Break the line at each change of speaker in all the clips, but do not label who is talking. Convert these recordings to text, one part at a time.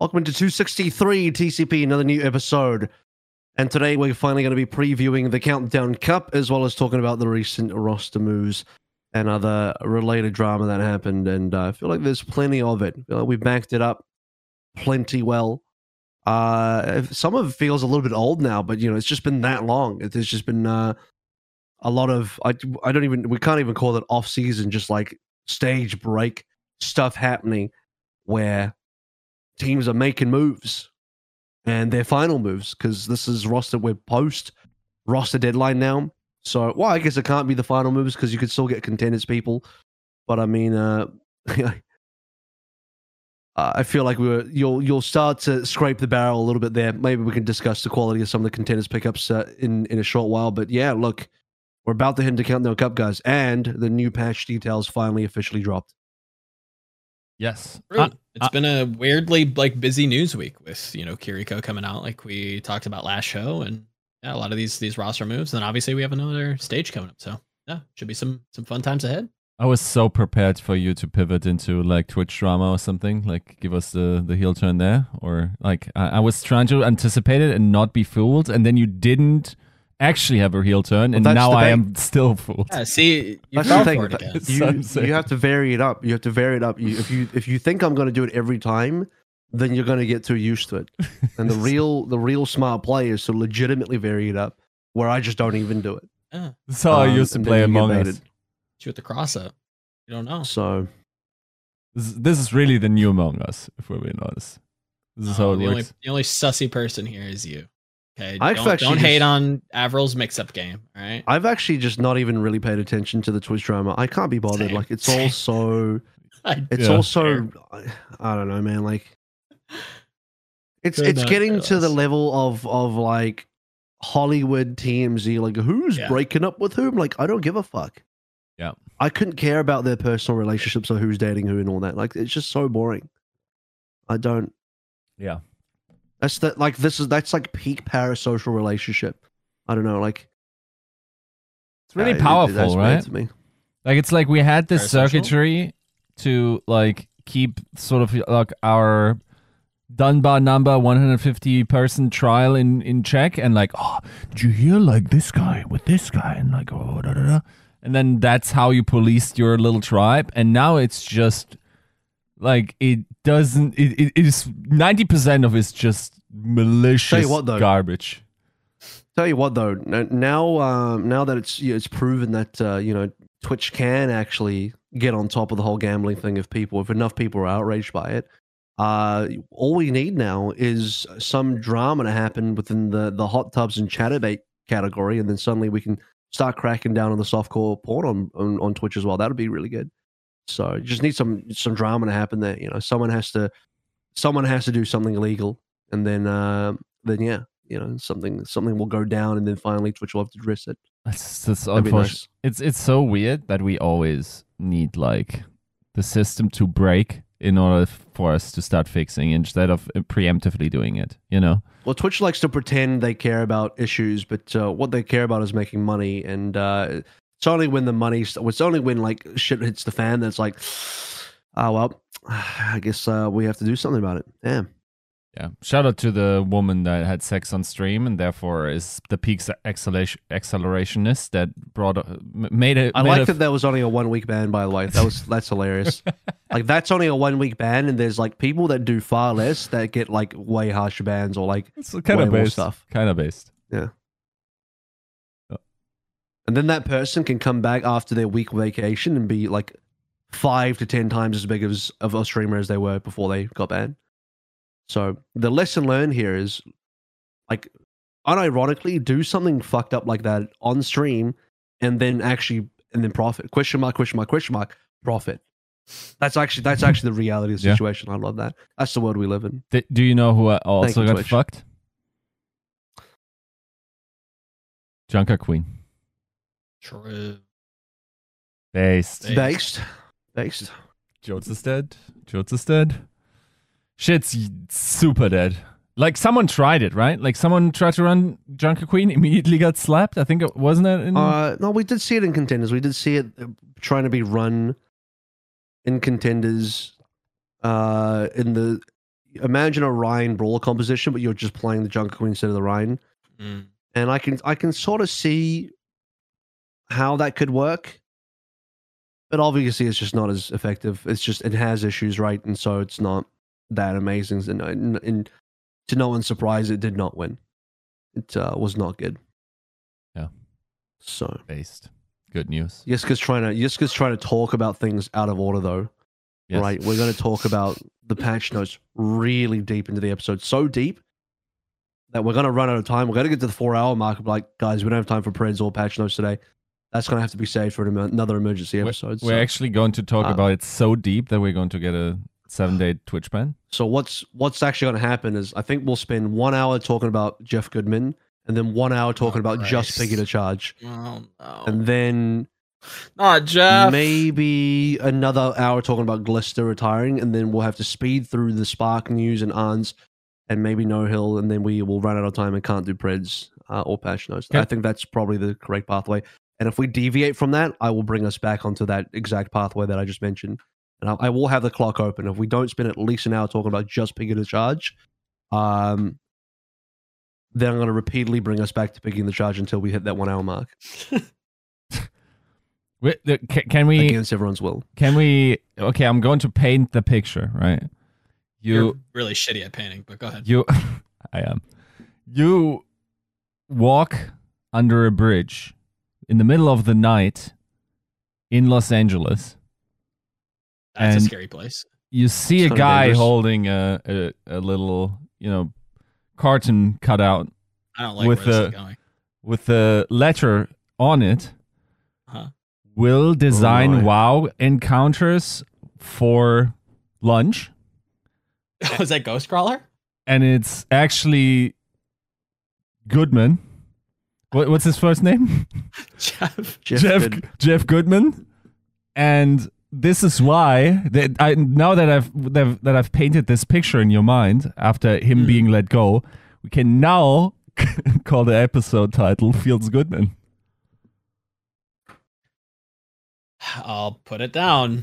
Welcome to 263 TCP, another new episode. And today we're finally going to be previewing the Countdown Cup as well as talking about the recent roster moves and other related drama that happened. And uh, I feel like there's plenty of it. Like we backed it up plenty well. Uh, some of it feels a little bit old now, but you know, it's just been that long. There's just been uh, a lot of I I don't even we can't even call it off season, just like stage break stuff happening where teams are making moves and their final moves because this is roster we're post roster deadline now. So, well, I guess it can't be the final moves because you could still get contenders people. But I mean, uh, I feel like we are you'll you'll start to scrape the barrel a little bit there. Maybe we can discuss the quality of some of the contenders pickups uh, in in a short while. But yeah, look, we're about to hit the countdown cup, guys, and the new patch details finally officially dropped.
Yes.
Uh, it's uh, been a weirdly like busy news week with, you know, Kiriko coming out like we talked about last show and yeah, a lot of these these roster moves. And obviously we have another stage coming up. So yeah, should be some some fun times ahead.
I was so prepared for you to pivot into like Twitch drama or something, like give us the, the heel turn there. Or like I, I was trying to anticipate it and not be fooled, and then you didn't actually have a heel turn, well, and now I am still fooled.
Yeah, see,
you that's the thing. You, you have to vary it up. You have to vary it up. You, if you if you think I'm going to do it every time, then you're going to get too used to it. And the real the real smart play is to legitimately vary it up, where I just don't even do it.
Yeah. That's how um, I used to play Among Us.
Shoot the cross up. You don't know.
So
this, this is really the new Among Us, if we're being honest. This is how it
the
works.
Only, the only sussy person here is you. Okay, I've don't, don't hate just, on Avril's mix-up game. All right,
I've actually just not even really paid attention to the Twitch drama. I can't be bothered. Same. Like it's all so. it's yeah, also, I, I don't know, man. Like, it's Could it's uh, getting to the level of of like Hollywood TMZ. Like, who's yeah. breaking up with whom? Like, I don't give a fuck.
Yeah,
I couldn't care about their personal relationships or who's dating who and all that. Like, it's just so boring. I don't.
Yeah.
That's that like this is that's like peak parasocial relationship. I don't know, like
it's really uh, powerful, it, right? me. Like it's like we had this circuitry to like keep sort of like our Dunbar number 150 person trial in in check and like oh did you hear like this guy with this guy and like oh da, da, da. and then that's how you policed your little tribe and now it's just like it doesn't. It, it is ninety percent of it's just malicious what, though. garbage.
Tell you what though, now um, now that it's it's proven that uh, you know Twitch can actually get on top of the whole gambling thing if people if enough people are outraged by it. Uh, all we need now is some drama to happen within the the hot tubs and Chaturbate category, and then suddenly we can start cracking down on the softcore porn on, on, on Twitch as well. That would be really good. So you just need some some drama to happen there. You know, someone has to someone has to do something illegal, and then uh, then yeah, you know, something something will go down, and then finally Twitch will have to address it.
Nice. It's it's so weird that we always need like the system to break in order for us to start fixing instead of preemptively doing it. You know.
Well, Twitch likes to pretend they care about issues, but uh, what they care about is making money, and uh, it's only when the money, it's only when like shit hits the fan that's like, oh well, I guess uh, we have to do something about it. Damn.
Yeah. Shout out to the woman that had sex on stream and therefore is the peak acceleration accelerationist that brought uh, made it.
I like that that was only a one week ban. By the way, that was that's hilarious. like that's only a one week ban, and there's like people that do far less that get like way harsher bans or like
it's kind of based stuff. Kind of based.
Yeah. And then that person can come back after their week vacation and be like five to ten times as big as of a streamer as they were before they got banned. So the lesson learned here is like unironically do something fucked up like that on stream and then actually and then profit. Question mark, question mark, question mark, profit. That's actually that's actually the reality of the situation. Yeah. I love that. That's the world we live in.
Do you know who also you, got Twitch. fucked? Junker Queen.
True.
Based.
Based. Based.
Jotes is dead. Jotes is dead. Shit's super dead. Like someone tried it, right? Like someone tried to run Junker Queen, immediately got slapped. I think it wasn't it. In...
Uh, no, we did see it in contenders. We did see it uh, trying to be run in contenders. Uh, in the imagine a Rein brawler composition, but you're just playing the Junker Queen instead of the Rein. Mm. And I can I can sort of see how that could work. But obviously it's just not as effective. It's just it has issues, right? And so it's not that amazing. And, and, and to no one's surprise, it did not win. It uh, was not good.
Yeah.
So
based. Good news.
Yiska's trying to Yiska's trying to talk about things out of order though. Yes. Right. We're going to talk about the patch notes really deep into the episode. So deep that we're going to run out of time. We're going to get to the four hour mark. Like, guys, we don't have time for preds or patch notes today. That's going to have to be saved for another emergency episode.
We're, so. actually going to talk uh, about it so deep that we're going to get a seven day Twitch ban.
So what's what's actually going to happen is I think we'll spend one hour talking about Jeff Goodman and then one hour talking oh, about Christ. just Piggy to charge.
Oh, no.
And then
not Jeff.
Maybe another hour talking about Glister retiring, and then we'll have to speed through the Spark news and Arns, and maybe No Hill, and then we will run out of time and can't do Preds uh, or Patch Notes. Okay. I think that's probably the correct pathway. And if we deviate from that, I will bring us back onto that exact pathway that I just mentioned. And I, I will have the clock open. If we don't spend at least an hour talking about just picking the charge, um, then I'm going to repeatedly bring us back to picking the charge until we hit that one hour mark.
Can we
against everyone's will?
Can we? Okay, I'm going to paint the picture. Right,
you You're really shitty at painting, but go ahead.
You, I am. You walk under a bridge in the middle of the night in Los Angeles.
That's a scary place.
You see it's a guy holding a, a, a little, you know, carton cutout.
I don't like with a
with a letter on it. Huh? Will design oh WoW encounters for lunch.
Was that Ghostcrawler?
And it's actually Goodman. What, what's his first name?
Jeff.
Jeff. Jeff, Good. Jeff Goodman. And this is why that I now that I've that I've painted this picture in your mind after him mm. being let go, we can now call the episode title "Feels Goodman."
I'll put it down.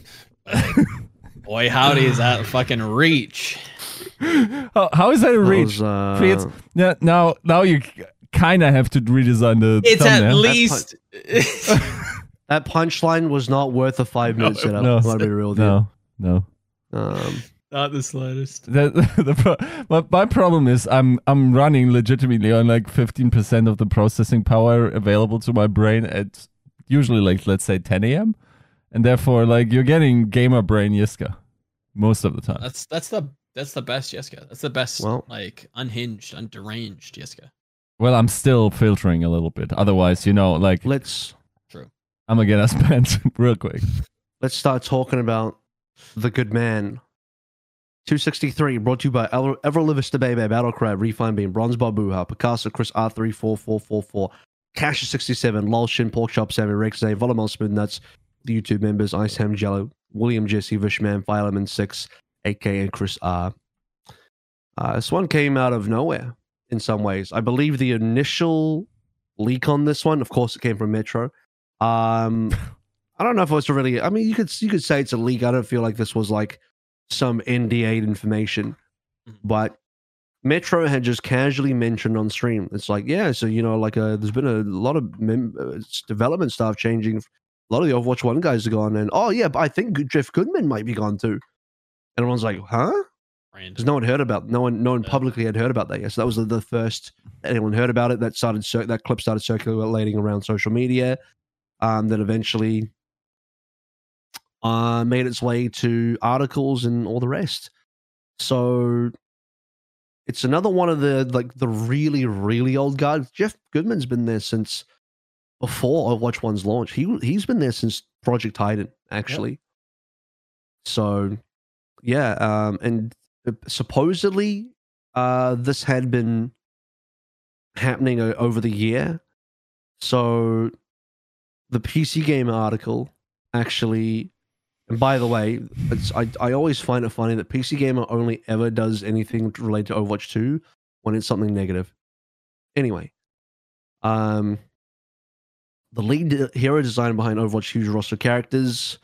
Boy, howdy, is that fucking reach?
How, how is that a reach? Was, uh... Yeah, now, now you kind of have to redesign the.
It's
thumbnail.
at least.
that punchline was not worth a five minute no, setup. No, to be real,
no, no. Um,
not the slightest.
The, the, the pro- my, my problem is I'm I'm running legitimately on like 15% of the processing power available to my brain at usually like let's say 10 a.m and therefore like you're getting gamer brain Yiska most of the time.
That's that's the that's the best Yiska. That's the best well, like unhinged, underanged Yiska.
Well, I'm still filtering a little bit. Otherwise, you know, like
let's
true.
I'm gonna get us banned real quick.
Let's start talking about the good man. 263 brought to you by Ever Everlivista Bebe, Battle Crab, Refine Beam, Bronze Babuha, Picasso, Chris R34444, Cash 67, Lol Shin, Pork Chop, Sammy Rex, Volumol Smooth Nuts, the YouTube members Ice Ham Jello, William Jesse, Vishman, Fireman 6, AK, and Chris R. Uh, this one came out of nowhere in some ways. I believe the initial leak on this one, of course, it came from Metro. Um, I don't know if it was really. I mean, you could you could say it's a leak. I don't feel like this was like some NDA information, mm-hmm. but Metro had just casually mentioned on stream. It's like, yeah, so you know, like uh, there's been a lot of mem- uh, development stuff changing a lot of the Overwatch One guys are gone, and oh yeah, but I think Jeff Goodman might be gone too. And everyone's like, huh? Because no one heard about, no one, no one publicly had heard about that yet. So that was the, first anyone heard about it. That started, that clip started circulating around social media. Um, that eventually uh, made its way to articles and all the rest. So it's another one of the like the really really old guys. Jeff Goodman's been there since before Overwatch One's launch. He he's been there since Project Titan, actually. Yep. So, yeah, um, and supposedly, uh, this had been happening over the year. So, the PC Gamer article actually, and by the way, I I always find it funny that PC Gamer only ever does anything related to Overwatch Two when it's something negative. Anyway, um, the lead hero designer behind Overwatch huge roster characters.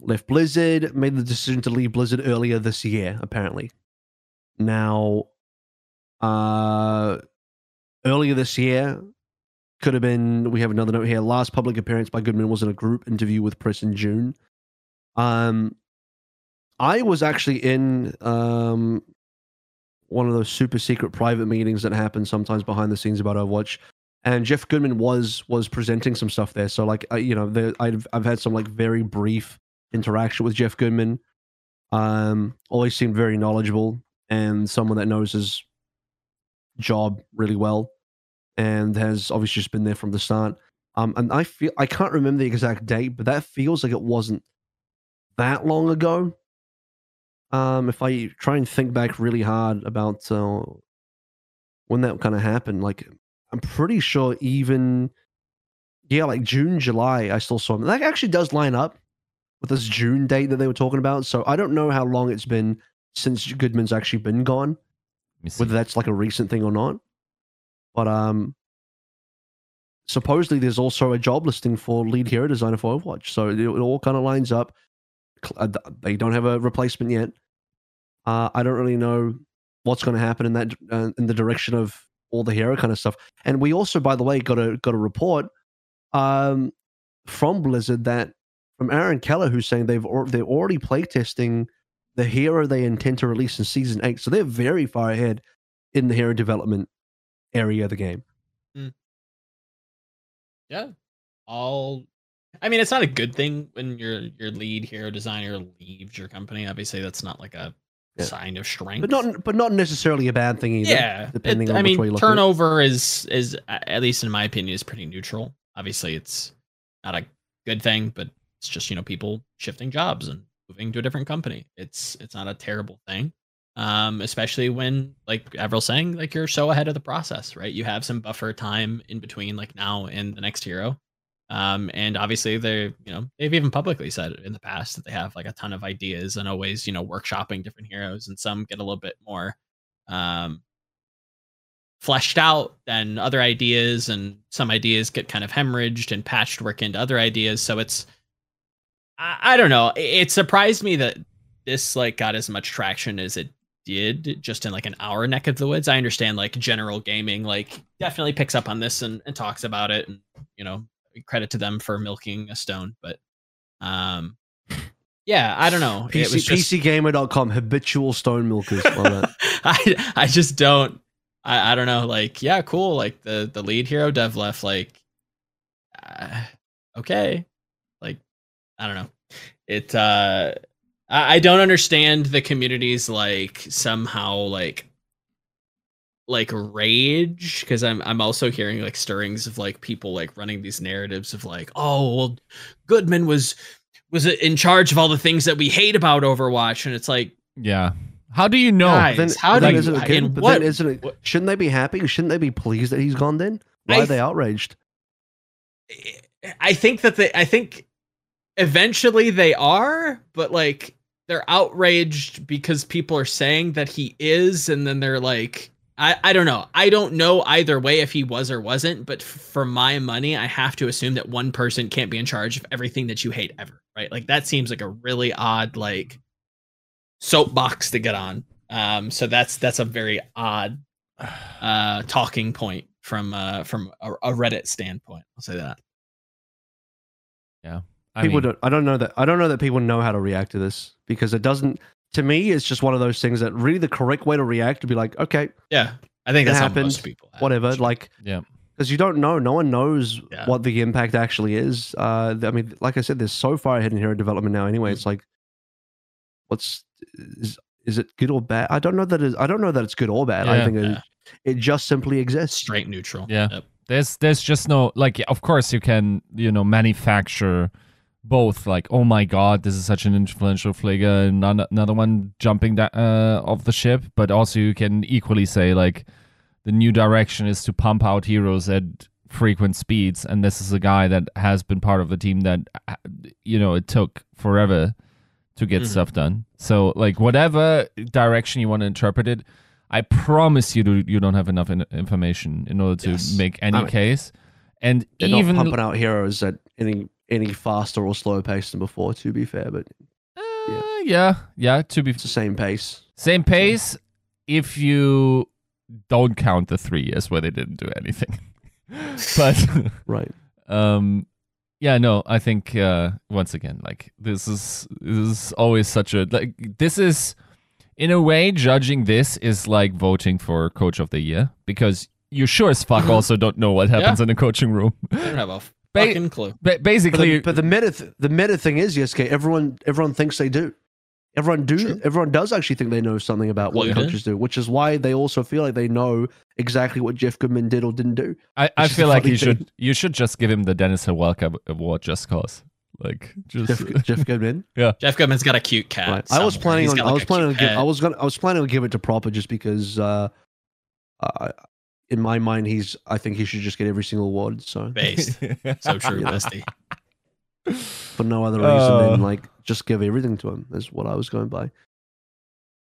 Left Blizzard, made the decision to leave Blizzard earlier this year, apparently. Now, uh, earlier this year, could have been, we have another note here. Last public appearance by Goodman was in a group interview with press in June. Um, I was actually in um, one of those super secret private meetings that happen sometimes behind the scenes about Overwatch. And Jeff Goodman was was presenting some stuff there. So like uh, you know, I've I've had some like very brief interaction with Jeff Goodman. Um, always seemed very knowledgeable and someone that knows his job really well, and has obviously just been there from the start. Um, and I feel I can't remember the exact date, but that feels like it wasn't that long ago um, if I try and think back really hard about uh, when that kind of happened, like I'm pretty sure even yeah, like June, July, I still saw him. That actually does line up with this June date that they were talking about. So I don't know how long it's been since Goodman's actually been gone, whether that's like a recent thing or not. But um, supposedly there's also a job listing for lead hero designer for Overwatch. So it, it all kind of lines up. Uh, they don't have a replacement yet. Uh, I don't really know what's going to happen in that uh, in the direction of all the hero kind of stuff. And we also, by the way, got a got a report um, from Blizzard that from Aaron Keller who's saying they've or, they're already playtesting the hero they intend to release in season eight. So they're very far ahead in the hero development area of the game. Mm.
Yeah, all I mean, it's not a good thing when your your lead hero designer leaves your company. Obviously, that's not like a yeah. sign of strength,
but not but not necessarily a bad thing either.
Yeah, depending it, on I mean, turnover is is at least in my opinion is pretty neutral. Obviously, it's not a good thing, but it's just you know people shifting jobs and moving to a different company. It's it's not a terrible thing. Um, especially when, like Avril saying, like you're so ahead of the process, right? You have some buffer time in between, like now and the next hero um, and obviously they're, you know, they've even publicly said in the past that they have like a ton of ideas and always, you know, workshopping different heroes and some get a little bit more um fleshed out than other ideas and some ideas get kind of hemorrhaged and patched work into other ideas. So it's I, I don't know. It, it surprised me that this like got as much traction as it did just in like an hour neck of the woods. I understand like general gaming like definitely picks up on this and, and talks about it and you know credit to them for milking a stone, but um, yeah, I don't know.
PC, just, PCGamer.com habitual stone milkers.
I I just don't. I, I don't know. Like, yeah, cool. Like the the lead hero dev left. Like, uh, okay. Like, I don't know. It. uh I, I don't understand the community's like somehow like like rage because I'm I'm also hearing like stirrings of like people like running these narratives of like oh well Goodman was was in charge of all the things that we hate about Overwatch and it's like
yeah how do you know
guys, then, how do you isn't it good, but what, then isn't it what, shouldn't they be happy shouldn't they be pleased that he's gone then why I, are they outraged
I think that they I think eventually they are but like they're outraged because people are saying that he is and then they're like I, I don't know. I don't know either way if he was or wasn't, but for my money, I have to assume that one person can't be in charge of everything that you hate ever, right? Like that seems like a really odd like soapbox to get on. Um, so that's that's a very odd uh talking point from uh from a, a Reddit standpoint. I'll say that.
Yeah.
I people mean, don't I don't know that I don't know that people know how to react to this because it doesn't to me, it's just one of those things that really the correct way to react to be like, okay,
yeah, I think that happened. people
have, whatever, actually. like,
yeah,
because you don't know. No one knows yeah. what the impact actually is. Uh, I mean, like I said, there's so far ahead in hero development now. Anyway, mm-hmm. it's like, what's is is it good or bad? I don't know that. Is I don't know that it's good or bad. Yeah, I think yeah. it, it just simply exists.
Straight neutral.
Yeah. Yep. There's there's just no like. Of course, you can you know manufacture both like oh my god this is such an influential figure and another one jumping that uh, off the ship but also you can equally say like the new direction is to pump out heroes at frequent speeds and this is a guy that has been part of the team that uh, you know it took forever to get mm-hmm. stuff done so like whatever direction you want to interpret it i promise you do, you don't have enough in- information in order to yes. make any I mean, case and
They're
even
not pumping out heroes at any any faster or slower pace than before. To be fair, but
yeah, uh, yeah, yeah. To be
it's the same pace.
Same pace. So. If you don't count the three years where they didn't do anything, but
right.
Um, yeah, no, I think uh, once again, like this is this is always such a like this is in a way judging this is like voting for coach of the year because you sure as fuck also don't know what happens yeah. in a coaching room.
I don't have a fucking clue.
Ba- basically,
but the, but the meta th- the meta thing is yes, everyone everyone thinks they do. Everyone do. True. Everyone does actually think they know something about what coaches do, which is why they also feel like they know exactly what Jeff Goodman did or didn't do.
I, I feel like you should you should just give him the Dennis Hawelka award just cause. Like just
Jeff, Jeff Goodman.
yeah,
Jeff Goodman's got a cute cat. Right.
I was planning on. I was planning to give. I was gonna. I was planning to give it to Proper just because. uh uh, in my mind, he's. I think he should just get every single award. So
based. so true, Misty.
For no other reason uh, than like just give everything to him is what I was going by.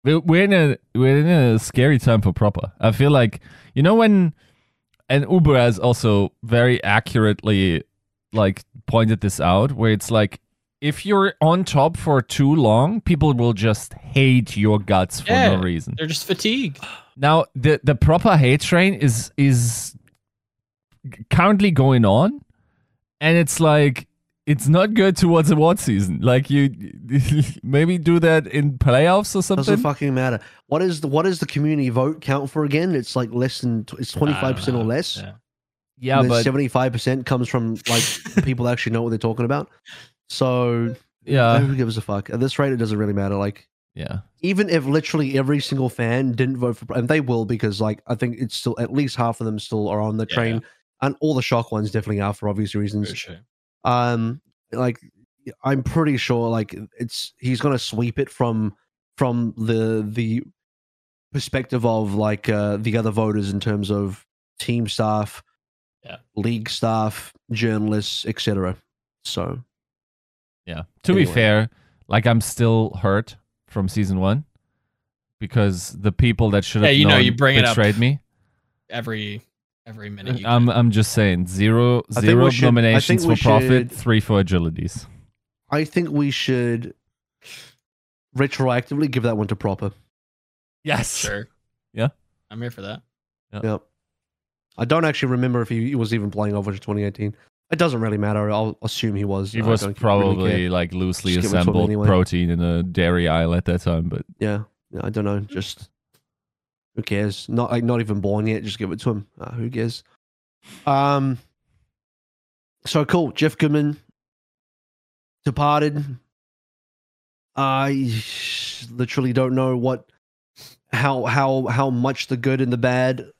We're in a we're in a scary time for proper. I feel like you know when, and Uber has also very accurately like pointed this out, where it's like if you're on top for too long, people will just hate your guts for yeah, no reason.
They're just fatigued.
Now the the proper hate train is is currently going on, and it's like it's not good towards award season. Like you, maybe do that in playoffs or something.
Doesn't fucking matter. What is the what is the community vote count for again? It's like less than it's twenty five percent or less.
Yeah, yeah but
seventy five percent comes from like people actually know what they're talking about. So
yeah,
who gives a fuck? At this rate, it doesn't really matter. Like
yeah,
even if literally every single fan didn't vote for, and they will because like I think it's still at least half of them still are on the train, yeah. and all the shock ones definitely are for obvious reasons.
For sure.
Um, like I'm pretty sure like it's he's gonna sweep it from from the the perspective of like uh the other voters in terms of team staff,
yeah.
league staff, journalists, etc. So,
yeah. To anyway. be fair, like I'm still hurt from season one because the people that should have yeah, you know you bring betrayed it up me
every every minute.
I'm I'm just saying zero zero should, nominations for profit, three for agilities.
I think we should retroactively give that one to proper.
Yes.
Sure.
Yeah.
I'm here for that.
Yep. yep. I don't actually remember if he was even playing over 2018. It doesn't really matter. I'll assume he was.
He was probably really like loosely assembled anyway. protein in a dairy aisle at that time, but
yeah, yeah I don't know. Just who cares? Not like not even born yet. Just give it to him. Uh, who cares? Um. So cool. Jeff Goodman departed. I literally don't know what, how how how much the good and the bad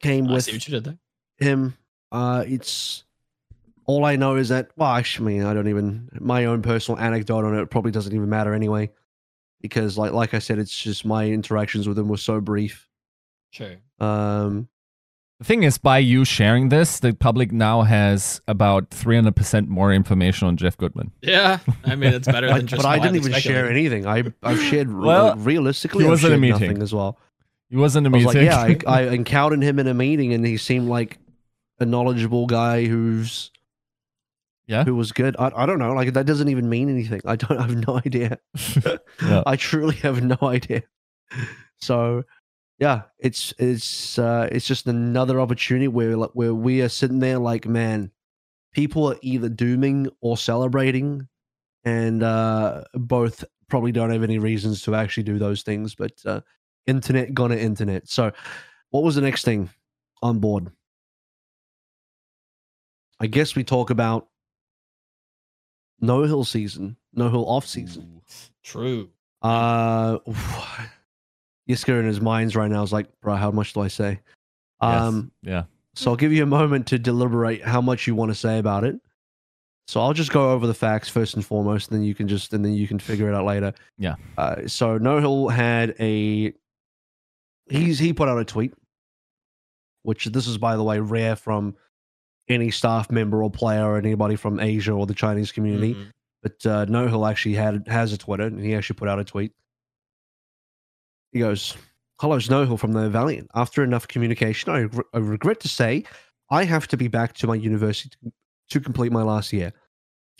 came I with him. Uh, it's all I know is that. Well, actually, I don't even. My own personal anecdote on it probably doesn't even matter anyway, because like like I said, it's just my interactions with him were so brief.
Sure.
Um,
the thing is, by you sharing this, the public now has about 300% more information on Jeff Goodman.
Yeah. I mean, it's better than just.
but I didn't even share anything. I, I've shared, well, realistically, he was in a meeting as well.
He was in a meeting. Like,
yeah, I, I encountered him in a meeting and he seemed like a knowledgeable guy who's.
Yeah.
Who was good. I, I don't know. Like, that doesn't even mean anything. I don't I have no idea. yeah. I truly have no idea. So yeah, it's it's uh, it's just another opportunity where like where we are sitting there like, man, people are either dooming or celebrating, and uh, both probably don't have any reasons to actually do those things. But uh, internet gonna internet. So, what was the next thing on board? I guess we talk about no hill season, no hill off season.
True.
Uh. Yiska in his minds right now is like, bro, how much do I say?
Um, yes. Yeah.
So I'll give you a moment to deliberate how much you want to say about it. So I'll just go over the facts first and foremost, and then you can just and then you can figure it out later.
Yeah.
Uh, so No Hill had a he's he put out a tweet, which this is by the way rare from any staff member or player or anybody from Asia or the Chinese community. Mm-hmm. But uh, No Hill actually had has a Twitter, and he actually put out a tweet. He goes, Hello, Snowhill from the Valiant. After enough communication, I, re- I regret to say I have to be back to my university to, to complete my last year.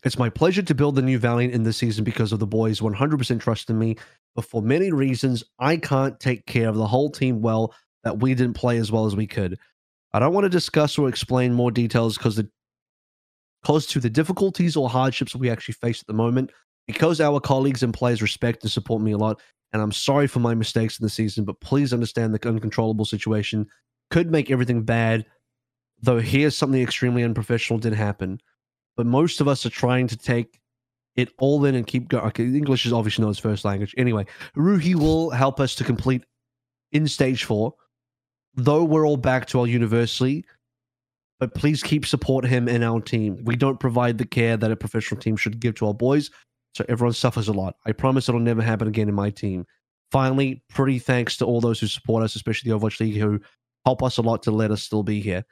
It's my pleasure to build the new Valiant in this season because of the boys 100% trust in me. But for many reasons, I can't take care of the whole team well that we didn't play as well as we could. I don't want to discuss or explain more details because the cause to the difficulties or hardships we actually face at the moment. Because our colleagues and players respect and support me a lot, and I'm sorry for my mistakes in the season, but please understand the uncontrollable situation could make everything bad. Though here's something extremely unprofessional did happen, but most of us are trying to take it all in and keep going. Okay, English is obviously not his first language. Anyway, Ruhi will help us to complete in stage four. Though we're all back to our university, but please keep support him in our team. We don't provide the care that a professional team should give to our boys, so everyone suffers a lot. I promise it'll never happen again in my team. Finally, pretty thanks to all those who support us, especially the Overwatch League, who help us a lot to let us still be here.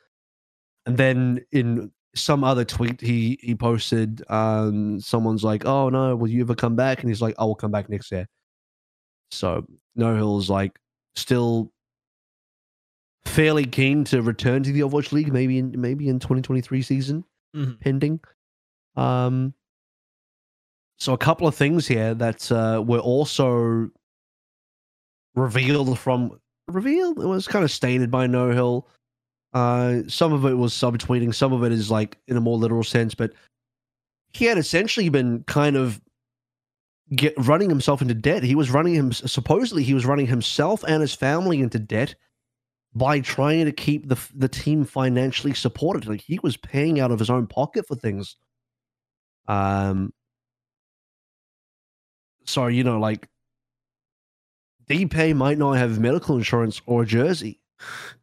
And then in some other tweet he he posted, um, someone's like, "Oh no, will you ever come back?" And he's like, "I will come back next year." So No Hill's like still fairly keen to return to the Overwatch League, maybe in maybe in 2023 season, mm-hmm. pending. Um, so a couple of things here that uh, were also revealed from revealed. It was kind of stated by No Hill. Uh, some of it was subtweeting, some of it is like in a more literal sense, but he had essentially been kind of get running himself into debt. He was running him supposedly he was running himself and his family into debt by trying to keep the the team financially supported. Like he was paying out of his own pocket for things. Um. So you know, like DPay might not have medical insurance or a jersey.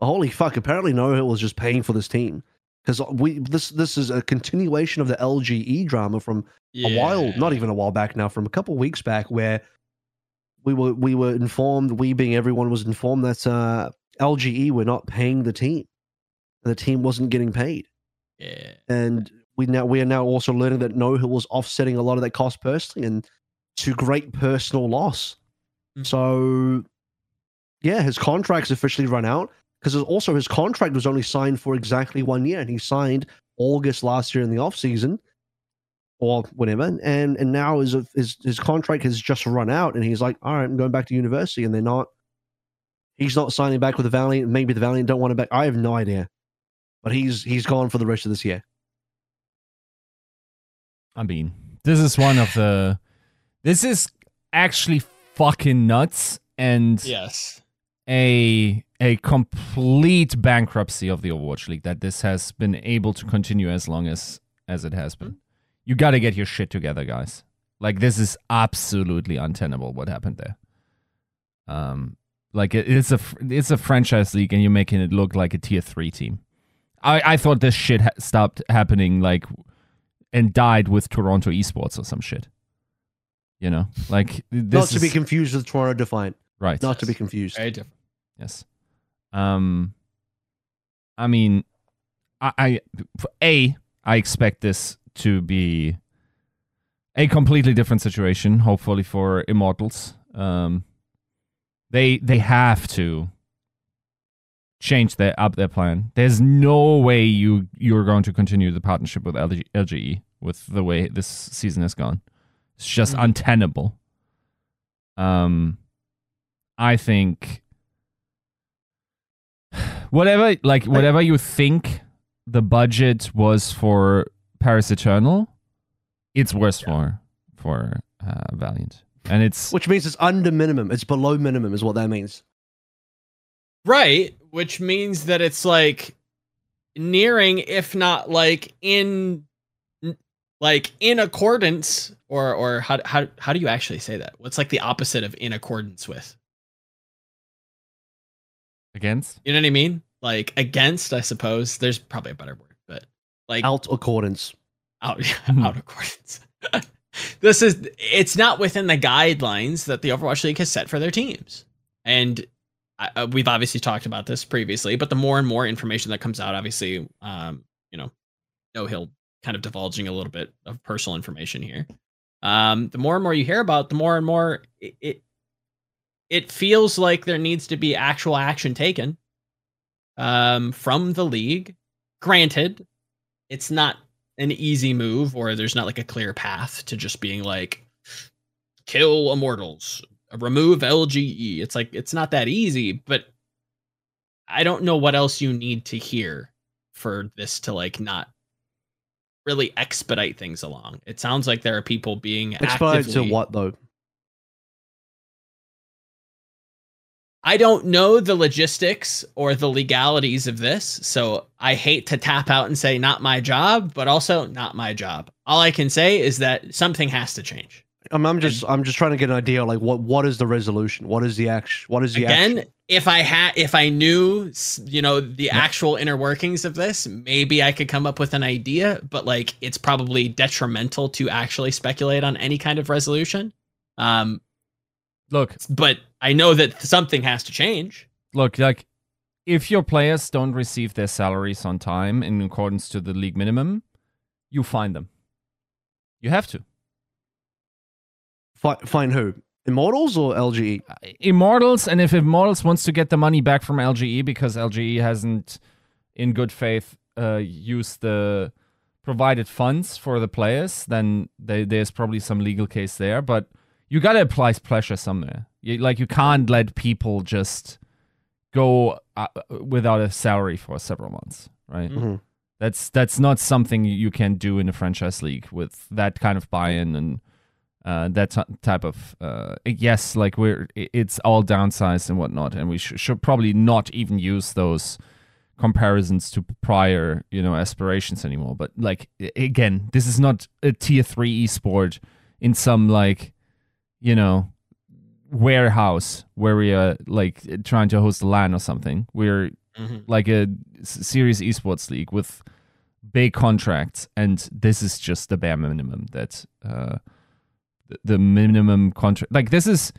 Holy fuck! Apparently, No Hill was just paying for this team because we this this is a continuation of the LGE drama from yeah. a while, not even a while back now, from a couple weeks back, where we were we were informed, we being everyone was informed that uh, LGE were not paying the team. The team wasn't getting paid.
Yeah.
And we now we are now also learning that No Hill was offsetting a lot of that cost personally and to great personal loss. Mm-hmm. So yeah, his contract's officially run out because also his contract was only signed for exactly one year and he signed August last year in the off season or whatever and and now his his his contract has just run out and he's like all right I'm going back to university and they're not He's not signing back with the Valiant. Maybe the Valiant don't want to back. I have no idea, but he's he's gone for the rest of this year.
I mean, this is one of the. This is actually fucking nuts, and
yes,
a a complete bankruptcy of the Overwatch League that this has been able to continue as long as as it has been. You got to get your shit together, guys. Like this is absolutely untenable what happened there. Um, like it's a it's a franchise league, and you're making it look like a tier three team. I I thought this shit ha- stopped happening like and died with Toronto Esports or some shit. You know, like this
not to is, be confused with Toronto Defiant.
Right.
Not yes. to be confused.
Very different.
Yes. Um. I mean, I, I a I expect this to be a completely different situation. Hopefully for Immortals. Um they they have to change their up their plan. There's no way you you're going to continue the partnership with LG, LGE with the way this season has gone. It's just mm-hmm. untenable. Um, I think whatever like whatever you think the budget was for Paris Eternal, it's worse yeah. for for uh, Valiant and it's
which means it's under minimum. It's below minimum, is what that means.
Right, which means that it's like nearing, if not like in, like in accordance, or or how how how do you actually say that? What's like the opposite of in accordance with?
Against?
You know what I mean? Like against, I suppose. There's probably a better word, but like
out accordance.
Out hmm. out accordance this is it's not within the guidelines that the Overwatch League has set for their teams. And uh, we've obviously talked about this previously, but the more and more information that comes out, obviously, um, you know, No Hill kind of divulging a little bit of personal information here. Um, the more and more you hear about, the more and more it, it it feels like there needs to be actual action taken um, from the league. Granted, it's not an easy move or there's not like a clear path to just being like kill immortals, remove LGE. It's like it's not that easy, but I don't know what else you need to hear for this to like not really expedite things along. It sounds like there are people being expedite actively...
to what though?
I don't know the logistics or the legalities of this, so I hate to tap out and say not my job, but also not my job. All I can say is that something has to change.
I'm, I'm just I'm just trying to get an idea like what what is the resolution? What is the action? What is the
again?
Action?
If I had if I knew you know the actual inner workings of this, maybe I could come up with an idea. But like it's probably detrimental to actually speculate on any kind of resolution. Um,
look,
but I know that something has to change.
Look, like if your players don't receive their salaries on time in accordance to the league minimum, you fine them. You have to.
Fine who? Immortals or LGE? Uh,
Immortals, and if Immortals wants to get the money back from LGE because LGE hasn't, in good faith, uh, used the provided funds for the players, then they, there's probably some legal case there. But you gotta apply pressure somewhere. You, like you can't let people just go uh, without a salary for several months, right? Mm-hmm. That's that's not something you can do in a franchise league with that kind of buy-in and uh, that t- type of uh, yes, like we're it's all downsized and whatnot, and we sh- should probably not even use those comparisons to prior you know aspirations anymore. But like again, this is not a tier three esport in some like you know warehouse where we are like trying to host a LAN or something. We're mm-hmm. like a serious esports league with big contracts, and this is just the bare minimum that. Uh, the minimum contract. Like this is,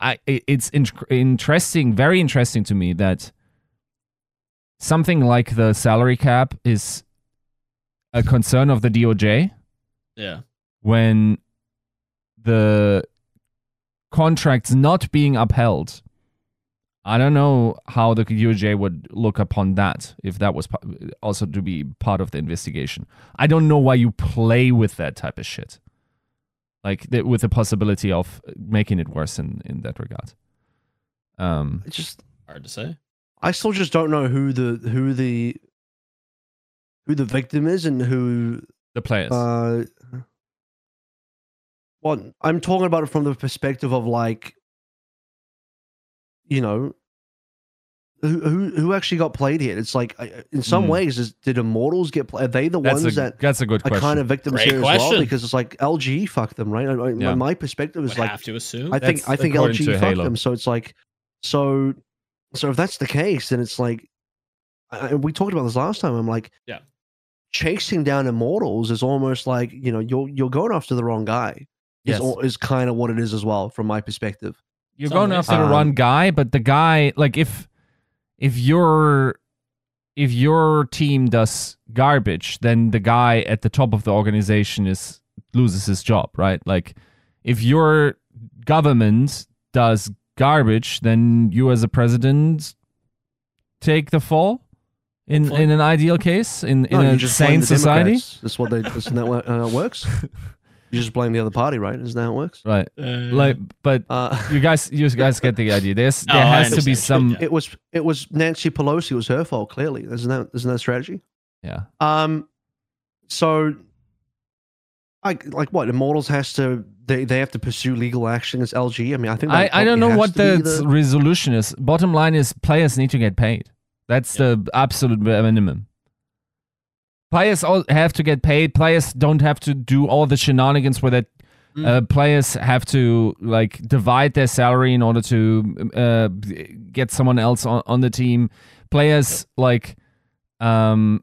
I it's in, interesting, very interesting to me that something like the salary cap is a concern of the DOJ.
Yeah.
When the contracts not being upheld, I don't know how the DOJ would look upon that if that was also to be part of the investigation. I don't know why you play with that type of shit like th- with the possibility of making it worse in in that regard. Um,
it's just
hard to say.
I still just don't know who the who the who the victim is and who
the players.
Uh, well, I'm talking about it from the perspective of like, you know, who who actually got played here? It's like in some mm. ways, is, did Immortals get played? Are they the
that's
ones
a,
that
that's a good
are kind of victims
Great
here
question.
as well? Because it's like LG fucked them, right? I, yeah. My perspective is
Would
like
have to assume.
I think that's I think LG fucked Halo. them. So it's like so so if that's the case, then it's like I, we talked about this last time. I'm like,
yeah,
chasing down Immortals is almost like you know you're you're going after the wrong guy.
Yes.
Is, is kind of what it is as well from my perspective.
You're Some going after um, the wrong guy, but the guy like if if your if your team does garbage, then the guy at the top of the organization is loses his job, right? Like if your government does garbage, then you as a president take the fall. In, in an ideal case, in, in a sane society,
that's what they. That's how it uh, works. You just blame the other party, right? Isn't that how it works?
Right. Uh, like, but uh, you guys, you guys get the idea. There's there has to be some.
It was it was Nancy Pelosi. It was her fault. Clearly, isn't that isn't that strategy?
Yeah.
Um. So, I like what Immortals has to. They, they have to pursue legal action as LG. I mean, I think
I, I don't know what the, the, resolution is. Bottom line is players need to get paid. That's yeah. the absolute minimum. Players all have to get paid. Players don't have to do all the shenanigans where that mm. uh, players have to like divide their salary in order to uh, get someone else on, on the team. Players like um,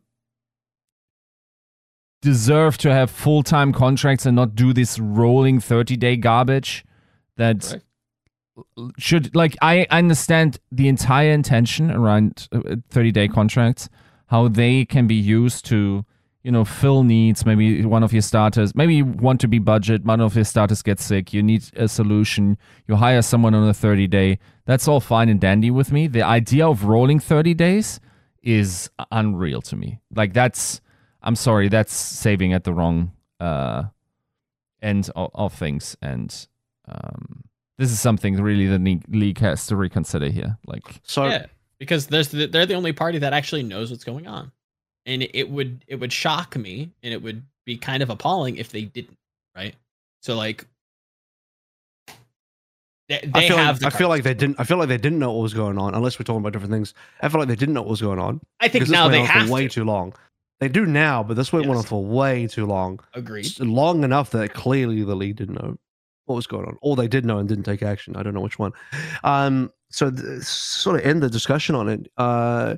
deserve to have full time contracts and not do this rolling thirty day garbage. That right. should like I understand the entire intention around uh, thirty day contracts how they can be used to you know fill needs. Maybe one of your starters maybe you want to be budget one of your starters gets sick you need a solution you hire someone on a 30 day. That's all fine and dandy with me. The idea of rolling 30 days is unreal to me. Like that's I'm sorry, that's saving at the wrong uh, end of, of things, and um, this is something really the league has to reconsider here. Like,
so yeah, because there's the, they're the only party that actually knows what's going on, and it would it would shock me, and it would be kind of appalling if they didn't, right? So like they, they
I feel
have.
Like, I feel like they didn't. I feel like they didn't know what was going on, unless we're talking about different things. I feel like they didn't know what was going on.
I think now they have
way
to.
too long. They do now, but this went yes. on for way too long.
Agreed.
long enough that clearly the lead didn't know what was going on, or they did know and didn't take action. I don't know which one. Um, so th- sort of end the discussion on it. Uh,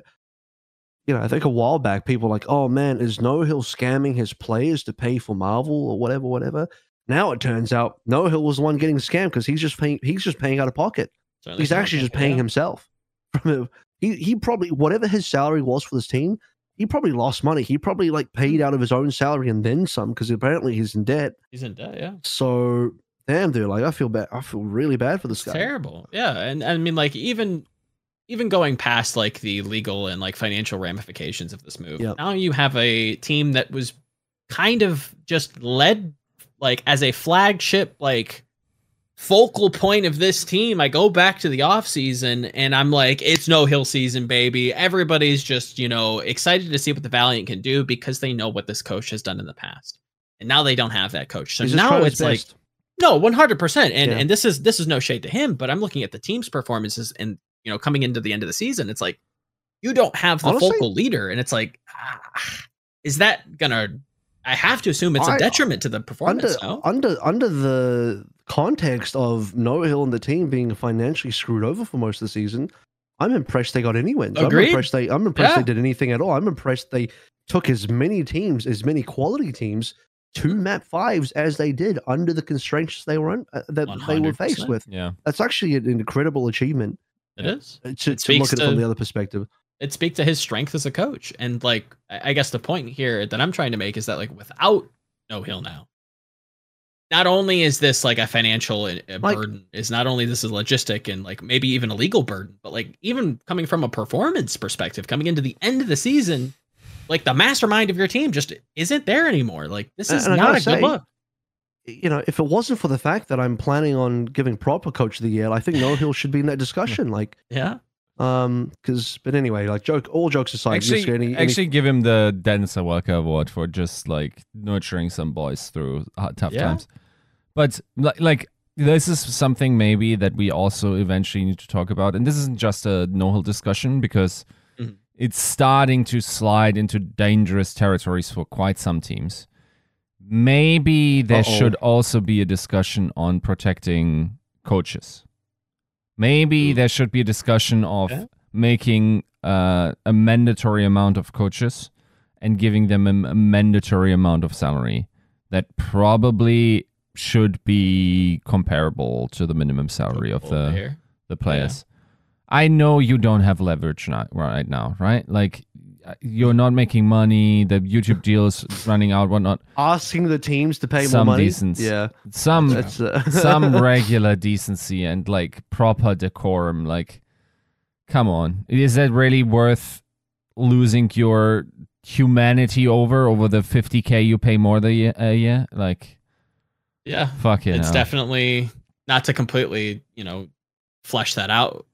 you know, I think a while back, people were like, "Oh man, is No Hill scamming his players to pay for Marvel or whatever, whatever." Now it turns out No Hill was the one getting scammed because he's just paying. He's just paying out of pocket. Certainly he's actually just paying yeah. himself. he he probably whatever his salary was for this team, he probably lost money. He probably like paid out of his own salary and then some because apparently he's in debt.
He's in debt, yeah.
So damn, dude, like I feel bad. I feel really bad for this guy.
Terrible, yeah. And I mean, like even even going past like the legal and like financial ramifications of this move. Yep. Now you have a team that was kind of just led like as a flagship like focal point of this team. I go back to the offseason and I'm like, it's no hill season, baby. Everybody's just, you know, excited to see what the Valiant can do because they know what this coach has done in the past. And now they don't have that coach. So now it's like no, 100%. And yeah. and this is this is no shade to him, but I'm looking at the team's performances and you know, coming into the end of the season, it's like you don't have the Honestly, focal leader and it's like ah, is that going to I have to assume it's a detriment to the performance.
Under, no? under under the context of Noah Hill and the team being financially screwed over for most of the season, I'm impressed they got any wins. Agreed? I'm impressed they I'm impressed yeah. they did anything at all. I'm impressed they took as many teams, as many quality teams to map fives as they did under the constraints they were in, uh, that 100%. they were faced with.
Yeah,
that's actually an incredible achievement.
It is
uh, to, to look at it from the other perspective
it speaks to his strength as a coach. And like, I guess the point here that I'm trying to make is that like without No Hill now, not only is this like a financial uh, like, burden, is not only this is logistic and like maybe even a legal burden, but like even coming from a performance perspective, coming into the end of the season, like the mastermind of your team just isn't there anymore. Like this is not a say, good look.
You know, if it wasn't for the fact that I'm planning on giving proper coach of the year, I think No Hill should be in that discussion. Like,
yeah,
um, because but anyway, like joke, all jokes aside,
actually, any, actually give him the Dennis Hawelka Award for just like nurturing some boys through tough yeah. times. But like, this is something maybe that we also eventually need to talk about, and this isn't just a no hill discussion because. It's starting to slide into dangerous territories for quite some teams. Maybe there Uh-oh. should also be a discussion on protecting coaches Maybe there should be a discussion of yeah. making uh, a mandatory amount of coaches and giving them a, a mandatory amount of salary that probably should be comparable to the minimum salary of the the players. Yeah. I know you don't have leverage now, right now, right? Like you're not making money. The YouTube deal is running out. Whatnot.
Asking the teams to pay some more money.
Decency.
Yeah,
some uh... some regular decency and like proper decorum. Like, come on, is that really worth losing your humanity over over the 50k you pay more the year, a year? Like,
yeah,
fuck it.
It's definitely not to completely you know flesh that out,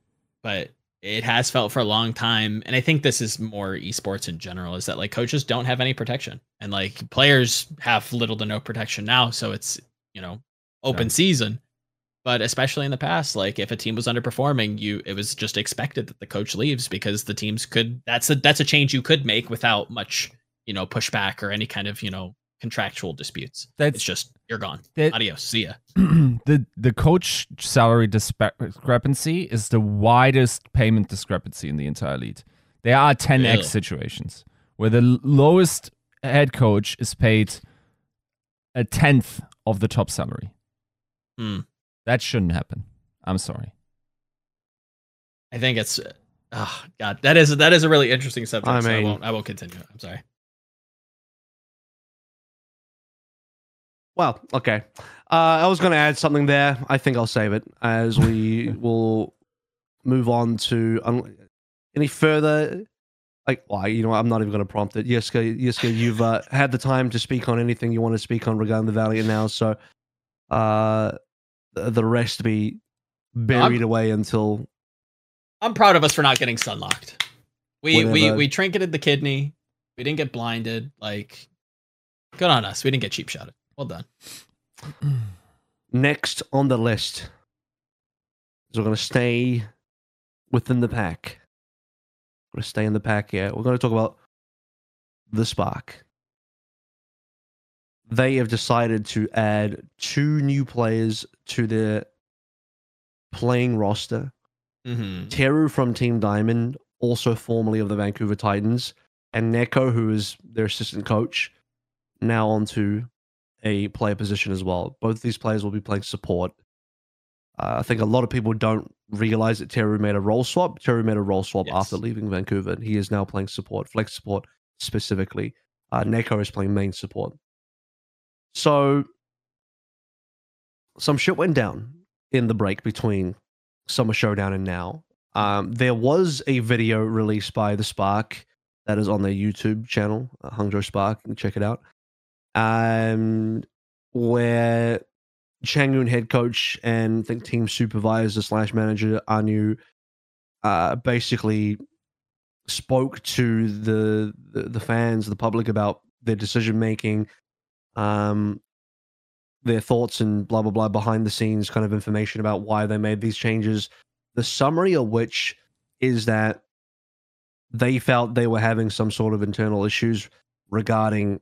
but it has felt for a long time. And i think this is more esports in general is that like coaches don't have any protection. And like players have little to no protection now so it's you know open yeah. season. But especially in the past like if a team was underperforming you it was just expected that the coach leaves because the teams could that's a that's a change you could make without much you know pushback or any kind of you know contractual disputes. That's it's just you're gone. That, Adios. See ya.
the the coach salary discrepancy is the widest payment discrepancy in the entire league. There are 10x really? situations where the lowest head coach is paid a tenth of the top salary.
Hmm.
That shouldn't happen. I'm sorry.
I think it's oh god that is that is a really interesting subject. I, mean, so I won't I won't continue. I'm sorry.
Well, okay. Uh, I was going to add something there. I think I'll save it as we will move on to um, any further like why you know I'm not even going to prompt it. Yiska, Yiska, you've uh, had the time to speak on anything you want to speak on regarding the Valiant now, so uh, the rest be buried I'm, away until.
I'm proud of us for not getting sunlocked. We whenever. we we trinketed the kidney. We didn't get blinded. Like, good on us. We didn't get cheap shotted. Well done.
Next on the list, is we're going to stay within the pack. We're going to stay in the pack here. We're going to talk about the Spark. They have decided to add two new players to their playing roster. Mm-hmm. Teru from Team Diamond, also formerly of the Vancouver Titans, and Neko, who is their assistant coach, now onto a player position as well. Both these players will be playing support. Uh, I think a lot of people don't realize that Teru made a role swap. Teru made a role swap yes. after leaving Vancouver. And He is now playing support, flex support specifically. Uh, Neko is playing main support. So some shit went down in the break between Summer Showdown and now. Um, there was a video released by the Spark that is on their YouTube channel, uh, Hangzhou Spark. You can check it out. Um, where Changwon head coach and I think team supervisor slash manager Anu uh, basically spoke to the, the, the fans, the public about their decision making, um, their thoughts and blah blah blah behind the scenes kind of information about why they made these changes. The summary of which is that they felt they were having some sort of internal issues regarding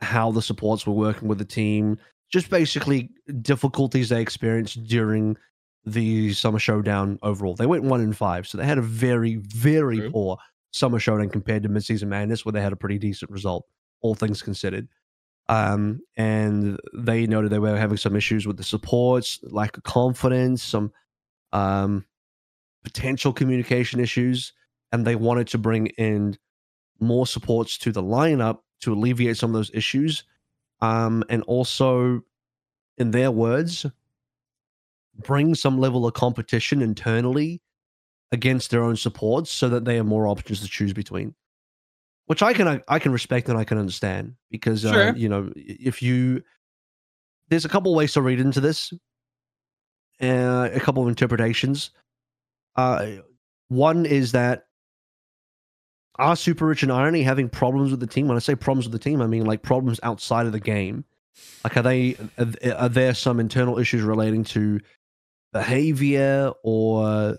how the supports were working with the team, just basically difficulties they experienced during the summer showdown overall. They went one in five, so they had a very, very poor summer showdown compared to midseason madness, where they had a pretty decent result, all things considered. Um, and they noted they were having some issues with the supports, lack of confidence, some um, potential communication issues, and they wanted to bring in more supports to the lineup to alleviate some of those issues. Um, and also, in their words, bring some level of competition internally against their own supports so that they have more options to choose between which i can i can respect and i can understand because uh, sure. uh, you know if you there's a couple ways to read into this uh, a couple of interpretations uh, one is that are Super Rich and Irony having problems with the team? When I say problems with the team, I mean like problems outside of the game. Like, are they are, are there some internal issues relating to behavior or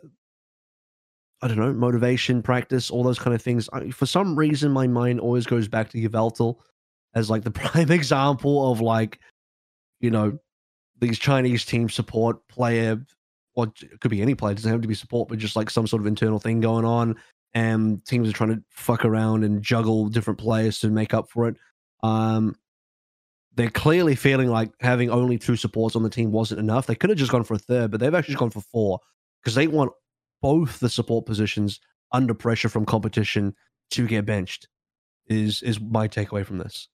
I don't know motivation, practice, all those kind of things? I, for some reason, my mind always goes back to Yveltal as like the prime example of like you know these Chinese team support player or it could be any player, it doesn't have to be support, but just like some sort of internal thing going on and teams are trying to fuck around and juggle different players to make up for it. Um, they're clearly feeling like having only two supports on the team wasn't enough. They could have just gone for a third, but they've actually gone for four because they want both the support positions under pressure from competition to get benched. Is is my takeaway from this?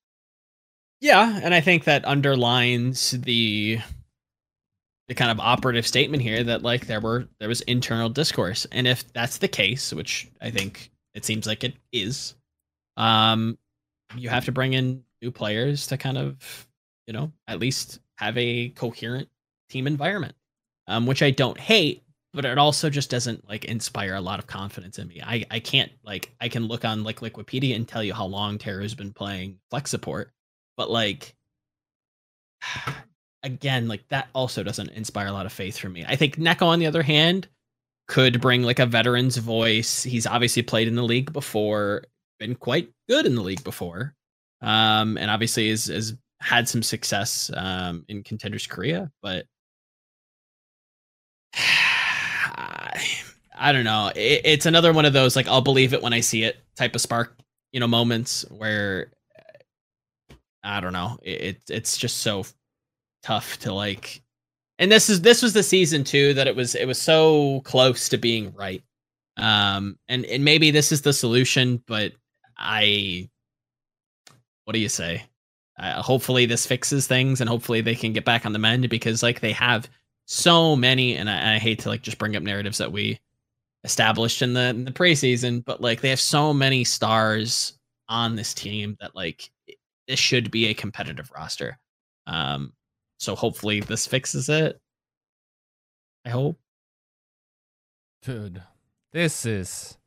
Yeah, and I think that underlines the the kind of operative statement here that like there were there was internal discourse. And if that's the case which i think it seems like it is um you have to bring in new players to kind of you know at least have a coherent team environment um which i don't hate but it also just doesn't like inspire a lot of confidence in me. I i can't like i can look on like wikipedia and tell you how long Teru's been playing flex support but like again, like that also doesn't inspire a lot of faith for me. I think Neko, on the other hand, could bring like a veteran's voice. He's obviously played in the league before, been quite good in the league before, um, and obviously has, has had some success um, in contenders Korea. But I don't know. It, it's another one of those like I'll believe it when I see it type of spark, you know, moments where I don't know. It, it it's just so tough to like and this is this was the season too that it was it was so close to being right um and and maybe this is the solution but i what do you say uh, hopefully this fixes things and hopefully they can get back on the mend because like they have so many and I, I hate to like just bring up narratives that we established in the in the preseason, but like they have so many stars on this team that like this should be a competitive roster. Um, so hopefully this fixes it. I hope.
Dude, this is.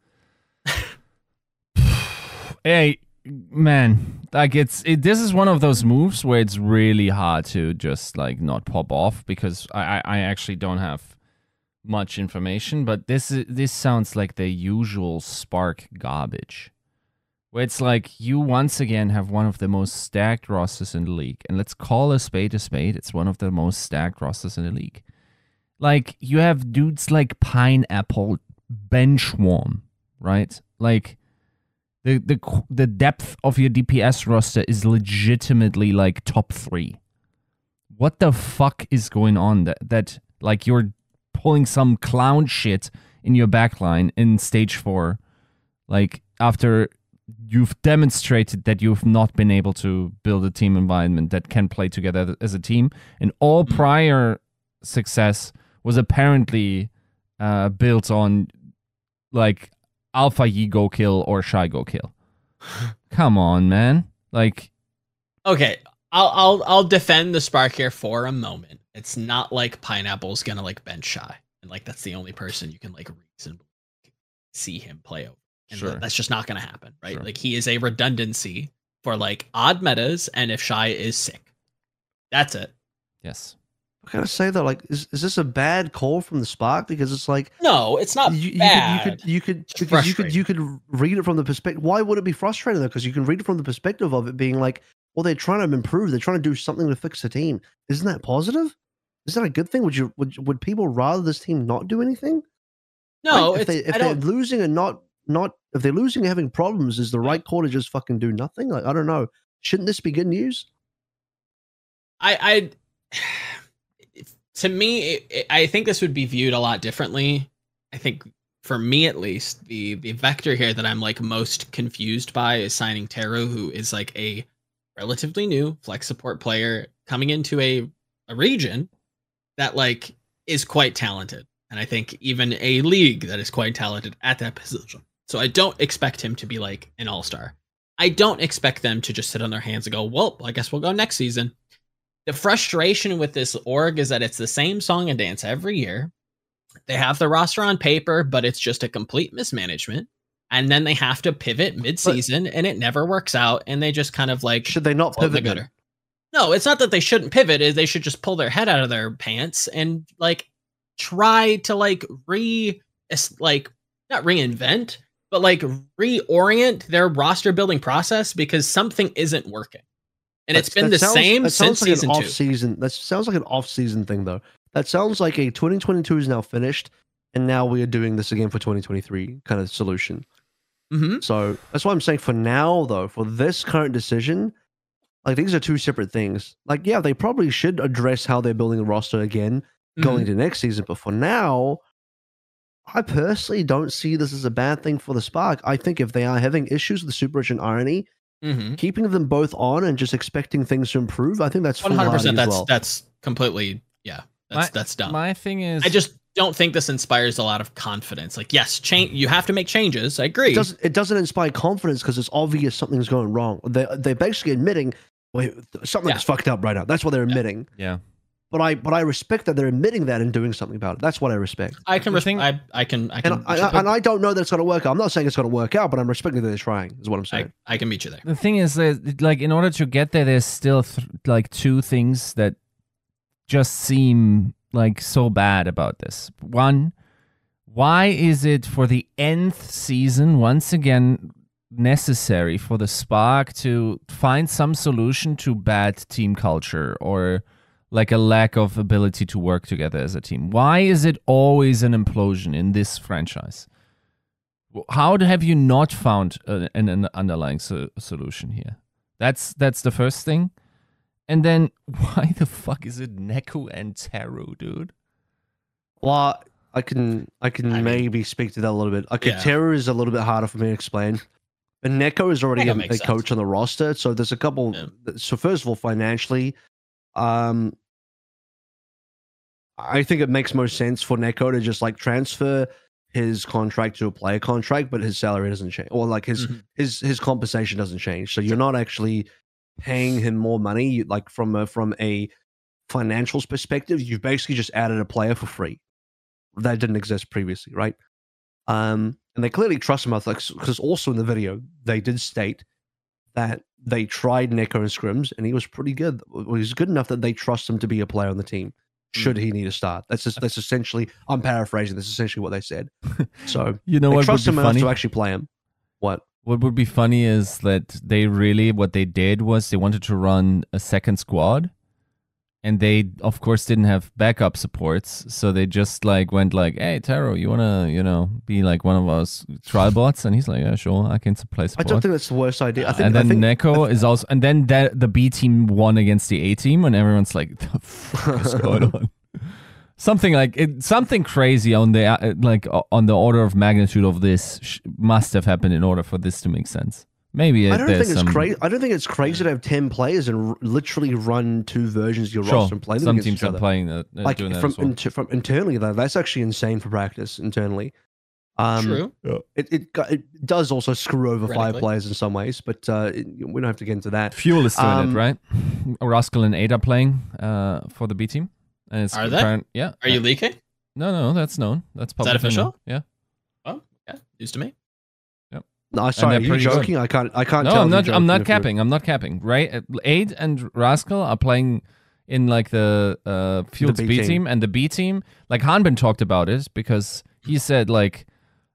hey, man, like it's it, this is one of those moves where it's really hard to just like not pop off because I I actually don't have much information, but this this sounds like the usual Spark garbage. It's like you once again have one of the most stacked rosters in the league, and let's call a spade a spade. It's one of the most stacked rosters in the league. Like you have dudes like Pineapple, Benchwarm, right? Like the the the depth of your DPS roster is legitimately like top three. What the fuck is going on? That that like you're pulling some clown shit in your backline in stage four, like after you've demonstrated that you've not been able to build a team environment that can play together as a team, and all mm. prior success was apparently uh, built on like Alpha Yi go kill or Shy go kill. Come on, man. Like,
okay, I'll I'll I'll defend the Spark here for a moment. It's not like Pineapple's gonna like bench Shy, and like that's the only person you can like reasonably see him play over. And sure. that's just not gonna happen, right? Sure. Like he is a redundancy for like odd metas, and if Shy is sick, that's it.
Yes.
I gotta say though, like, is, is this a bad call from the Spark? Because it's like,
no, it's not
you,
bad.
You could, you could, you could, you could, you could read it from the perspective. Why would it be frustrating though? Because you can read it from the perspective of it being like, well, they're trying to improve. They're trying to do something to fix the team. Isn't that positive? Is that a good thing? Would you would would people rather this team not do anything?
No,
like, if they if they're losing and not not if they're losing having problems, is the right call to just fucking do nothing? Like I don't know. Shouldn't this be good news?
I I to me, it, it, I think this would be viewed a lot differently. I think for me at least, the the vector here that I'm like most confused by is signing Teru, who is like a relatively new flex support player coming into a a region that like is quite talented. And I think even a league that is quite talented at that position. So I don't expect him to be like an all-star. I don't expect them to just sit on their hands and go, well, I guess we'll go next season the frustration with this org is that it's the same song and dance every year. They have the roster on paper, but it's just a complete mismanagement. And then they have to pivot mid-season, but and it never works out. And they just kind of like
should they not pivot?
The no, it's not that they shouldn't pivot. Is they should just pull their head out of their pants and like try to like re like not reinvent, but like reorient their roster building process because something isn't working. And That's, it's been the sounds, same since like season
off
two.
Season that sounds like an off season thing though. That sounds like a 2022 is now finished, and now we are doing this again for 2023 kind of solution.
Mm-hmm.
So that's why I'm saying for now though, for this current decision, like these are two separate things. Like yeah, they probably should address how they're building a roster again mm-hmm. going to next season. But for now, I personally don't see this as a bad thing for the Spark. I think if they are having issues with the Super Rich and Irony, Mm-hmm. Keeping them both on and just expecting things to improve, I think that's one hundred percent.
That's
well.
that's completely yeah. That's
my,
that's dumb.
My thing is,
I just don't think this inspires a lot of confidence. Like, yes, change. You have to make changes. I agree.
It doesn't, it doesn't inspire confidence because it's obvious something's going wrong. They they're basically admitting, wait, something's yeah. fucked up right now. That's what they're admitting.
Yeah
but I but I respect that they're admitting that and doing something about it. That's what I respect.
I can respect. I, I can I can
and I, I, and I don't know that it's going to work out. I'm not saying it's going to work out, but I'm respecting that they're trying. Is what I'm saying.
I, I can meet you there.
The thing is that like in order to get there, there's still th- like two things that just seem like so bad about this. One, why is it for the nth season once again necessary for the Spark to find some solution to bad team culture or like a lack of ability to work together as a team. Why is it always an implosion in this franchise? How have you not found uh, an, an underlying so- solution here? That's that's the first thing. And then why the fuck is it Neko and Teru, dude?
Well, I can I can I maybe mean, speak to that a little bit. Okay, yeah. Teru is a little bit harder for me to explain. But Neko is already a, a coach on the roster, so there's a couple. Yeah. So first of all, financially, um, I think it makes most sense for Neko to just like transfer his contract to a player contract, but his salary doesn't change, or like his mm-hmm. his his compensation doesn't change. So you're not actually paying him more money. Like from a, from a financials perspective, you've basically just added a player for free that didn't exist previously, right? Um, and they clearly trust him. Because also in the video they did state that they tried Neko and scrims, and he was pretty good. He was good enough that they trust him to be a player on the team should mm. he need a start. That's just, that's essentially. I'm paraphrasing. That's essentially what they said. So
you know what
trust
him
enough to actually play him. What?
What would be funny is that they really what they did was they wanted to run a second squad and they of course didn't have backup supports. So they just like went like hey Teru you want to you know be like one of us trial bots? And he's like yeah sure i can play support
i don't think that's the worst idea. I think,
and then
I think,
neko is also and then that the b team won against the a team and everyone's like the fuck is going on? Something like it, something crazy on the uh, like on the order of magnitude of this sh- must have happened in order for this to make sense Maybe
I don't
think
it's crazy. I don't think it's crazy to have ten players and r- literally run two versions of your
sure.
roster and play them
Some teams
each other.
are playing that,
like
from
well. inter- from internally though. That's actually insane for practice internally.
Um, True.
It, it it does also screw over five players in some ways, but uh, it, we don't have to get into that.
Fuel is doing um, it, right? Rascal and Ada playing uh, for the B team.
And it's are they? yeah. Are you leaking?
No, no, that's known. That's public.
Is that official? Known.
Yeah.
Oh, yeah. News to me.
No, sorry, are you joking? Good. I can't. I can't.
No, I'm not. I'm not capping. I'm not capping. Right? Aid and Rascal are playing in like the uh, Fuel's the B, B team. team. and the B team. Like Hanbin talked about it because he said like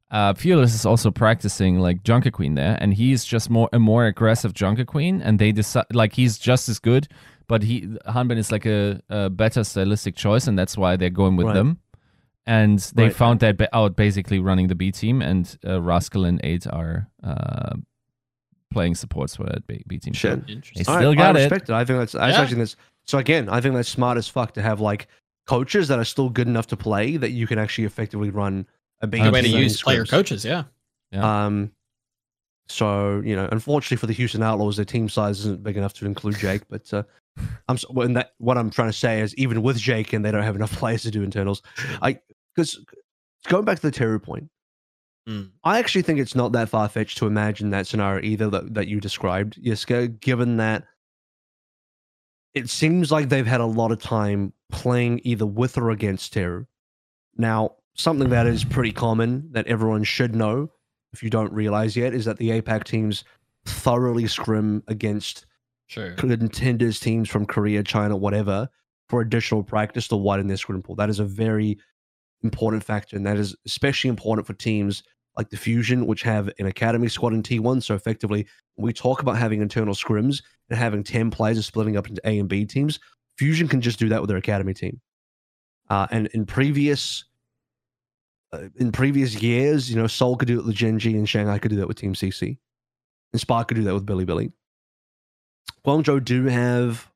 uh, Fearless is also practicing like Junker Queen there, and he's just more a more aggressive Junker Queen, and they decide like he's just as good, but he Hanbin is like a, a better stylistic choice, and that's why they're going with right. them and they right. found that out basically running the B team, and uh, Rascal and Eight are uh, playing supports for that B, B team.
Shit.
They still right, got
I
it.
respect it. I think that's. I yeah. actually this. So again, I think that's smart as fuck to have like coaches that are still good enough to play that you can actually effectively run a B.
way to use player coaches. Yeah.
yeah.
Um. So you know, unfortunately for the Houston Outlaws, their team size isn't big enough to include Jake. But uh, I'm when that what I'm trying to say is even with Jake and they don't have enough players to do internals. I because going back to the Teru point, mm. I actually think it's not that far fetched to imagine that scenario either that, that you described, Yiska, given that it seems like they've had a lot of time playing either with or against Teru. Now, something that is pretty common that everyone should know, if you don't realize yet, is that the APAC teams thoroughly scrim against
sure.
contenders teams from Korea, China, whatever, for additional practice to widen their scrim pool. That is a very important factor, and that is especially important for teams like the Fusion, which have an academy squad in T1. So effectively, we talk about having internal scrims and having 10 players and splitting up into A and B teams, Fusion can just do that with their academy team. Uh, and in previous in previous years, you know, Seoul could do it with Gen.G and Shanghai could do that with Team CC. And Spark could do that with Bilibili. Guangzhou do have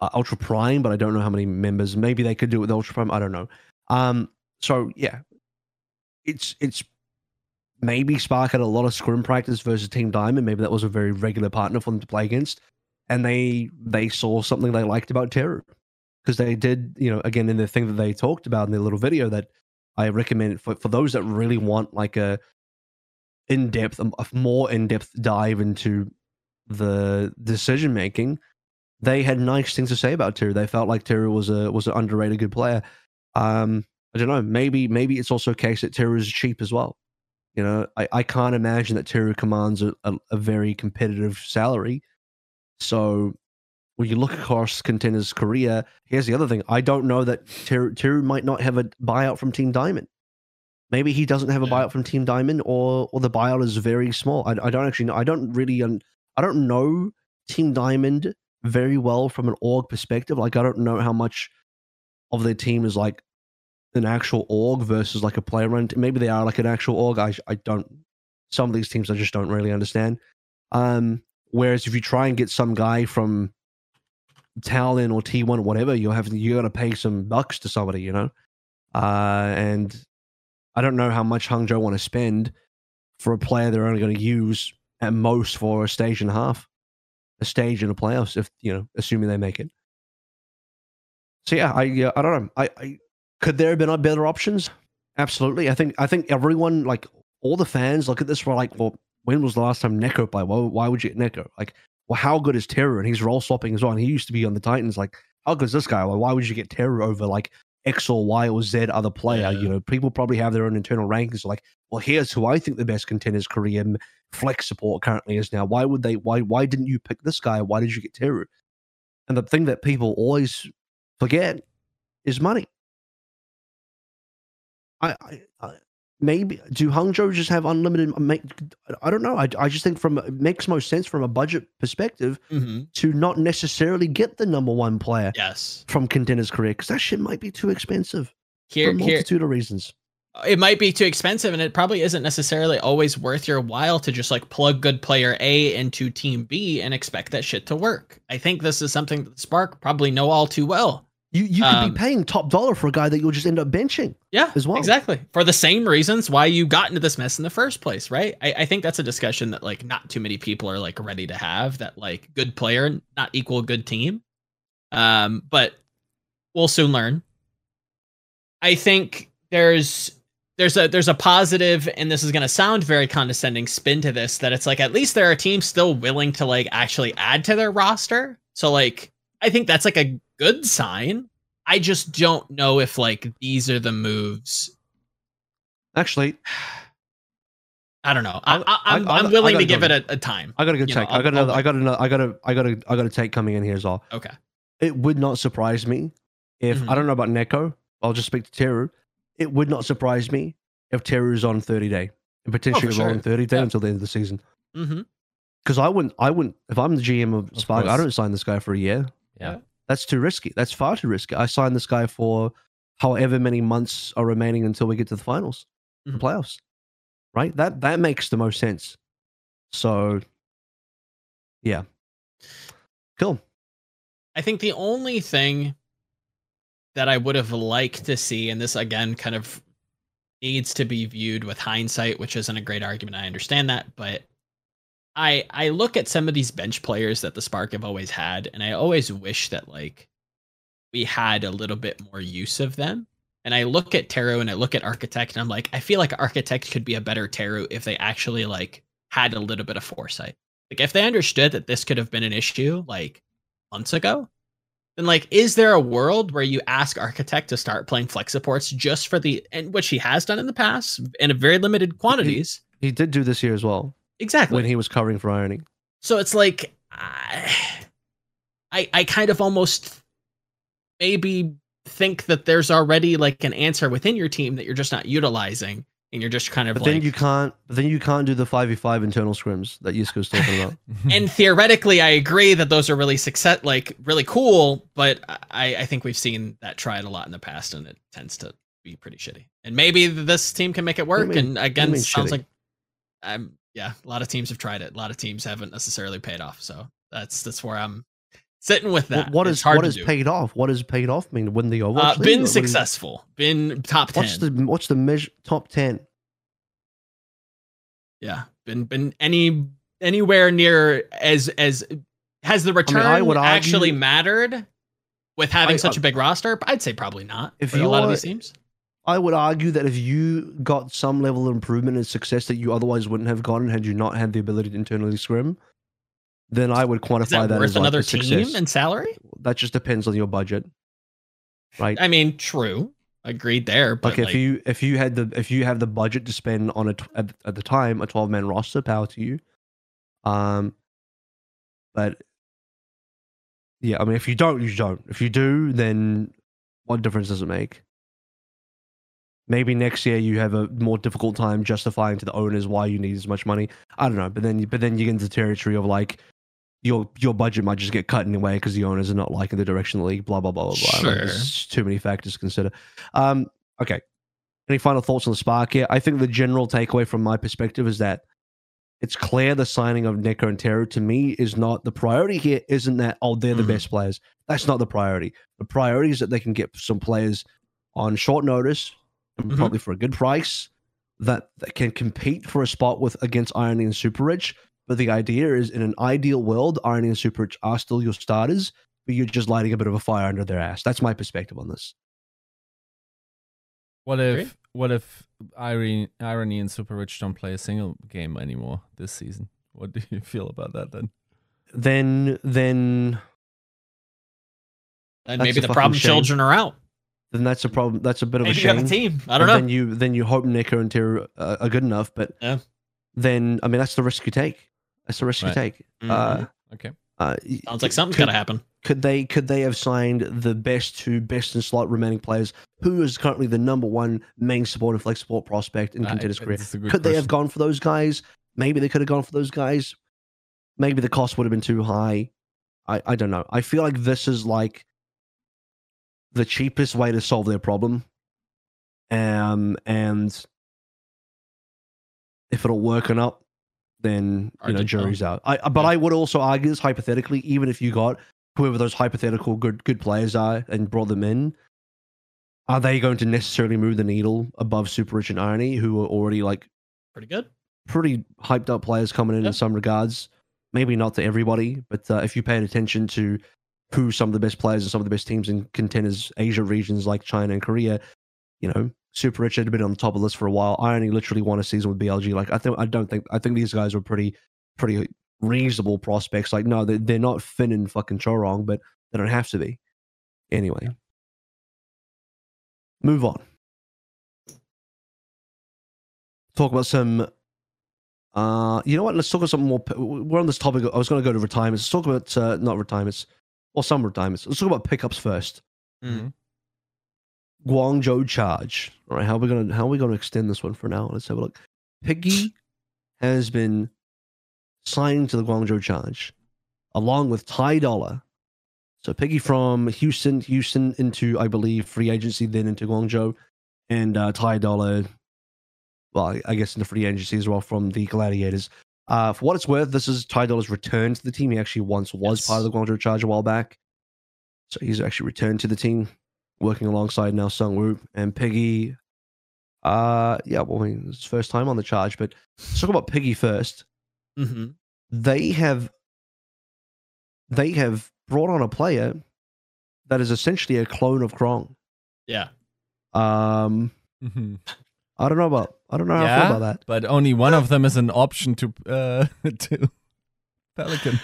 uh, Ultra Prime, but I don't know how many members. Maybe they could do it with Ultra Prime. I don't know. Um, so yeah, it's it's maybe Spark had a lot of scrim practice versus Team Diamond. Maybe that was a very regular partner for them to play against, and they they saw something they liked about Teru because they did. You know, again in the thing that they talked about in their little video that I recommend for for those that really want like a in depth, a more in depth dive into the decision making they had nice things to say about Teru. They felt like Teru was a was an underrated good player. Um, I don't know. Maybe maybe it's also a case that Teru is cheap as well. You know, I, I can't imagine that Teru commands a, a, a very competitive salary. So when you look across contenders Korea, here's the other thing. I don't know that Teru, Teru might not have a buyout from Team Diamond. Maybe he doesn't have a buyout from Team Diamond, or or the buyout is very small. I, I don't actually know. I don't really. I don't know Team Diamond very well from an org perspective. Like I don't know how much of their team is like an actual org versus like a player run. Maybe they are like an actual org. I I don't. Some of these teams I just don't really understand. Um, whereas if you try and get some guy from Talon or T1 or whatever, you're have you got to pay some bucks to somebody, you know. Uh, and I don't know how much Hangzhou want to spend for a player they're only going to use at most for a stage and a half a stage in the playoffs if you know, assuming they make it. So yeah, I uh, I don't know. I, I could there have been better options? Absolutely. I think I think everyone like all the fans look at this. We're like, well, when was the last time Neko played? Why, why would you get Neko? Like, well, how good is Teru? And he's role swapping as well. And he used to be on the Titans. Like, how good is this guy? Like, why would you get Teru over like X or Y or Z other player? Yeah. You know, people probably have their own internal rankings. Like, well, here's who I think the best contenders Korean flex support currently is now. Why would they? Why why didn't you pick this guy? Why did you get Teru? And the thing that people always forget is money. I, I, maybe do Hangzhou just have unlimited? Make I don't know. I, I just think from it makes most sense from a budget perspective mm-hmm. to not necessarily get the number one player.
Yes,
from Contenders Korea because that shit might be too expensive here, for a multitude
here,
of reasons.
It might be too expensive, and it probably isn't necessarily always worth your while to just like plug good player A into Team B and expect that shit to work. I think this is something that Spark probably know all too well
you you could um, be paying top dollar for a guy that you'll just end up benching.
Yeah,
as well.
Exactly for the same reasons why you got into this mess in the first place, right? I, I think that's a discussion that like not too many people are like ready to have. That like good player not equal good team. Um, but we'll soon learn. I think there's there's a there's a positive and this is going to sound very condescending spin to this that it's like at least there are teams still willing to like actually add to their roster so like i think that's like a good sign. I just don't know if like these are the moves.
Actually,
I don't know. I, am I'm, I'm willing to give it a, a, time.
I got a good take. Know, I got another. I got another. I got a. I got a. I got a take coming in here as well.
Okay.
It would not surprise me if mm-hmm. I don't know about Neko. I'll just speak to Teru. It would not surprise me if Teru's on 30 day and potentially oh, rolling 30 day yeah. until the end of the season. Because
mm-hmm.
I wouldn't. I wouldn't. If I'm the GM of, of Spark, course. I don't sign this guy for a year.
Yeah.
That's too risky. That's far too risky. I signed this guy for however many months are remaining until we get to the finals, mm-hmm. the playoffs. Right? That that makes the most sense. So yeah. Cool.
I think the only thing that I would have liked to see, and this again kind of needs to be viewed with hindsight, which isn't a great argument. I understand that, but I I look at some of these bench players that the Spark have always had, and I always wish that like we had a little bit more use of them. And I look at Teru and I look at Architect, and I'm like, I feel like Architect could be a better Teru if they actually like had a little bit of foresight. Like if they understood that this could have been an issue like months ago, then like is there a world where you ask Architect to start playing flex supports just for the and which he has done in the past in a very limited quantities?
He, he did do this year as well.
Exactly.
When he was covering for Irony.
So it's like I I, I kind of almost maybe think that there's already like an answer within your team that you're just not utilizing and you're just kind of
but
like,
then you can't then you can't do the 5v5 internal scrims that Yisko's talking about
and theoretically i agree that those are really success like really cool but i i think we've seen that tried a lot in the past and it tends to be pretty shitty and maybe this team can make it work mean, and again sounds shitty? like i'm yeah, a lot of teams have tried it. A lot of teams haven't necessarily paid off. So that's that's where I'm sitting with that.
what is what is paid off? What does paid off I mean? Win the Overwatch?
Uh, been successful. been top ten.
What's the what's the measure top ten?
Yeah, been been any anywhere near as as has the return I mean, I actually argue, mattered with having I, such a big roster? I'd say probably not. If you a lot of these teams,
I would argue that if you got some level of improvement and success that you otherwise wouldn't have gotten had you not had the ability to internally scrim, then I would quantify Is that, that
worth
as
another
like
team and salary.
That just depends on your budget, right?
I mean, true, agreed there. But
like if you if you had the if you have the budget to spend on a at, at the time a twelve man roster, power to you. Um, but yeah, I mean, if you don't, you don't. If you do, then what difference does it make? Maybe next year you have a more difficult time justifying to the owners why you need as much money. I don't know, but then but then you get into territory of like your your budget might just get cut anyway because the owners are not liking the direction of the league. Blah blah blah blah blah. Sure. Like, there's too many factors to consider. Um, okay. Any final thoughts on the spark here? I think the general takeaway from my perspective is that it's clear the signing of Neko and Teru to me is not the priority here. Isn't that oh they're the mm-hmm. best players? That's not the priority. The priority is that they can get some players on short notice mm-hmm. probably for a good price that, that can compete for a spot with against Irony and Super Rich. But the idea is, in an ideal world, Irony and Super Rich are still your starters, but you're just lighting a bit of a fire under their ass. That's my perspective on this.
What if Great. what if Irony, Irony and Super Rich don't play a single game anymore this season? What do you feel about that then?
Then then
and maybe the problem shame. children are out.
Then that's a problem. That's a bit of
maybe
a shame.
You have a team. I don't and know.
Then you then you hope Neko and Teru uh, are good enough, but
yeah.
then I mean that's the risk you take. That's the risk right. you take. Mm-hmm. Uh,
okay.
Uh, Sounds like something's could, gonna happen.
Could they could they have signed the best two best in slot remaining players? Who is currently the number one main support and flex support prospect in uh, Contenders Korea? Could question. they have gone for those guys? Maybe they could have gone for those guys. Maybe the cost would have been too high. I, I don't know. I feel like this is like the cheapest way to solve their problem. Um, and if it'll work or not, then you know jury's out. I but yeah. I would also argue this hypothetically, even if you got whoever those hypothetical good good players are and brought them in, are they going to necessarily move the needle above Super Rich and Irony, who are already like
pretty good,
pretty hyped up players coming in yep. in some regards? Maybe not to everybody, but uh, if you paid attention to who some of the best players and some of the best teams in contenders Asia regions like China and Korea, you know, Super Rich had been on the top of the list for a while. I only literally won a season with BLG. Like I think I don't think I think these guys were pretty pretty reasonable prospects. Like no, they're, they're not Finn and fucking Chorong, but they don't have to be. Anyway, move on. Talk about some. Uh, you know what? Let's talk about something more. We're on this topic. I was going to go to retirements. Let's talk about uh, not retirements or some retirements. Let's talk about pickups 1st mm-hmm. Guangzhou Charge. All right, how are we gonna how are we gonna extend this one for now? Let's have a look. Piggy has been signed to the Guangzhou Charge, along with Ty Dollar. So Piggy from Houston, Houston into I believe free agency, then into Guangzhou, and uh, Ty Dollar. Well, I guess into free agency as well from the Gladiators. Uh, for what it's worth, this is Ty Dollar's return to the team. He actually once was yes. part of the Guangzhou Charge a while back. So he's actually returned to the team, working alongside now Sung Woo and Piggy. Uh, yeah, well, I mean, it's first time on the charge, but let's talk about Piggy 1st
mm-hmm.
They have they have brought on a player that is essentially a clone of Krong.
Yeah.
Um, mm-hmm. I don't know about I don't know yeah, how I feel about that.
But only one of them is an option to uh to Pelican.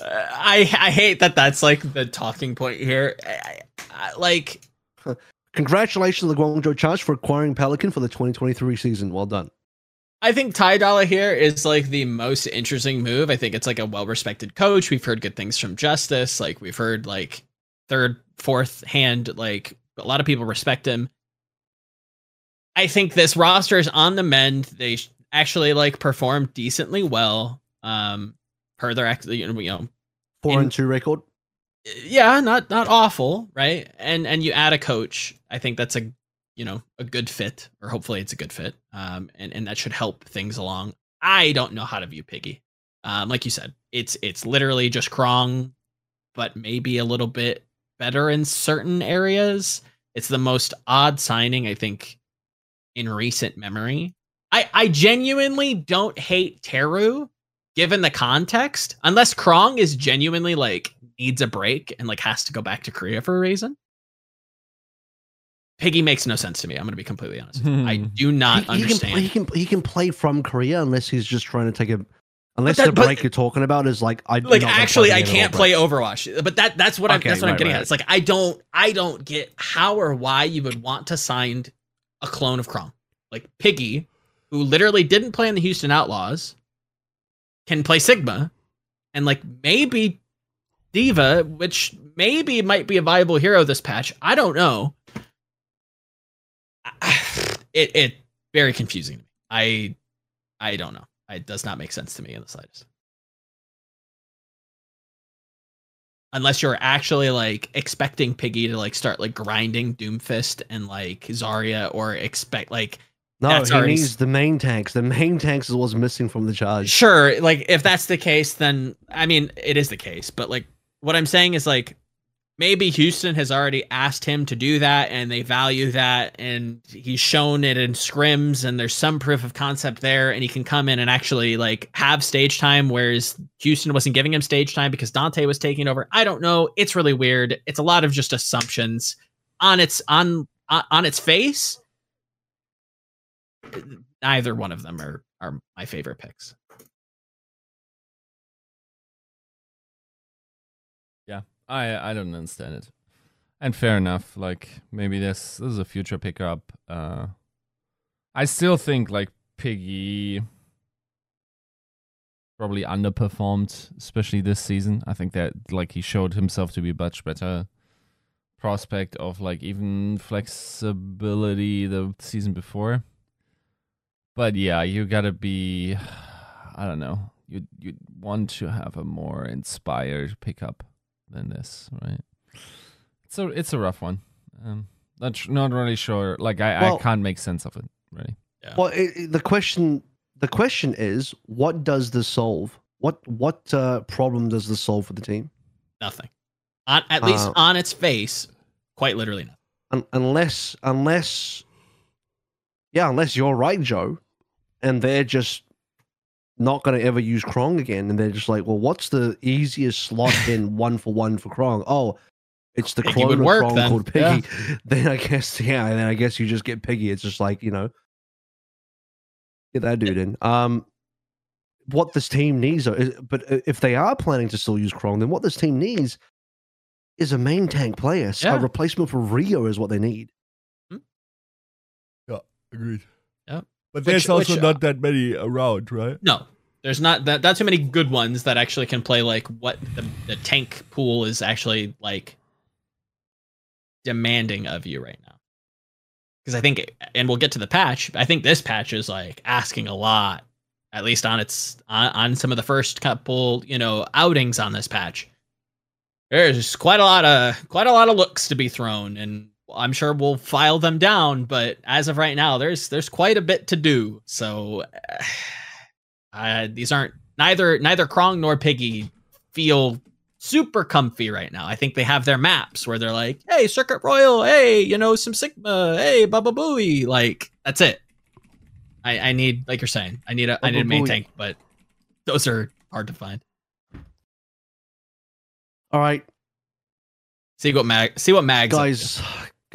Uh, I I hate that that's like the talking point here. I, I, like,
congratulations to the Guangzhou Charge for acquiring Pelican for the 2023 season. Well done.
I think Ty Dollar here is like the most interesting move. I think it's like a well respected coach. We've heard good things from Justice. Like we've heard like third, fourth hand. Like a lot of people respect him. I think this roster is on the mend. They actually like performed decently well. Um, per their actually, you know,
four in, and two record.
Yeah, not not awful, right? And and you add a coach. I think that's a you know a good fit, or hopefully it's a good fit. Um, and and that should help things along. I don't know how to view Piggy. Um, like you said, it's it's literally just Krong, but maybe a little bit better in certain areas. It's the most odd signing I think in recent memory. I, I genuinely don't hate Teru given the context, unless Krong is genuinely like needs a break and like has to go back to Korea for a reason. Piggy makes no sense to me. I'm going to be completely honest. I hmm. do not he, understand.
He can, he can he can play from Korea unless he's just trying to take a unless that, the break you're talking about is like I
like actually I can't play Overwatch. But that that's what okay, I'm that's what right, I'm getting right. at. It's like I don't I don't get how or why you would want to sign a clone of Krong like Piggy, who literally didn't play in the Houston Outlaws, can play Sigma, and like maybe D.Va, which maybe might be a viable hero this patch. I don't know. It it very confusing. To me. I I don't know. It does not make sense to me in the slightest. Unless you're actually like expecting Piggy to like start like grinding Doomfist and like Zarya or expect like
no, that's he needs the main tanks. The main tanks is what's missing from the charge.
Sure, like if that's the case, then I mean it is the case. But like what I'm saying is like maybe Houston has already asked him to do that, and they value that, and he's shown it in scrims, and there's some proof of concept there, and he can come in and actually like have stage time, whereas Houston wasn't giving him stage time because Dante was taking over. I don't know. It's really weird. It's a lot of just assumptions on its on on its face neither one of them are are my favorite picks.
I I don't understand it. And fair enough. Like maybe this this is a future pickup. Uh I still think like Piggy probably underperformed, especially this season. I think that like he showed himself to be a much better prospect of like even flexibility the season before. But yeah, you gotta be I don't know. You you want to have a more inspired pickup than this, right? So it's a rough one. Um, not not really sure. Like I, well, I can't make sense of it really.
Yeah. Well, it, it, the question the question is, what does this solve? What what uh, problem does this solve for the team?
Nothing. On, at least uh, on its face, quite literally nothing.
Un- unless unless yeah, unless you're right, Joe, and they're just not going to ever use Krong again, and they're just like, well, what's the easiest slot in one for one for Krong? Oh, it's the Piggy clone of work, Krong then. called Piggy. Yeah. Then I guess yeah, and then I guess you just get Piggy. It's just like you know, get that dude in. Um, what this team needs, is, but if they are planning to still use Krong, then what this team needs is a main tank player. So yeah. a replacement for Rio is what they need.
Hmm? Yeah, agreed. But there's which, also which, not uh, that many around, right?
No. There's not that that too many good ones that actually can play like what the, the tank pool is actually like demanding of you right now. Because I think and we'll get to the patch, I think this patch is like asking a lot, at least on its on, on some of the first couple, you know, outings on this patch there's quite a lot of quite a lot of looks to be thrown and I'm sure we'll file them down, but as of right now, there's there's quite a bit to do. So uh, these aren't neither neither Krong nor Piggy feel super comfy right now. I think they have their maps where they're like, "Hey, Circuit Royal, hey, you know, some Sigma, hey, Baba Booey." Like that's it. I, I need, like you're saying, I need a Baba I need a main tank, but those are hard to find.
All right.
See what Mag. See what mags
Guys,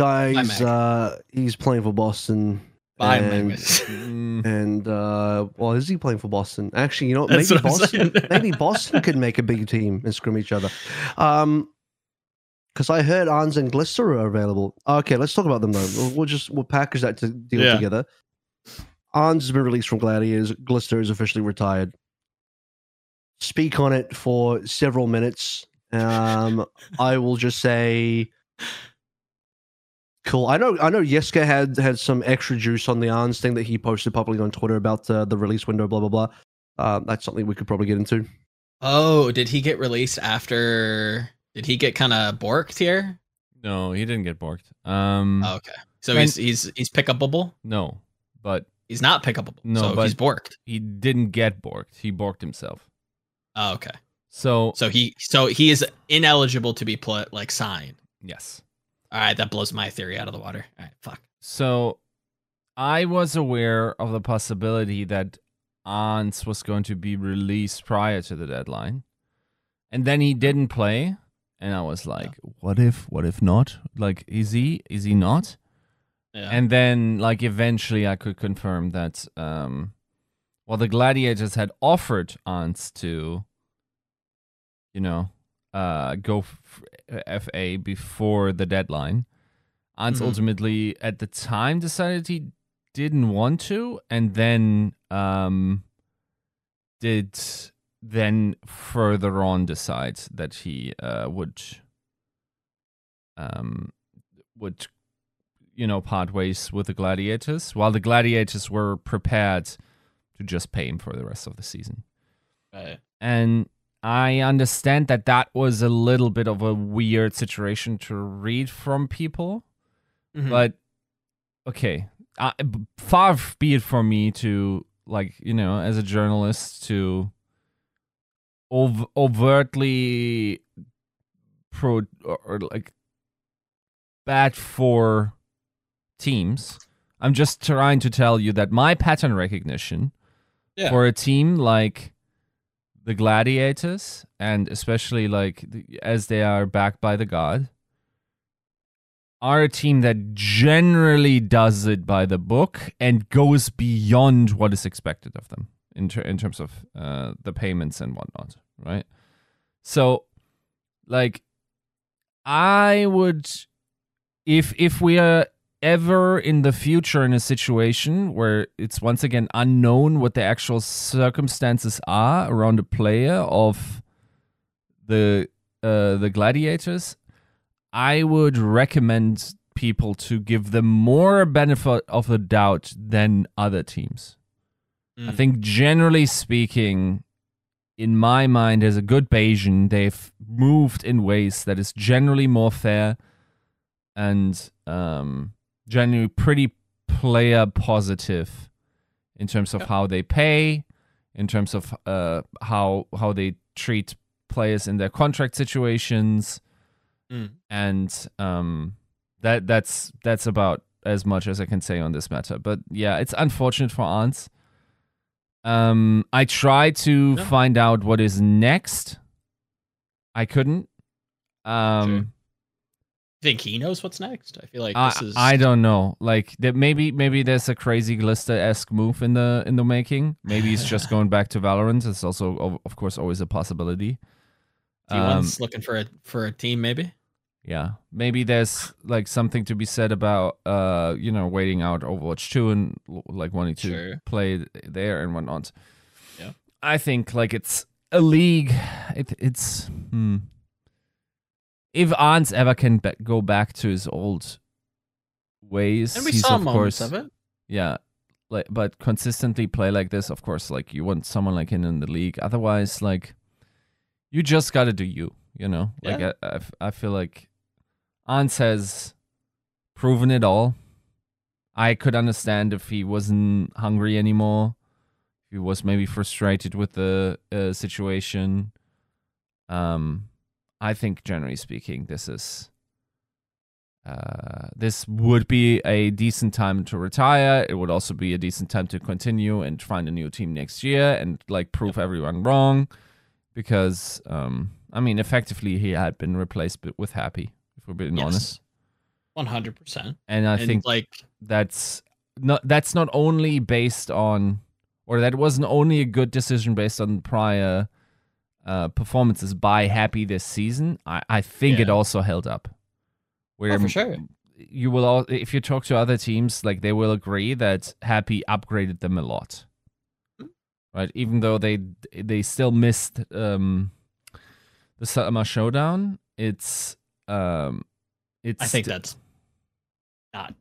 guys. Uh, he's playing for Boston. Bye, and, and uh, well, is he playing for Boston? Actually, you know, That's maybe Boston, maybe Boston could make a big team and scrim each other. Um, because I heard Arns and Glister are available. Okay, let's talk about them though. We'll, we'll just we'll package that to deal yeah. together. Arns has been released from Gladiators. Glister is officially retired. Speak on it for several minutes. Um, I will just say, cool. I know. I know. Yeska had had some extra juice on the Arns thing that he posted publicly on Twitter about uh, the release window. Blah blah blah. Uh, that's something we could probably get into.
Oh, did he get released after? Did he get kind of borked here?
No, he didn't get borked. Um,
oh, okay, so he's he's he's pickupable.
No, but
he's not pickupable.
No,
so
but
he's borked.
He didn't get borked. He borked himself.
Oh, okay.
So
so he so he is ineligible to be put like signed.
Yes.
All right, that blows my theory out of the water. All right, fuck.
So I was aware of the possibility that Arns was going to be released prior to the deadline. And then he didn't play. And I was like, yeah. what if, what if not? Like, is he, is he not? Yeah. And then, like, eventually I could confirm that, um, well, the Gladiators had offered Arns to you know, uh, go f- FA before the deadline. Arns mm-hmm. ultimately, at the time, decided he didn't want to, and then um, did then further on decide that he uh, would um, would you know part ways with the gladiators, while the gladiators were prepared to just pay him for the rest of the season.
Right.
And I understand that that was a little bit of a weird situation to read from people, mm-hmm. but okay, far be it from me to like you know as a journalist to ov- overtly pro or, or like bad for teams. I'm just trying to tell you that my pattern recognition yeah. for a team like the gladiators and especially like as they are backed by the god are a team that generally does it by the book and goes beyond what is expected of them in, ter- in terms of uh, the payments and whatnot, right? So, like, I would, if if we are ever in the future in a situation where it's once again unknown what the actual circumstances are around a player of the uh, the gladiators, I would recommend people to give them more benefit of the doubt than other teams. Mm. I think generally speaking, in my mind, as a good Bayesian, they've moved in ways that is generally more fair and um, generally pretty player positive in terms of how they pay, in terms of uh, how how they treat players in their contract situations, mm. and um, that that's that's about as much as I can say on this matter. But yeah, it's unfortunate for Arns. Um, I tried to no. find out what is next. I couldn't. Um.
Think he knows what's next? I feel like
I,
this is.
I don't know. Like that maybe maybe there's a crazy Glister esque move in the in the making. Maybe he's just going back to Valorant. It's also of course always a possibility.
T1's um, looking for a for a team, maybe.
Yeah, maybe there's like something to be said about uh you know waiting out Overwatch two and like wanting to sure. play there and whatnot.
Yeah,
I think like it's a league. It, it's hmm. If Arns ever can be- go back to his old ways,
and we he's saw of course of it.
Yeah, like but consistently play like this. Of course, like you want someone like him in the league. Otherwise, like you just got to do you. You know, like yeah. I, I, I feel like Arns has proven it all. I could understand if he wasn't hungry anymore. He was maybe frustrated with the uh, situation. Um, I think generally speaking, this is uh, this would be a decent time to retire. It would also be a decent time to continue and find a new team next year and like prove everyone wrong because um, I mean, effectively, he had been replaced with Happy, if we're being yes. honest.
One hundred percent.
And I and think like that's not that's not only based on, or that wasn't only a good decision based on prior uh, performances by Happy this season. I I think yeah. it also held up.
Where oh, for sure.
You will all, if you talk to other teams, like they will agree that Happy upgraded them a lot right? Even though they they still missed um, the summer showdown, it's um, it's.
I think that's not.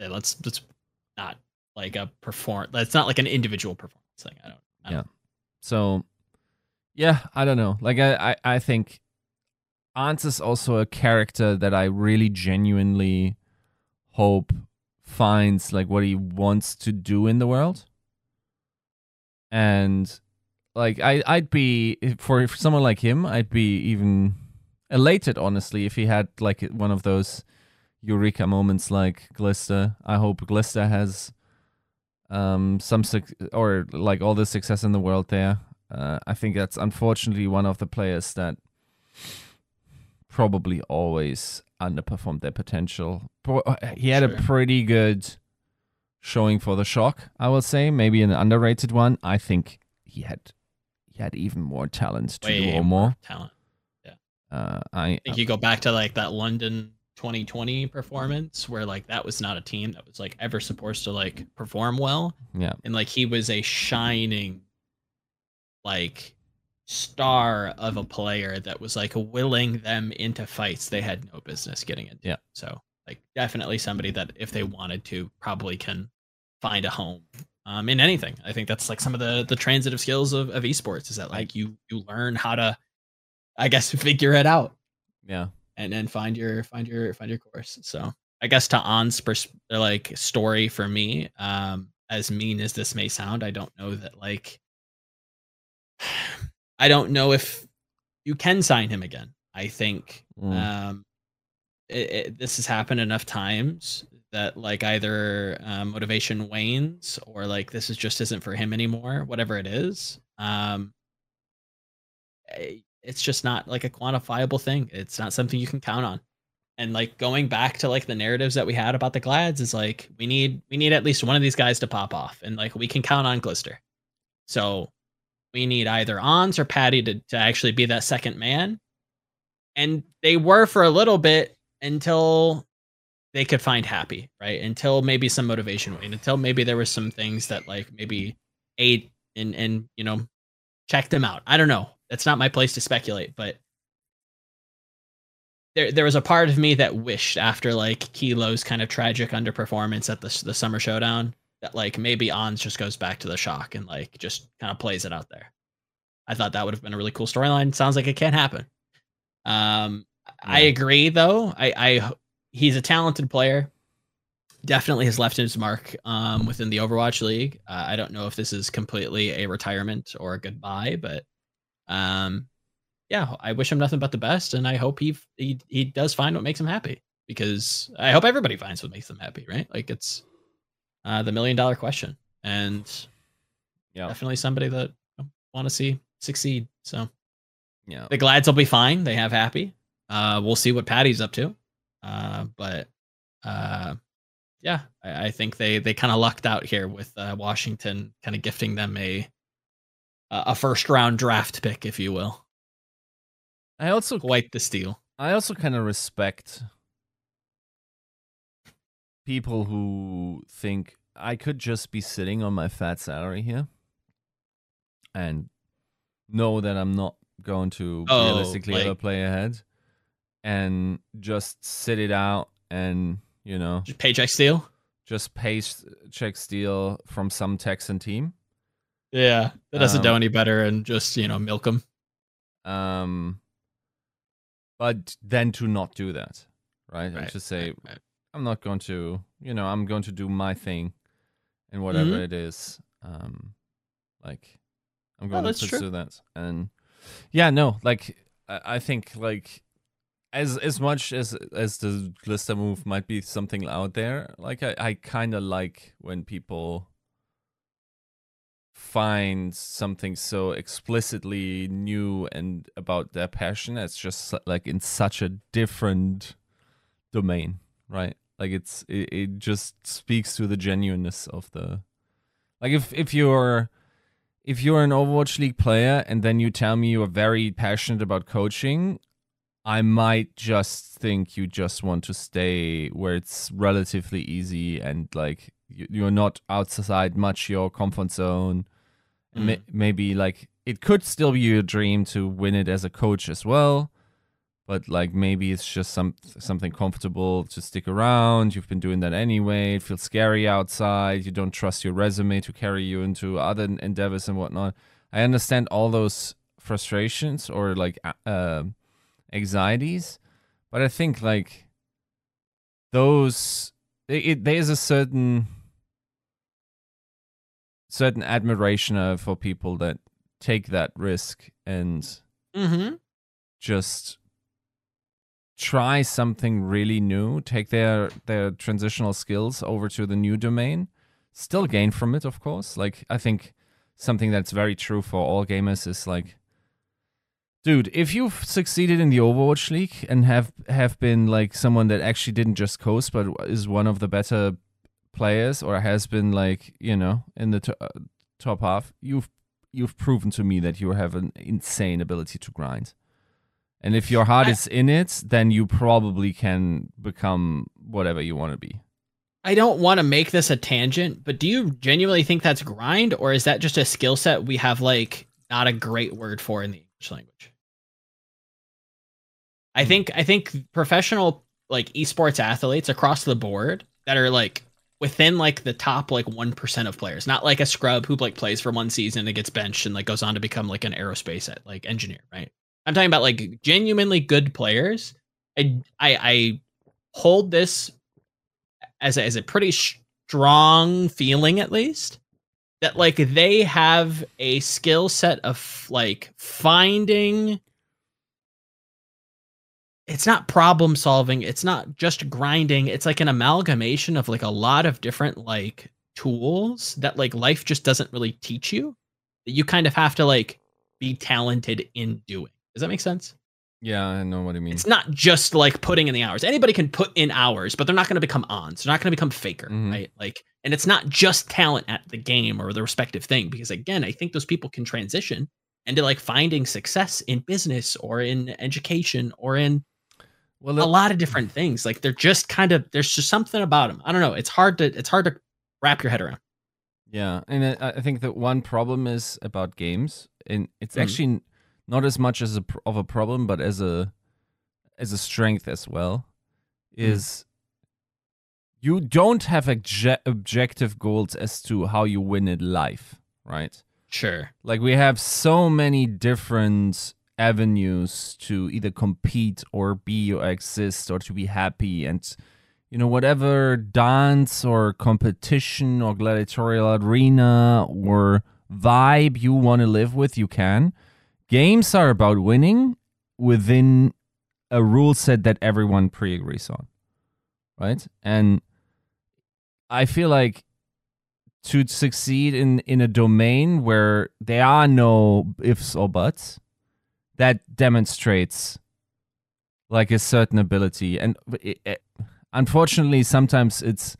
Yeah, let's let's not like a perform. That's not like an individual performance thing. I don't. I
don't yeah. So, yeah, I don't know. Like I I, I think. Arns is also a character that I really genuinely hope finds like what he wants to do in the world and like I I'd be for, for someone like him, I'd be even elated honestly if he had like one of those eureka moments like Glister. I hope Glister has um some su- or like all the success in the world there. Uh, I think that's unfortunately one of the players that probably always underperformed their potential. Uh, he had sure. a pretty good showing for the shock, I will say. Maybe an underrated one. I think he had he had even more talent to Way do more. more.
Talent. Yeah.
Uh, I,
I think you go back to like that London 2020 performance where like that was not a team that was like ever supposed to like perform well.
Yeah.
And like he was a shining like star of a player that was like willing them into fights they had no business getting into.
Yeah.
So like definitely somebody that if they wanted to probably can find a home um, in anything. I think that's like some of the the transitive skills of, of esports is that like you you learn how to, I guess, figure it out.
Yeah,
and then find your find your find your course. So I guess to Ans's pers- like story for me, um, as mean as this may sound, I don't know that like, I don't know if you can sign him again. I think mm. um, it, it, this has happened enough times that like either um, motivation wanes or like this is just isn't for him anymore whatever it is um eh, it's just not like a quantifiable thing it's not something you can count on And like going back to like the narratives that we had about the Glads is like we need we need at least one of these guys to pop off, and like we can count on Glister. So we need either Ans or Patty to to actually be that second man. And they were for a little bit until they could find happy, right? Until maybe some motivation waned, until maybe there was some things that like maybe ate and and you know checked them out. I don't know. That's not my place to speculate, but there there was a part of me that wished after like Kilo's kind of tragic underperformance at the the summer showdown that like maybe Ans just goes back to the shock and like just kind of plays it out there. I thought that would have been a really cool storyline. Sounds like it can't happen. Um, yeah. I agree though. I, I he's a talented player. Definitely has left his mark um, within the Overwatch League. Uh, I don't know if this is completely a retirement or a goodbye, but um, yeah, I wish him nothing but the best, and I hope he he he does find what makes him happy because I hope everybody finds what makes them happy, right? Like it's uh, the million dollar question, and yeah, definitely somebody that I want to see succeed. So yeah, the Glads will be fine. They have happy. Uh, we'll see what Patty's up to. Uh, but uh, yeah, I, I think they they kind of lucked out here with uh, Washington kind of gifting them a a first round draft pick, if you will.
I also
quite the steal.
I also kind of respect people who think I could just be sitting on my fat salary here and know that I'm not going to oh, realistically like, ever play ahead and just sit it out and you know
just paycheck steal
just paycheck steal from some Texan team.
Yeah, that doesn't um, do any better, and just you know milk them.
Um, but then to not do that, right? right and to say, right, right. I'm not going to, you know, I'm going to do my thing, and whatever mm-hmm. it is, um, like I'm going oh, to pursue true. that, and yeah, no, like I, I think like as as much as as the Glister move might be something out there, like I, I kind of like when people find something so explicitly new and about their passion. It's just like in such a different domain, right? Like it's it, it just speaks to the genuineness of the like if if you're if you're an Overwatch League player and then you tell me you're very passionate about coaching, I might just think you just want to stay where it's relatively easy and like you're not outside much your comfort zone. Mm. Maybe like it could still be your dream to win it as a coach as well, but like maybe it's just some something comfortable to stick around. You've been doing that anyway. It feels scary outside. You don't trust your resume to carry you into other endeavors and whatnot. I understand all those frustrations or like uh, anxieties, but I think like those it, it, there's a certain certain admiration uh, for people that take that risk and
mm-hmm.
just try something really new, take their their transitional skills over to the new domain, still gain from it, of course. Like I think something that's very true for all gamers is like Dude, if you've succeeded in the Overwatch League and have have been like someone that actually didn't just coast but is one of the better players or has been like, you know, in the to- uh, top half, you've you've proven to me that you have an insane ability to grind. And if your heart I, is in it, then you probably can become whatever you want to be.
I don't want to make this a tangent, but do you genuinely think that's grind or is that just a skill set we have like not a great word for in the English language? I hmm. think I think professional like esports athletes across the board that are like within like the top like 1% of players not like a scrub who like plays for one season and gets benched and like goes on to become like an aerospace like engineer right i'm talking about like genuinely good players. I i, I hold this as a, as a pretty strong feeling at least that like they have a skill set of like finding it's not problem solving it's not just grinding it's like an amalgamation of like a lot of different like tools that like life just doesn't really teach you that you kind of have to like be talented in doing does that make sense
Yeah, I know what you mean.
It's not just like putting in the hours. Anybody can put in hours, but they're not going to become ans. They're not going to become faker, mm-hmm. right? Like, and it's not just talent at the game or the respective thing, because again, I think those people can transition into like finding success in business or in education or in well, a lot of different things. Like they're just kind of there's just something about them. I don't know. It's hard to it's hard to wrap your head around.
Yeah, and I think that one problem is about games, and it's mm-hmm. actually not as much as a, of a problem, but as a as a strength as well. Mm. Is mm. you don't have obje- objective goals as to how you win in life, right?
Sure.
Like we have so many different avenues to either compete or be or exist or to be happy and you know whatever dance or competition or gladiatorial arena or vibe you want to live with you can games are about winning within a rule set that everyone pre-agrees on right? And i feel like to succeed in in a domain where there are no ifs or buts that demonstrates like a certain ability. And it, it, unfortunately sometimes it's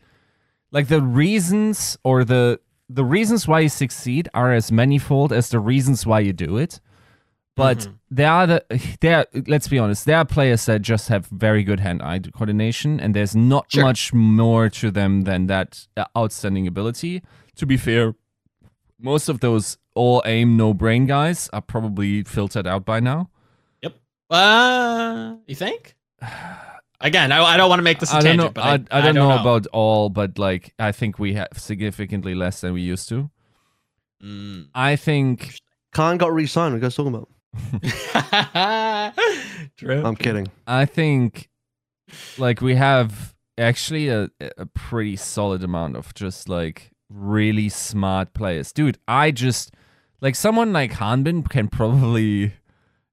like the reasons or the the reasons why you succeed are as manifold as the reasons why you do it but mm-hmm. there are the there let's be honest there are players that just have very good hand-eye coordination and there's not sure. much more to them than that outstanding ability. To be fair most of those all aim no brain guys are probably filtered out by now.
Yep. Uh you think? Again i, I don't want to make this a I
don't
tangent,
know,
I, I,
I, don't, I don't know, know, about all but like i think we have significantly less than we used to. Mm. i think
khan got re-signed what are you guys talking about
True.
I'm kidding.
I think like we have actually a, a pretty solid amount of just like really smart players. Dude, I just like someone like Hanbin can probably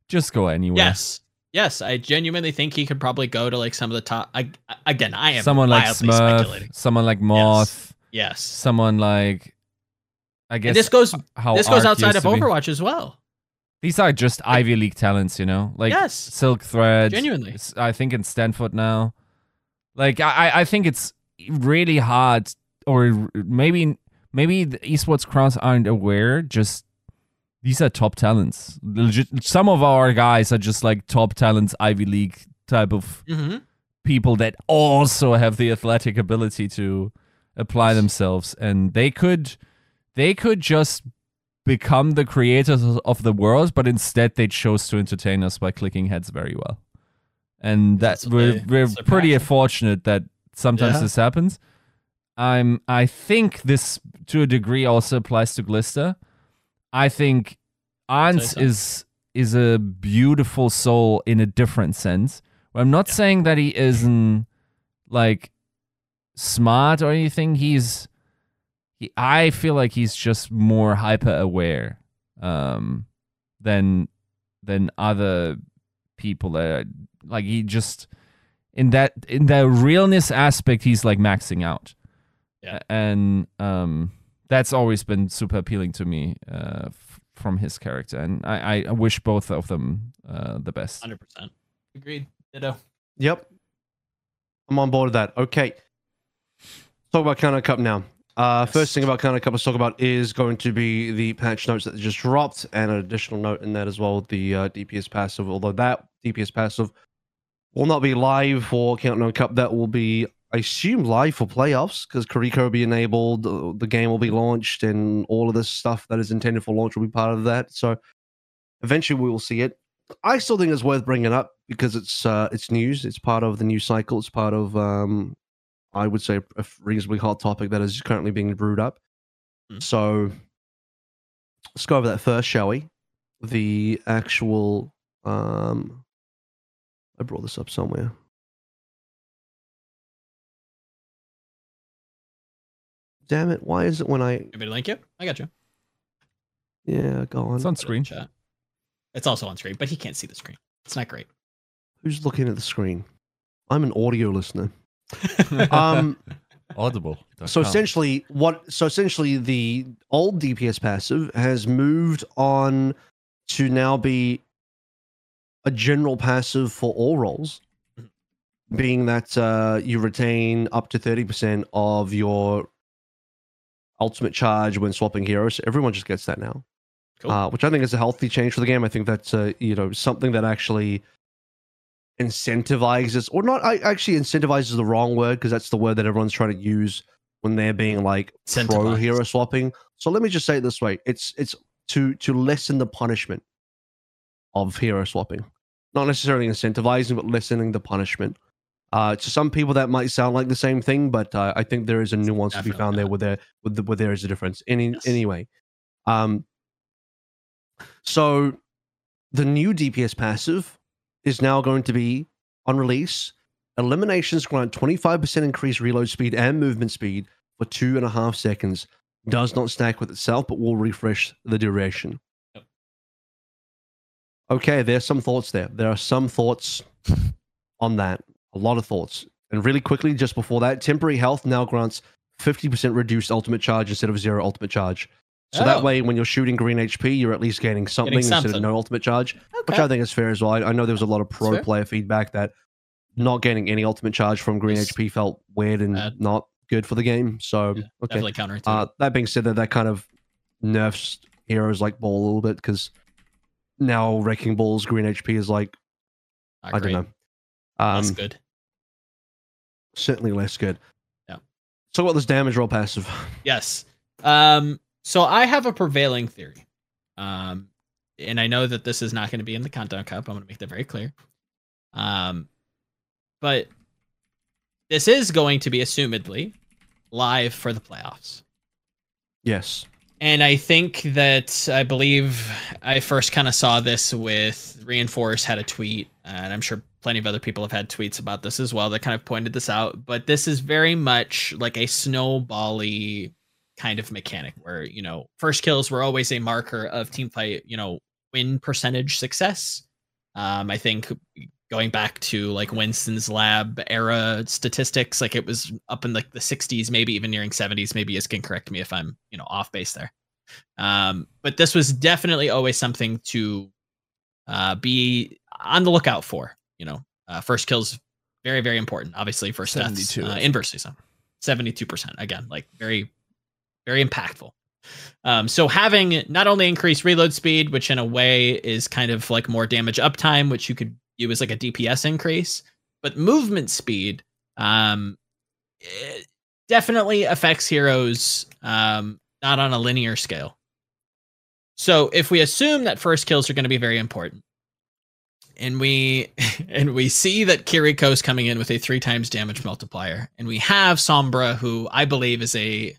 just go anywhere.
Yes. Yes, I genuinely think he could probably go to like some of the top. I, again, I am
someone like Smurf, someone like Moth.
Yes. yes.
Someone like I guess
and this goes how this goes outside of Overwatch as well.
These are just Ivy League talents, you know, like yes, Silk Thread.
Genuinely,
I think in Stanford now. Like I, I think it's really hard, or maybe maybe the esports crowds aren't aware. Just these are top talents. Legit, some of our guys are just like top talents, Ivy League type of mm-hmm. people that also have the athletic ability to apply themselves, and they could they could just become the creators of the world, but instead they chose to entertain us by clicking heads very well. And that we're we're pretty fortunate that sometimes yeah. this happens. I'm I think this to a degree also applies to Glister. I think Ans so. is is a beautiful soul in a different sense. I'm not yeah. saying that he isn't like smart or anything. He's he, I feel like he's just more hyper aware um, than than other people that are, like he just in that in the realness aspect he's like maxing out.
Yeah.
And um that's always been super appealing to me uh, f- from his character and I, I wish both of them uh, the best.
100%. Agreed. Ditto.
Yep. I'm on board with that. Okay. Talk about Countdown Cup now. Uh, yes. First thing about of couple to talk about is going to be the patch notes that just dropped, and an additional note in that as well, the uh, DPS passive. Although that DPS passive will not be live for Countdown Cup, that will be, I assume, live for playoffs because Kiriko will be enabled, uh, the game will be launched, and all of this stuff that is intended for launch will be part of that. So eventually we will see it. I still think it's worth bringing up because it's uh, it's news. It's part of the news cycle. It's part of um, I would say, a reasonably hot topic that is currently being brewed up. Mm. So let's go over that first, shall we? The actual. Um, I brought this up somewhere. Damn it! Why is it when I?
You me link you? I got you.
Yeah, go on.
It's on screen.
It's also on screen, but he can't see the screen. It's not great.
Who's looking at the screen? I'm an audio listener. um,
Audible.
So essentially, what? So essentially, the old DPS passive has moved on to now be a general passive for all roles, being that uh, you retain up to 30% of your ultimate charge when swapping heroes. Everyone just gets that now, cool. uh, which I think is a healthy change for the game. I think that's uh, you know something that actually incentivizes, or not. I actually incentivizes the wrong word because that's the word that everyone's trying to use when they're being like pro hero swapping. So let me just say it this way: it's it's to to lessen the punishment of hero swapping, not necessarily incentivizing, but lessening the punishment. Uh, to some people, that might sound like the same thing, but uh, I think there is a nuance Definitely to be found not. there where there with the, where there is a difference. Any yes. anyway, um, so the new DPS passive is now going to be on release. Eliminations grant 25% increased reload speed and movement speed for two and a half seconds. Does not stack with itself, but will refresh the duration. Yep. Okay, there's some thoughts there. There are some thoughts on that. A lot of thoughts. And really quickly, just before that, temporary health now grants 50% reduced ultimate charge instead of zero ultimate charge. So oh. that way, when you're shooting green HP, you're at least gaining something, something. instead of no ultimate charge, okay. which I think is fair as well. I, I know there was a lot of pro player feedback that not getting any ultimate charge from green it's HP felt weird and bad. not good for the game. So yeah, okay.
counter
uh, That being said, that that kind of nerfs heroes like Ball a little bit because now Wrecking Ball's green HP is like not I great. don't know.
Um, That's good.
Certainly less good.
Yeah.
So what this damage roll passive?
Yes. Um so I have a prevailing theory. Um, and I know that this is not going to be in the Countdown Cup. I'm going to make that very clear. Um, but this is going to be assumedly live for the playoffs.
Yes.
And I think that I believe I first kind of saw this with Reinforce had a tweet, and I'm sure plenty of other people have had tweets about this as well that kind of pointed this out. But this is very much like a snowbally kind of mechanic where you know first kills were always a marker of team fight you know win percentage success. Um i think going back to like winston's lab era statistics like it was up in like the 60s maybe even nearing 70s maybe you can correct me if i'm you know off base there. Um but this was definitely always something to uh be on the lookout for you know. Uh, first kills very very important obviously for stats uh, inversely so 72% again like very very impactful. Um, so having not only increased reload speed, which in a way is kind of like more damage uptime, which you could view as like a DPS increase, but movement speed um, definitely affects heroes um, not on a linear scale. So if we assume that first kills are going to be very important, and we and we see that Kiriko's coming in with a three times damage multiplier, and we have Sombra, who I believe is a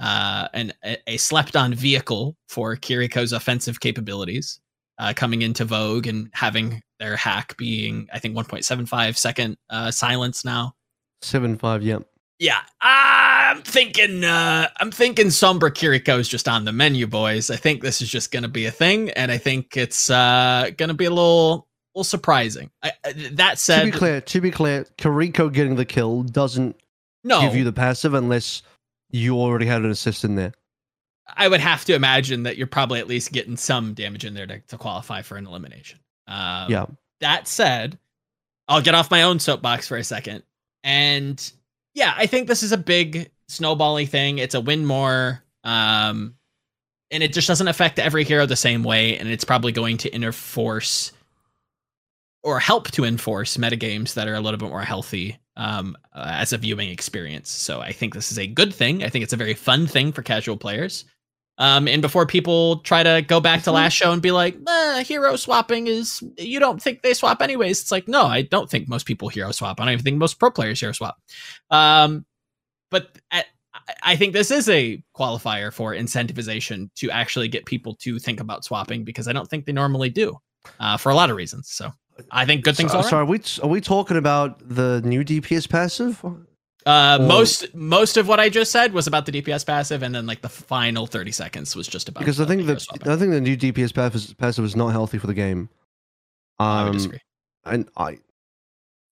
uh, an, a, slept on vehicle for Kiriko's offensive capabilities uh, coming into vogue and having their hack being, I think, 1.75 second uh, silence now.
Seven five, yep.
Yeah, I'm thinking. Uh, I'm thinking Sombra Kiriko is just on the menu, boys. I think this is just going to be a thing, and I think it's uh, going to be a little, little surprising. I, that said,
to be clear, to be clear, Kiriko getting the kill doesn't no. give you the passive unless you already had an assist in there.
I would have to imagine that you're probably at least getting some damage in there to, to qualify for an elimination. Um,
yeah.
That said, I'll get off my own soapbox for a second. And yeah, I think this is a big snowballing thing. It's a win more. Um, and it just doesn't affect every hero the same way. And it's probably going to enforce or help to enforce metagames that are a little bit more healthy um, uh, as a viewing experience. So I think this is a good thing. I think it's a very fun thing for casual players. Um, and before people try to go back to last show and be like, eh, hero swapping is, you don't think they swap anyways. It's like, no, I don't think most people hero swap. I don't even think most pro players hero swap. Um, but at, I think this is a qualifier for incentivization to actually get people to think about swapping because I don't think they normally do uh, for a lot of reasons. So I think good things.
So, sorry, are we are we talking about the new DPS passive?
Uh, or... most most of what I just said was about the DPS passive, and then like the final thirty seconds was just about
because I think that I think the new DPS passive passive is not healthy for the game.
Um, I would disagree.
And I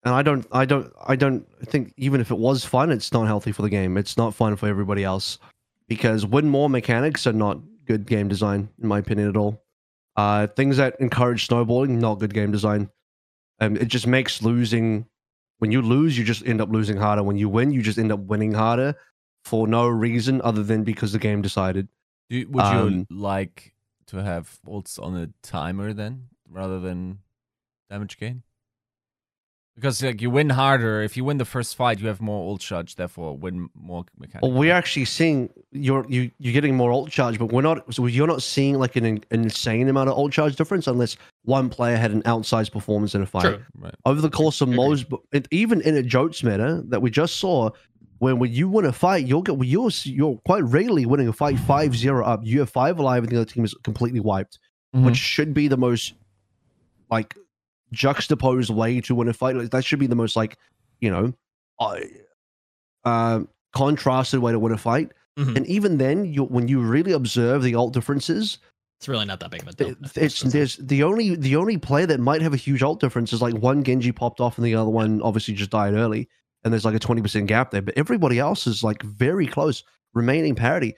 and I don't I don't I don't think even if it was fun, it's not healthy for the game. It's not fun for everybody else because win more mechanics are not good game design in my opinion at all. Uh, things that encourage snowballing, not good game design. Um, it just makes losing. When you lose, you just end up losing harder. When you win, you just end up winning harder for no reason other than because the game decided.
Do, would um, you like to have ults on a timer then, rather than damage gain? Because like you win harder if you win the first fight, you have more ult charge, therefore win more mechanics.
Well, we're actually seeing you're you you're getting more ult charge, but we're not. So you're not seeing like an, an insane amount of ult charge difference unless one player had an outsized performance in a fight. True. Right. Over the course of most, even in a Jotes meta that we just saw, when when you win a fight, you'll get you're you're quite regularly winning a fight 5-0 up. You have five alive, and the other team is completely wiped, mm-hmm. which should be the most like juxtaposed way to win a fight. Like, that should be the most like, you know, uh, uh, contrasted way to win a fight. Mm-hmm. And even then, you when you really observe the alt differences,
it's really not that big of a deal.
It's there's the only the only player that might have a huge alt difference is like one Genji popped off and the other one obviously just died early, and there's like a twenty percent gap there. But everybody else is like very close, remaining parity.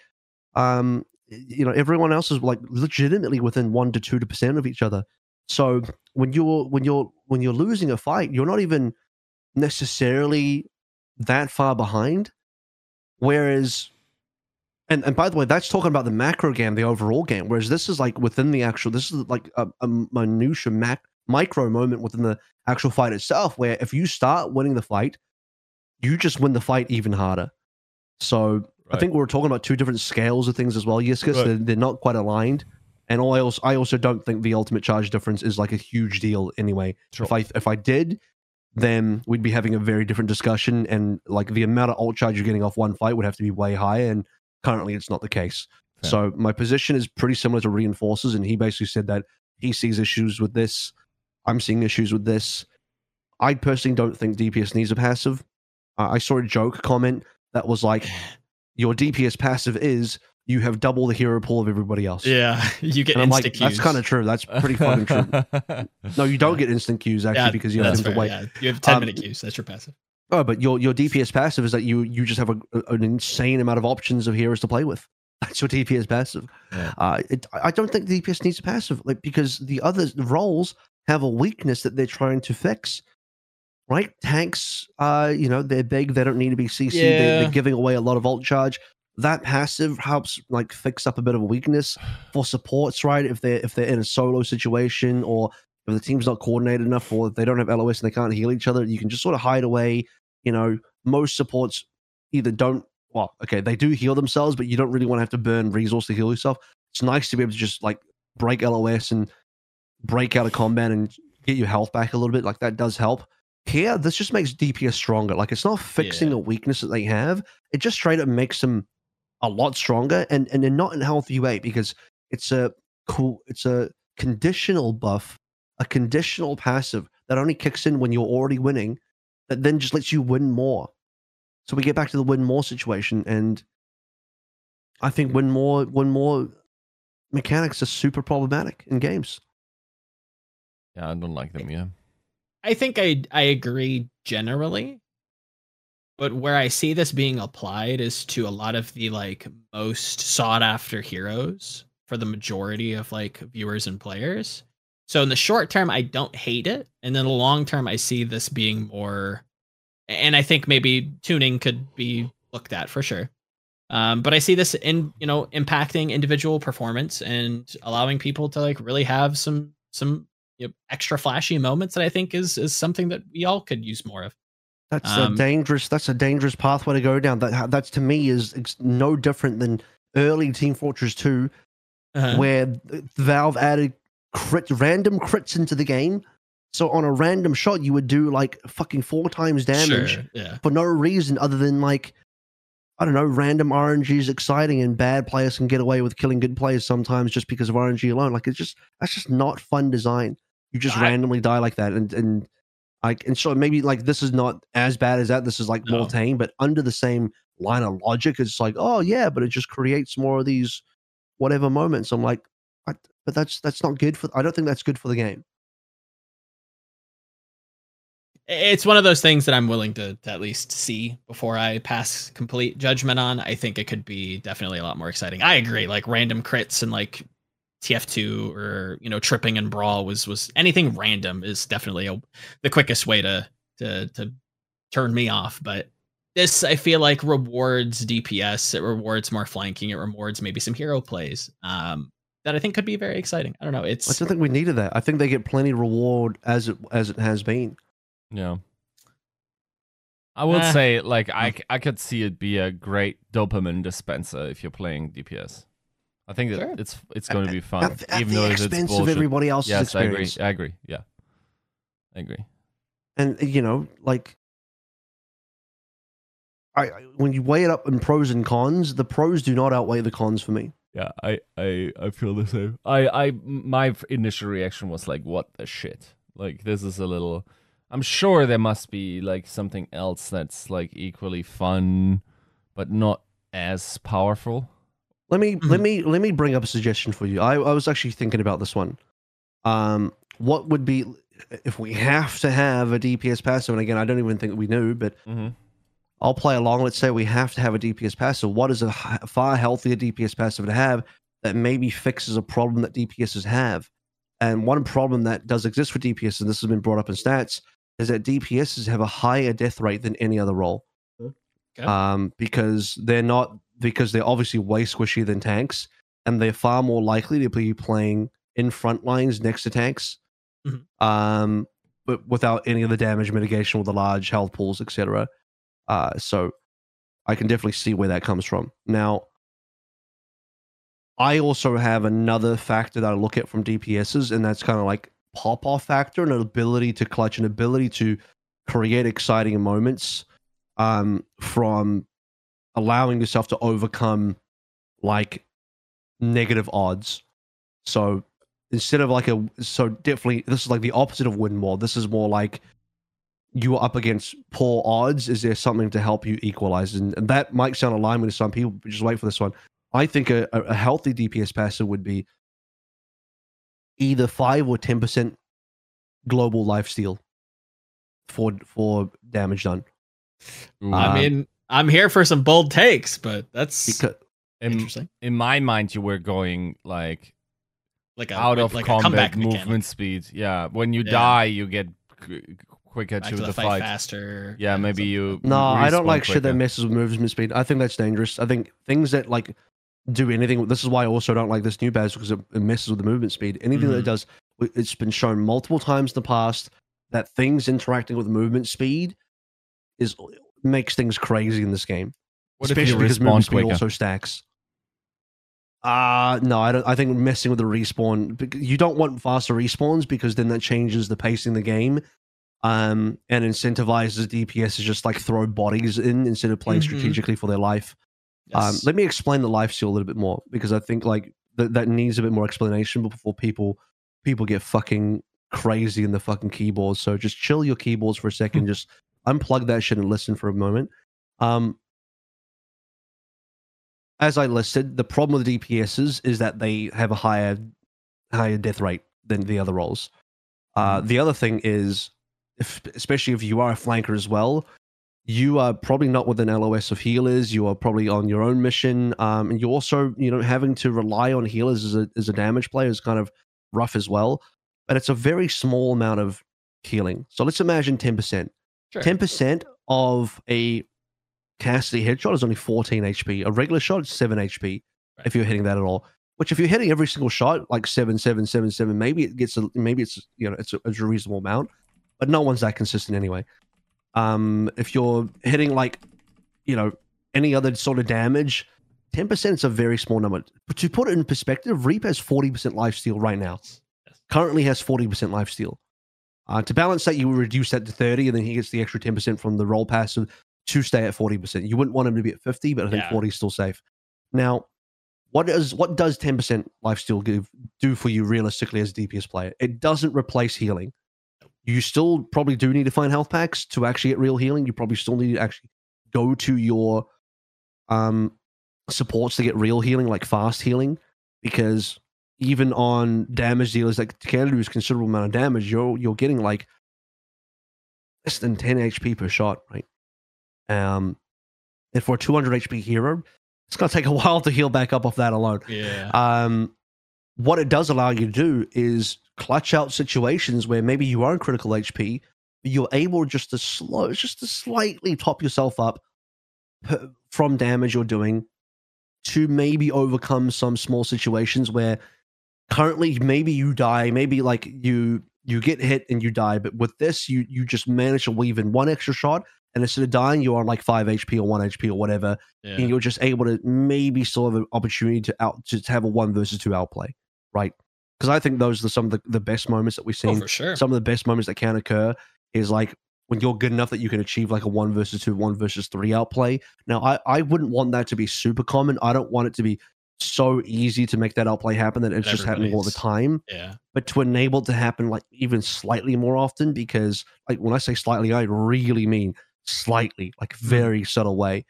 Um, you know, everyone else is like legitimately within one to two percent of each other. So when you're when you're when you're losing a fight, you're not even necessarily that far behind. Whereas, and and by the way, that's talking about the macro game, the overall game. Whereas this is like within the actual. This is like a, a minutia mac micro moment within the actual fight itself. Where if you start winning the fight, you just win the fight even harder. So right. I think we're talking about two different scales of things as well. Yes, because right. they're, they're not quite aligned. And I also, I also don't think the ultimate charge difference is like a huge deal anyway. Sure. If I if I did, then we'd be having a very different discussion, and like the amount of ult charge you're getting off one fight would have to be way higher. And currently, it's not the case. Fair. So my position is pretty similar to Reinforce's, and he basically said that he sees issues with this. I'm seeing issues with this. I personally don't think DPS needs a passive. Uh, I saw a joke comment that was like, "Your DPS passive is you have double the hero pool of everybody else.
Yeah, you get and I'm like.
That's kind of true. That's pretty fucking true. no, you don't get instant queues actually yeah, because you have to wait. Yeah.
You have ten um, minute queues. That's your passive.
Oh, but your your DPS passive is that you you just have a, an insane amount of options of heroes to play with. That's your DPS passive. Yeah. Uh, it, I don't think the DPS needs a passive, like because the other roles have a weakness that they're trying to fix. Right, tanks, uh, you know, they're big. They don't need to be CC. Yeah. They're, they're giving away a lot of ult charge that passive helps like fix up a bit of a weakness for supports, right? If they're if they're in a solo situation or if the team's not coordinated enough or if they don't have LOS and they can't heal each other, you can just sort of hide away. You know, most supports either don't well, okay, they do heal themselves, but you don't really want to have to burn resource to heal yourself. It's nice to be able to just like break LOS and break out of combat and get your health back a little bit. Like that does help. Here, this just makes DPS stronger. Like it's not fixing yeah. a weakness that they have. It just straight up makes them a lot stronger and and not in a healthy way because it's a cool it's a conditional buff, a conditional passive that only kicks in when you're already winning, that then just lets you win more. So we get back to the win more situation, and I think win more win more mechanics are super problematic in games.
Yeah, I don't like them. Yeah,
I think I I agree generally. But where I see this being applied is to a lot of the like most sought after heroes for the majority of like viewers and players. So in the short term, I don't hate it, and then the long term, I see this being more. And I think maybe tuning could be looked at for sure. Um, but I see this in you know impacting individual performance and allowing people to like really have some some you know, extra flashy moments that I think is is something that we all could use more of.
That's um, a dangerous. That's a dangerous pathway to go down. That that's to me is no different than early Team Fortress 2 uh-huh. where Valve added crit, random crits into the game. So on a random shot, you would do like fucking four times damage
sure, yeah.
for no reason other than like I don't know, random RNG is exciting and bad players can get away with killing good players sometimes just because of RNG alone. Like it's just that's just not fun design. You just I, randomly die like that and and like, and so maybe like this is not as bad as that. This is like no. more tame, but under the same line of logic, it's like, oh yeah, but it just creates more of these whatever moments. I'm like, but that's that's not good for. I don't think that's good for the game.
It's one of those things that I'm willing to, to at least see before I pass complete judgment on. I think it could be definitely a lot more exciting. I agree, like random crits and like TF2 or you know tripping and brawl was was anything random is definitely a, the quickest way to to to turn me off. But this I feel like rewards DPS. It rewards more flanking. It rewards maybe some hero plays. Um, that I think could be very exciting. I don't know. It's
I don't think we needed that. I think they get plenty reward as it as it has been.
Yeah. I would eh. say like I, I could see it be a great dopamine dispenser if you're playing DPS. I think sure. it's it's going to be fun,
at, at even though it's expense of everybody else's yes, experience.
I agree. I agree. Yeah, I agree.
And you know, like, I when you weigh it up in pros and cons, the pros do not outweigh the cons for me.
Yeah, I I I feel the same. I I my initial reaction was like, what the shit? Like this is a little. I'm sure there must be like something else that's like equally fun, but not as powerful.
Let me mm-hmm. let me let me bring up a suggestion for you. I, I was actually thinking about this one. Um, what would be if we have to have a DPS passive? And again, I don't even think we knew, but mm-hmm. I'll play along. Let's say we have to have a DPS passive. What is a far healthier DPS passive to have that maybe fixes a problem that DPSs have? And one problem that does exist for DPS, and this has been brought up in stats, is that DPSs have a higher death rate than any other role. Okay. Um, because they're not because they're obviously way squishier than tanks, and they're far more likely to be playing in front lines next to tanks, mm-hmm. um, but without any of the damage mitigation with the large health pools, etc. Uh, so I can definitely see where that comes from. Now, I also have another factor that I look at from DPSs, and that's kind of like pop off factor and an ability to clutch, an ability to create exciting moments um, from allowing yourself to overcome like negative odds. So instead of like a so definitely this is like the opposite of win more. This is more like you are up against poor odds. Is there something to help you equalize? And, and that might sound alarming to some people, but just wait for this one. I think a, a healthy DPS passive would be either five or ten percent global life steal for for damage done.
I um, mean, I'm here for some bold takes, but that's because,
interesting. In, my mind, you were going like like a, out of like combat movement mechanic. speed. Yeah, when you yeah. die, you get quicker to, to, the, the fight, fight,
faster.
Yeah, maybe you.
No, I don't like quicker. shit that messes with movement speed. I think that's dangerous. I think things that like do anything. This is why I also don't like this new badge because it, it messes with the movement speed. Anything mm-hmm. that does, it's been shown multiple times in the past that things interacting with movement speed is makes things crazy in this game. What Especially because movement speed also stacks. Uh no, I don't. I think messing with the respawn. You don't want faster respawns because then that changes the pacing of the game, um, and incentivizes DPS to just like throw bodies in instead of playing mm-hmm. strategically for their life. Um, yes. Um, let me explain the life steal a little bit more because I think like that that needs a bit more explanation before people people get fucking crazy in the fucking keyboard. So just chill your keyboards for a second. just unplug that shit and listen for a moment. Um, as I listed, the problem with DPSs is that they have a higher higher death rate than the other roles. Uh, mm-hmm. the other thing is, if, especially if you are a flanker as well, you are probably not with an LOS of healers. You are probably on your own mission, um, and you also, you know, having to rely on healers as a as a damage player is kind of rough as well. But it's a very small amount of healing. So let's imagine ten percent. Ten percent of a Cassidy headshot is only 14 HP. A regular shot is 7 HP right. if you're hitting that at all. Which if you're hitting every single shot like seven, seven, seven, seven, maybe it gets a maybe it's you know it's a, it's a reasonable amount, but no one's that consistent anyway. Um, if you're hitting like you know any other sort of damage, 10% is a very small number. But to put it in perspective, Reap has 40% life steal right now. Currently has 40% life steal. Uh, to balance that, you would reduce that to 30, and then he gets the extra 10% from the roll pass to stay at 40%. You wouldn't want him to be at 50, but I think yeah. 40 is still safe. Now, what does what does 10% life steal give do for you realistically as a DPS player? It doesn't replace healing. You still probably do need to find health packs to actually get real healing. You probably still need to actually go to your um supports to get real healing, like fast healing, because even on damage dealers like can lose considerable amount of damage, you're you're getting like less than 10 HP per shot, right? Um, and for a 200 HP hero, it's gonna take a while to heal back up off that alone.
Yeah.
Um, what it does allow you to do is clutch out situations where maybe you are in critical HP, but you're able just to slow, just to slightly top yourself up from damage you're doing to maybe overcome some small situations where currently maybe you die, maybe like you you get hit and you die, but with this you you just manage to weave in one extra shot and instead of dying, you're on like five HP or one HP or whatever, yeah. and you're just able to maybe still have an opportunity to out to have a one versus two outplay, right? Because I think those are some of the, the best moments that we've oh, seen.
Oh, for sure.
Some of the best moments that can occur is like when you're good enough that you can achieve like a one versus two, one versus three outplay. Now, I, I wouldn't want that to be super common. I don't want it to be so easy to make that outplay happen that it's just happening all the time.
Yeah.
But to enable it to happen like even slightly more often, because like when I say slightly, I really mean slightly, like hmm. very subtle way,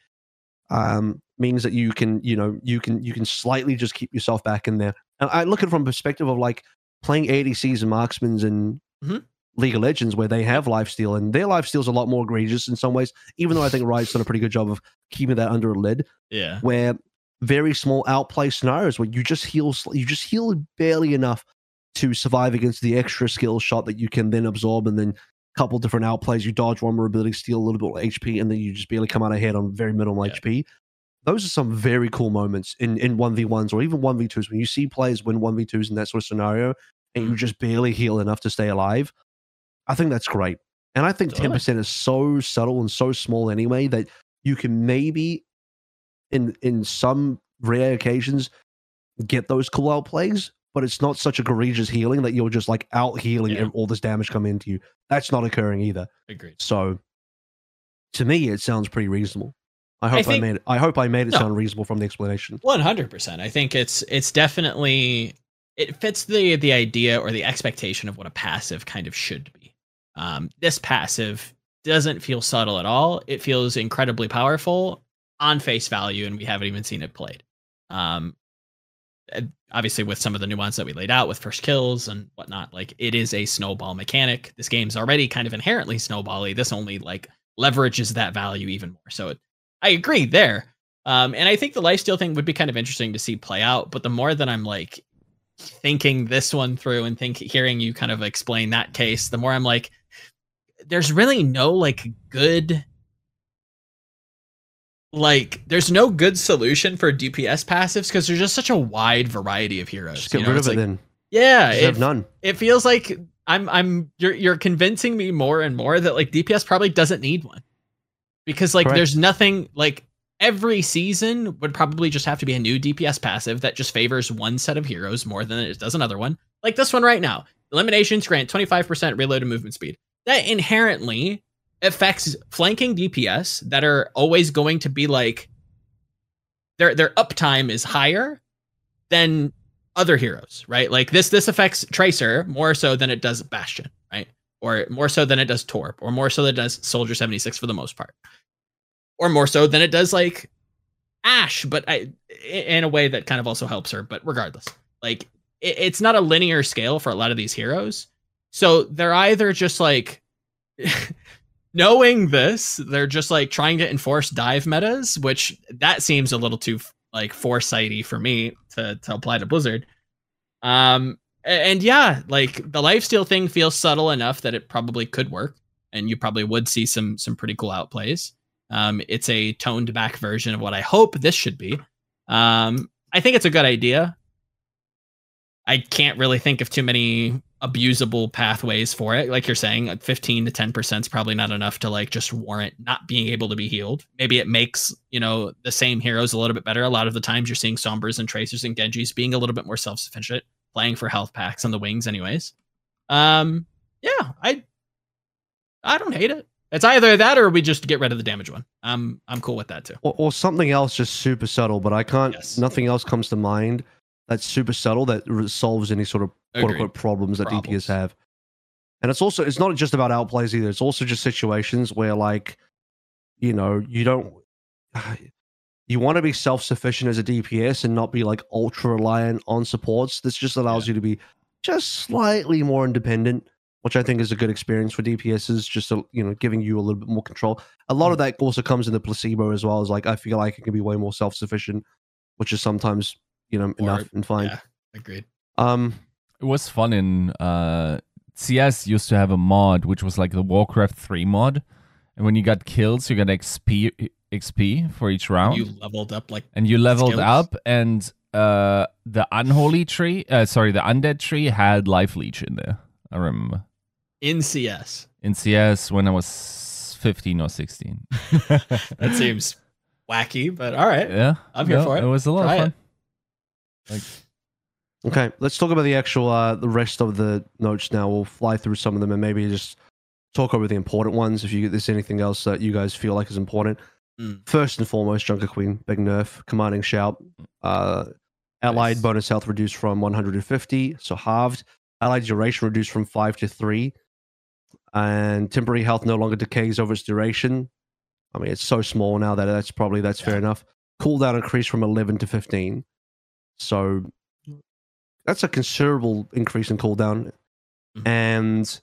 um, means that you can, you know, you can you can slightly just keep yourself back in there. And I look at it from perspective of like playing ADCs and marksmans and mm-hmm. League of Legends where they have lifesteal and their lifesteal is a lot more egregious in some ways, even though I think Riot's done a pretty good job of keeping that under a lid.
Yeah.
Where very small outplay scenarios where you just heal you just heal barely enough to survive against the extra skill shot that you can then absorb and then a couple different outplays. You dodge one more ability, steal a little bit of HP, and then you just barely come out ahead on very minimal yeah. HP. Those are some very cool moments in in one v ones or even one v twos when you see players win one v twos in that sort of scenario, and you just barely heal enough to stay alive. I think that's great, and I think ten percent is so subtle and so small anyway that you can maybe in in some rare occasions get those cool out plays but it's not such a egregious healing that you're just like out healing yeah. all this damage coming into you. That's not occurring either.
Agreed.
So to me, it sounds pretty reasonable. I hope I, think, I made it. I hope I made it no, sound reasonable from the explanation.
One hundred percent. I think it's it's definitely it fits the the idea or the expectation of what a passive kind of should be. Um, this passive doesn't feel subtle at all. It feels incredibly powerful on face value, and we haven't even seen it played. Um, obviously with some of the nuance that we laid out with first kills and whatnot like it is a snowball mechanic. This game's already kind of inherently snowbally. This only like leverages that value even more. So it, i agree there. Um, and i think the lifesteal thing would be kind of interesting to see play out but the more that i'm like thinking this one through and think hearing you kind of explain that case the more i'm like there's really no like good like there's no good solution for DPS passives because there's just such a wide variety of heroes.
Just get you know? rid of it then.
Yeah,
it, have none.
It feels like I'm I'm you're you're convincing me more and more that like DPS probably doesn't need one. Because like Correct. there's nothing like every season would probably just have to be a new DPS passive that just favors one set of heroes more than it does another one. Like this one right now. Eliminations grant 25% reload and movement speed. That inherently affects flanking DPS that are always going to be like their their uptime is higher than other heroes, right? Like this this affects Tracer more so than it does Bastion, right? Or more so than it does Torb, or more so than it does Soldier 76 for the most part. Or more so than it does like Ash, but I in a way that kind of also helps her, but regardless. Like it, it's not a linear scale for a lot of these heroes. So they're either just like knowing this, they're just like trying to enforce dive metas, which that seems a little too like foresighty for me to to apply to Blizzard. Um, and yeah, like the lifesteal thing feels subtle enough that it probably could work, and you probably would see some some pretty cool outplays. Um, it's a toned back version of what I hope this should be. Um, I think it's a good idea. I can't really think of too many abusable pathways for it. Like you're saying, 15 to 10% is probably not enough to like just warrant not being able to be healed. Maybe it makes, you know, the same heroes a little bit better. A lot of the times you're seeing Sombras and Tracers and Genjis being a little bit more self-sufficient, playing for health packs on the wings anyways. Um yeah, I I don't hate it. It's either that or we just get rid of the damage one. I'm I'm cool with that too.
Or, or something else just super subtle, but I can't yes. nothing else comes to mind that's super subtle that solves any sort of quote unquote problems that problems. DPS have. And it's also it's not just about outplays either. It's also just situations where like, you know, you don't you want to be self sufficient as a DPS and not be like ultra reliant on supports. This just allows yeah. you to be just slightly more independent, which I think is a good experience for DPSs. Just a, you know, giving you a little bit more control. A lot of mm. that also comes in the placebo as well. As like I feel like it can be way more self sufficient, which is sometimes you know, or, enough and fine. Yeah,
agreed.
Um,
it was fun in uh, CS. Used to have a mod which was like the Warcraft three mod, and when you got kills, you got XP XP for each round.
You leveled up like
and you leveled skills. up, and uh, the unholy tree, uh, sorry, the undead tree had life leech in there. I remember
in CS.
In CS when I was fifteen or sixteen.
that seems wacky, but all right.
Yeah,
I'm here for it.
It was a lot Try of fun.
Like, okay, let's talk about the actual uh, the rest of the notes now. We'll fly through some of them and maybe just talk over the important ones. If you get there's anything else that you guys feel like is important. Mm. First and foremost, Junker Queen, big nerf, commanding shout. Uh, allied nice. bonus health reduced from 150, so halved. Allied duration reduced from five to three, and temporary health no longer decays over its duration. I mean, it's so small now that that's probably that's yeah. fair enough. Cooldown increased from 11 to 15. So that's a considerable increase in cooldown mm-hmm. and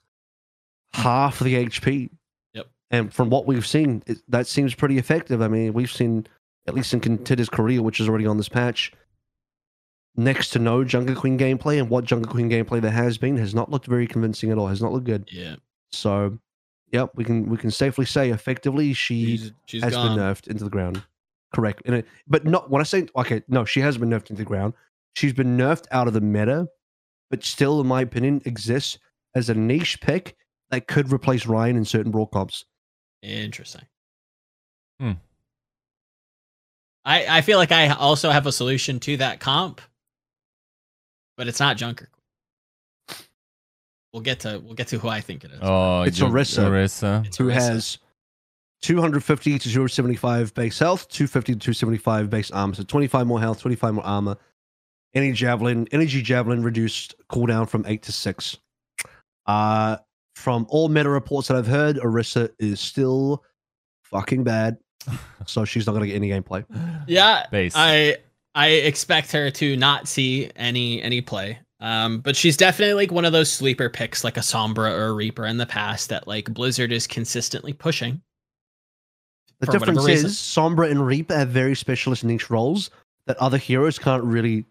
half the HP.
Yep.
And from what we've seen, it, that seems pretty effective. I mean, we've seen, at least in Contenders Korea, which is already on this patch, next to no Junker Queen gameplay. And what Junker Queen gameplay there has been has not looked very convincing at all, has not looked good.
Yeah.
So, yep, we can we can safely say effectively she she's, she's has gone. been nerfed into the ground. Correct. A, but not when I say okay, no, she has been nerfed into the ground. She's been nerfed out of the meta, but still, in my opinion, exists as a niche pick that could replace Rein in certain brawl comps.
Interesting.
Hmm.
I, I feel like I also have a solution to that comp, but it's not Junker. We'll get to we'll get to who I think it is.
Oh,
it's Orisa,
Orisa.
It's who Orisa. has 250 to 075 base health, 250 to 275 base armor. So 25 more health, 25 more armor. Any javelin, energy javelin reduced cooldown from eight to six. Uh from all meta reports that I've heard, Orisa is still fucking bad. so she's not gonna get any gameplay.
Yeah. Base. I I expect her to not see any any play. Um, but she's definitely like one of those sleeper picks, like a Sombra or a Reaper in the past that like Blizzard is consistently pushing.
The difference is Sombra and Reaper have very specialist niche roles that other heroes can't really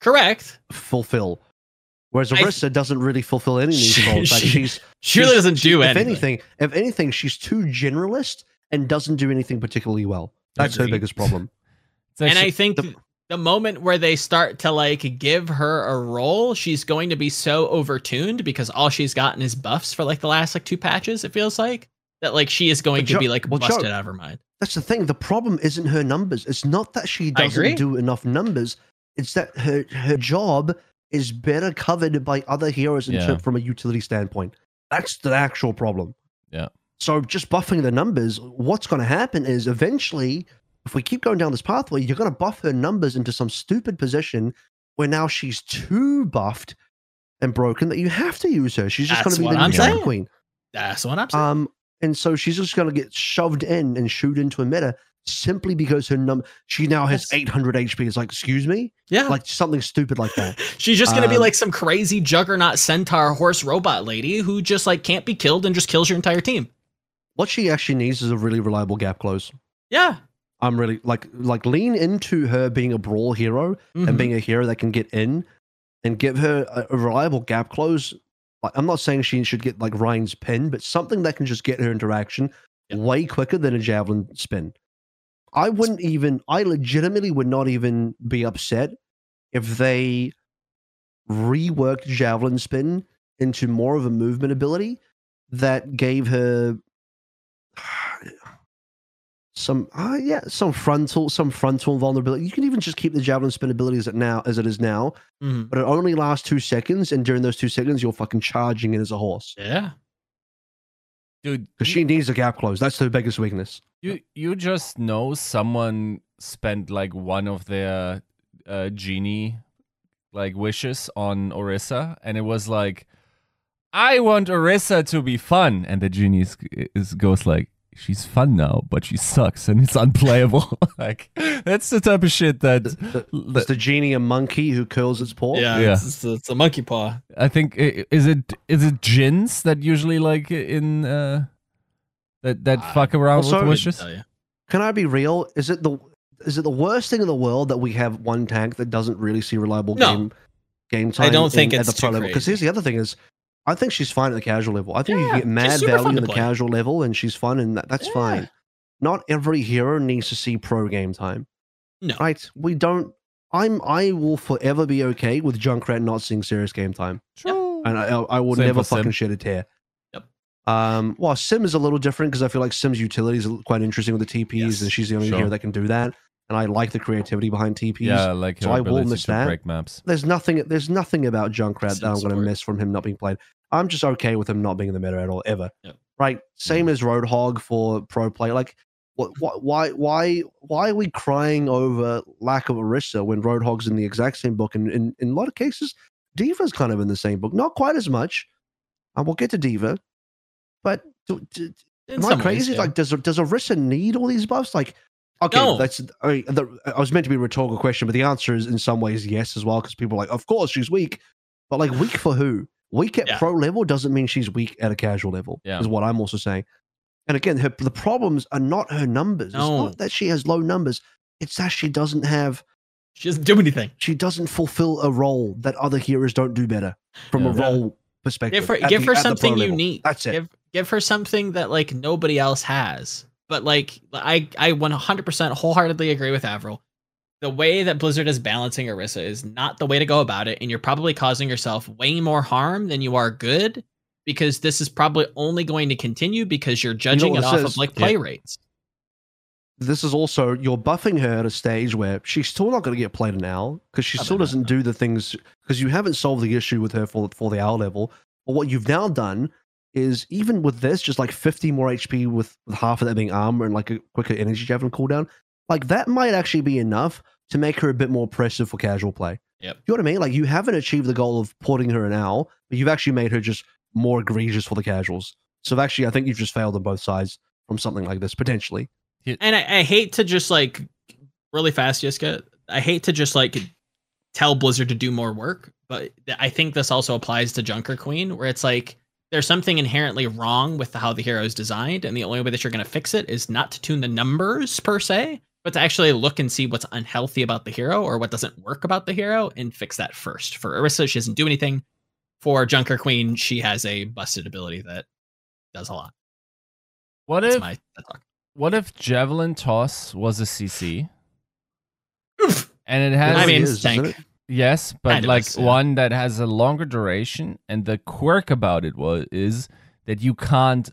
correct
fulfill. Whereas Orisa doesn't really fulfill any niche roles. Like she's
she really doesn't do
she,
anything.
If anything, if anything, she's too generalist and doesn't do anything particularly well. That's her biggest problem.
and I think the, the moment where they start to like give her a role, she's going to be so overtuned because all she's gotten is buffs for like the last like two patches. It feels like that like she is going to be like well, busted out of her mind.
That's the thing. The problem isn't her numbers. It's not that she doesn't do enough numbers. It's that her her job is better covered by other heroes in yeah. from a utility standpoint. That's the actual problem.
Yeah.
So just buffing the numbers, what's going to happen is eventually if we keep going down this pathway, you're going to buff her numbers into some stupid position where now she's too buffed and broken that you have to use her. She's just going to be the I'm new queen.
That's what I'm saying.
Um, and so she's just going to get shoved in and shoot into a meta simply because her number she now has 800 HP. It's like, excuse me,
yeah,
like something stupid like that.
she's just gonna um, be like some crazy juggernaut centaur horse robot lady who just like can't be killed and just kills your entire team.
What she actually needs is a really reliable gap close.
Yeah,
I'm really like like lean into her being a brawl hero mm-hmm. and being a hero that can get in and give her a, a reliable gap close. I'm not saying she should get like Rein's pin, but something that can just get her interaction way quicker than a javelin spin. I wouldn't even. I legitimately would not even be upset if they reworked javelin spin into more of a movement ability that gave her some uh, yeah some frontal some frontal vulnerability. You can even just keep the javelin spin ability as it now as it is now, mm-hmm. but it only lasts two seconds, and during those two seconds, you're fucking charging it as a horse.
Yeah,
dude,
because she needs a gap close. That's the biggest weakness.
You you just know someone spent like one of their uh, genie like wishes on Orisa, and it was like. I want Orisa to be fun, and the genie is, is goes like, she's fun now, but she sucks and it's unplayable. like that's the type of shit that
the, the, is the genie a monkey who curls its paw.
Yeah, yeah. It's, it's, a monkey paw.
I think is it is it gins that usually like in uh that that uh, fuck around also, with wishes.
Can I be real? Is it the is it the worst thing in the world that we have one tank that doesn't really see reliable no. game game time.
I don't think it's
at the pro level. Because here's the other thing is, I think she's fine at the casual level. I think yeah, you get mad value in the play. casual level, and she's fun, and that, that's yeah. fine. Not every hero needs to see pro game time.
No,
right? We don't. I'm. I will forever be okay with Junkrat not seeing serious game time.
True.
And I, I will Same never fucking Sym. shed a tear.
Yep.
Um. Well, Sym is a little different because I feel like Sym's utility is quite interesting with the TPs, yes. and she's the only sure. hero that can do that and I like the creativity behind TPs.
Yeah, like so I will miss that. Break maps.
There's nothing. There's nothing about Junkrat that I'm going to miss from him not being played. I'm just okay with him not being in the meta at all ever.
Yep.
Right. Same mm. as Roadhog for pro play. Like, what, what, why, why, why are we crying over lack of Orisa when Roadhog's in the exact same book? And in, in a lot of cases, D.Va's kind of in the same book. Not quite as much. And we'll get to D.Va, but. Do, do, am I crazy? Ways, yeah. Like, does does Orisa need all these buffs? Like, Okay, no. that's I, mean, the, I was meant to be a rhetorical question, but the answer is in some ways yes as well because people are like, of course she's weak, but like weak for who? Weak at yeah. pro level doesn't mean she's weak at a casual level. Yeah. is what I'm also saying. And again, her, the problems are not her numbers. No. It's not that she has low numbers. It's that she doesn't have.
She doesn't do anything.
She doesn't fulfill a role that other heroes don't do better from yeah. a role perspective.
Give her, give the, her something unique. That's it. Give, give her something that like nobody else has. But like I I 100% wholeheartedly agree with Avril. The way that Blizzard is balancing Orisa is not the way to go about it, and you're probably causing yourself way more harm than you are good because this is probably only going to continue because you're judging you know it off of like play yeah. rates.
This is also you're buffing her at a stage where she's still not going to get played now because she still doesn't do the things because you haven't solved the issue with her for for the hour level. But what you've now done is even with this, just like 50 more HP with, with half of that being armor and like a quicker energy javelin cooldown, like that might actually be enough to make her a bit more oppressive for casual play.
Yep.
You know what I mean? Like you haven't achieved the goal of porting her an owl, but you've actually made her just more egregious for the casuals. So actually, I think you've just failed on both sides from something like this potentially.
And I, I hate to just like really fast, Jessica. I hate to just like tell Blizzard to do more work, but I think this also applies to Junker Queen, where it's like there's something inherently wrong with how the hero is designed, and the only way that you're going to fix it is not to tune the numbers per se, but to actually look and see what's unhealthy about the hero or what doesn't work about the hero and fix that first. For Orisa, she doesn't do anything. For Junker Queen, she has a busted ability that does a lot.
What That's if my, what if Javelin Toss was a CC? and it has
I mean, tank.
Yes, but kind like yeah. one that has a longer duration, and the quirk about it was is that you can't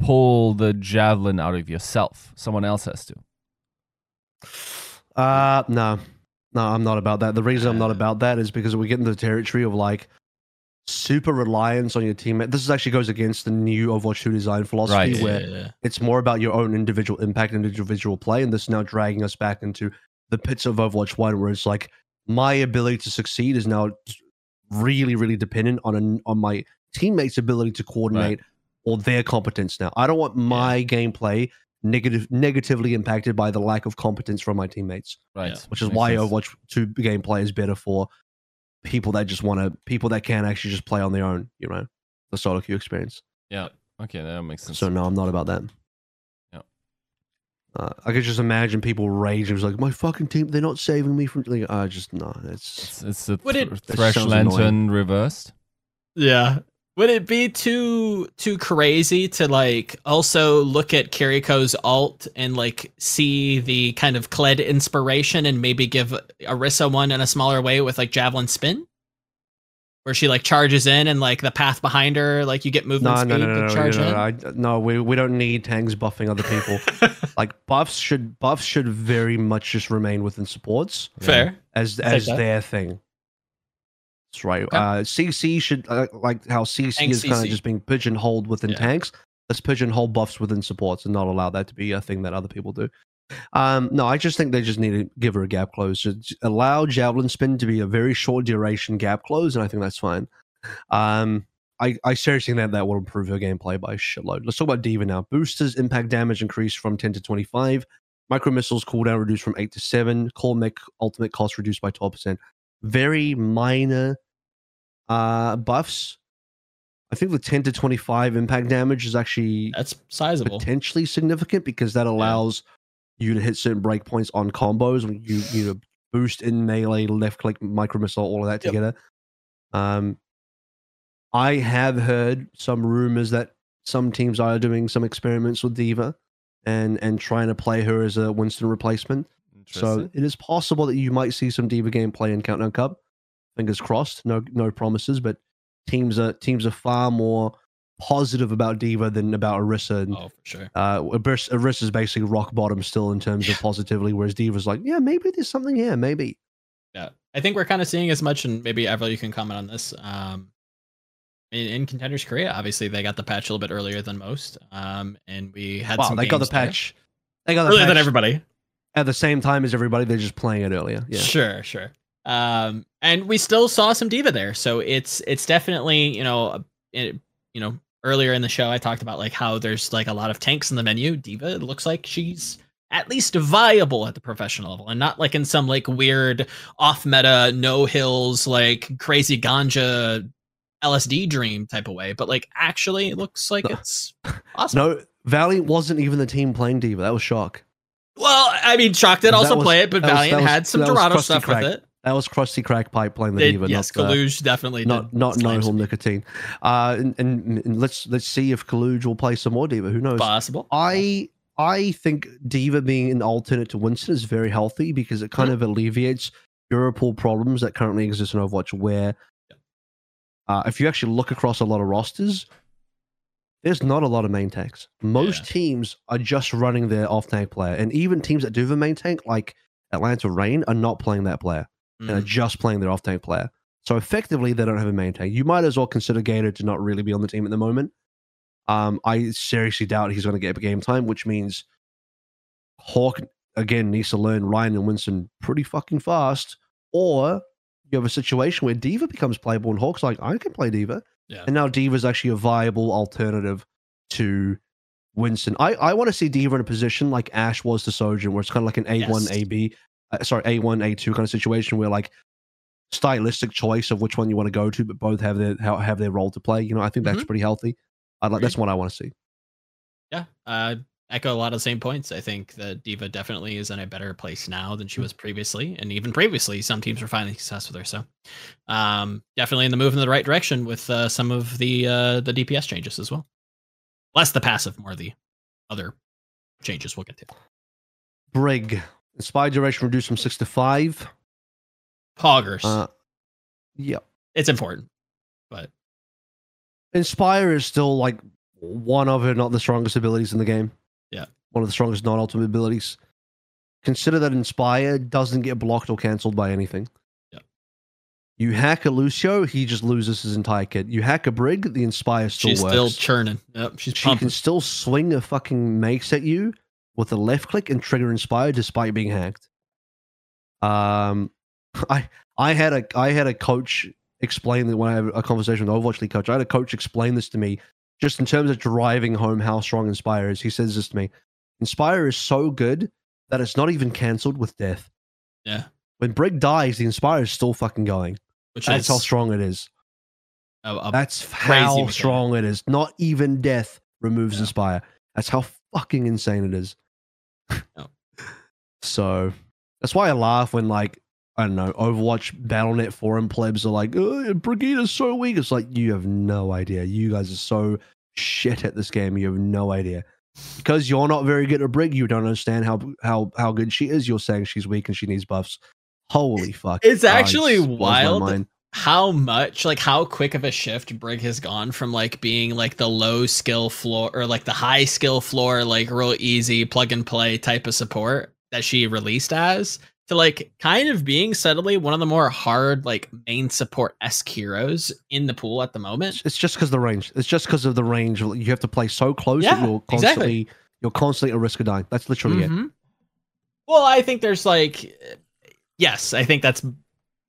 pull the javelin out of yourself. Someone else has to.
Uh no. No, I'm not about that. The reason I'm not about that is because we get into the territory of like super reliance on your teammate. This is actually goes against the new Overwatch 2 design philosophy right. where yeah, yeah. it's more about your own individual impact and individual play. And this is now dragging us back into the pits of Overwatch 1 where it's like my ability to succeed is now really, really dependent on a, on my teammates' ability to coordinate right. or their competence. Now, I don't want my yeah. gameplay negative negatively impacted by the lack of competence from my teammates.
Right,
which is Makes why sense. Overwatch Two gameplay is better for people that just want to people that can actually just play on their own. You know, the solo queue experience.
Yeah. Okay, that makes sense.
So no, I'm not about that. Uh, I could just imagine people raging. It was like, my fucking team, they're not saving me from. Like, I uh, just no. It's
it's, it's a th- it, thresh lantern reversed.
Yeah. Would it be too too crazy to like also look at Kiriko's alt and like see the kind of Kled inspiration and maybe give Orisa one in a smaller way with like javelin spin? Where she like charges in and like the path behind her, like you get movement no, speed no, no, no, to charge no, no,
no, I, no, we we don't need tanks buffing other people. like buffs should buffs should very much just remain within supports.
Fair
as as their thing. That's right. Okay. Uh, CC should uh, like how CC Tank is kind of just being pigeonholed within yeah. tanks. Let's pigeonhole buffs within supports and not allow that to be a thing that other people do. Um, no, I just think they just need to give her a gap close. Just allow javelin spin to be a very short duration gap close, and I think that's fine. Um, I, I seriously think that that will improve her gameplay by a shitload. Let's talk about D.Va now. Boosters impact damage increased from 10 to 25. Micro missiles cooldown reduced from 8 to 7. Core mech ultimate cost reduced by 12%. Very minor uh, buffs. I think the 10 to 25 impact damage is actually
that's sizable,
potentially significant because that allows yeah you to hit certain breakpoints on combos. You you know, boost in melee, left click, micro missile, all of that yep. together. Um, I have heard some rumors that some teams are doing some experiments with D.Va and and trying to play her as a Winston replacement. So it is possible that you might see some D.Va gameplay in Countdown Cup. Fingers crossed. No no promises, but teams are teams are far more positive about D.Va than about Orisa. And,
oh, for sure.
Uh, Orisa is basically rock bottom still in terms of positively, whereas D.Va's like, yeah, maybe there's something here, maybe.
Yeah, I think we're kind of seeing as much, and maybe Avril, you can comment on this. Um, in, in, contenders Korea, obviously they got the patch a little bit earlier than most, um, and we had
wow,
some.
They got the patch.
There. They got the earlier patch than everybody.
At the same time as everybody, they're just playing it earlier. Yeah,
sure, sure. Um, and we still saw some D.Va there, so it's it's definitely you know it, you know earlier in the show I talked about like how there's like a lot of tanks in the menu. D.Va looks like she's at least viable at the professional level and not like in some like weird off meta no hills like crazy ganja LSD dream type of way, but like actually it looks like it's awesome.
No, Valiant wasn't even the team playing D.Va. That was shock.
Well, I mean, Shock did also was, play it, but Valiant was, had some Dorado stuff
crack.
with it.
That was Krusty Crack Pipe playing the
it,
D.Va.
Yes, not, Kaluj uh, definitely
not not no whole nicotine. Uh, and, and, and, let's let's see if Kaluj will play some more D.Va. Who knows?
Possible.
I I think D.Va being an alternate to Winston is very healthy because it kind mm-hmm. of alleviates hero pool problems that currently exist in Overwatch. Where uh, if you actually look across a lot of rosters, there's not a lot of main tanks. Most yeah. teams are just running their off tank player, and even teams that do have a main tank, like Atlanta Reign, are not playing that player mm. and are mm. just playing their off tank player. So effectively, they don't have a main tank. You might as well consider Gator to not really be on the team at the moment. Um, I seriously doubt he's going to get game time, which means Hawk again needs to learn Rein and Winston pretty fucking fast, or you have a situation where D.Va becomes playable and Hawk's like, I can play D.Va,
Yeah.
And now D.Va's actually a viable alternative to Winston. I, I want to see D.Va in a position like Ash was to Sojourn, where it's kind of like an A1, yes. AB, uh, sorry, A1, A2 kind of situation where like stylistic choice of which one you want to go to, but both have their have their role to play. You know, I think that's mm-hmm. pretty healthy. I'd like that's what I want to see.
Yeah, uh, echo a lot of the same points. I think that D.Va definitely is in a better place now than she mm. was previously, and even previously, some teams were finding success with her. So, um, definitely in the move in the right direction with uh, some of the uh, the DPS changes as well. Less the passive, more the other changes we'll get to.
Brig inspired duration reduced from six to five.
Poggers.
Uh, yeah,
it's important, but
Inspire is still like one of, if not the strongest abilities in the game.
Yeah.
One of the strongest non ultimate abilities. Consider that Inspire doesn't get blocked or cancelled by anything.
Yeah.
You hack a Lucio, he just loses his entire kit. You hack a Brig, the Inspire still works.
she's
works.
still churning. Yep, she's
she can still swing a fucking mace at you with a left click and trigger Inspire despite being hacked. Um, I I had a I had a coach explain that when I had a conversation with Overwatch League coach, I had a coach explain this to me just in terms of driving home how strong Inspire is, he says this to me Inspire is so good that it's not even cancelled with death.
Yeah.
When Brig dies, the Inspire is still fucking going. Which That's how strong it is.
A, a
That's how mechanic. strong it is. Not even death removes yeah. Inspire. That's how fucking insane it is. So that's why I laugh when like I don't know, Overwatch Battle.net forum plebs are like, oh, Brigitte's so weak. It's like, you have no idea. You guys are so shit at this game. You have no idea. Because you're not very good at Brig, you don't understand how how how good she is. You're saying she's weak and she needs buffs. Holy fuck.
It's actually wild how much, like how quick of a shift Brig has gone from like being like the low skill floor or like the high skill floor, like real easy plug and play type of support that she released as to like kind of being subtly one of the more hard like main support esque heroes in the pool at the moment.
It's just because the range. It's just because of the range. You have to play so close
yeah,
that you're constantly exactly. you're constantly at risk of dying. That's literally mm-hmm. it.
Well, I think there's like yes, I think that's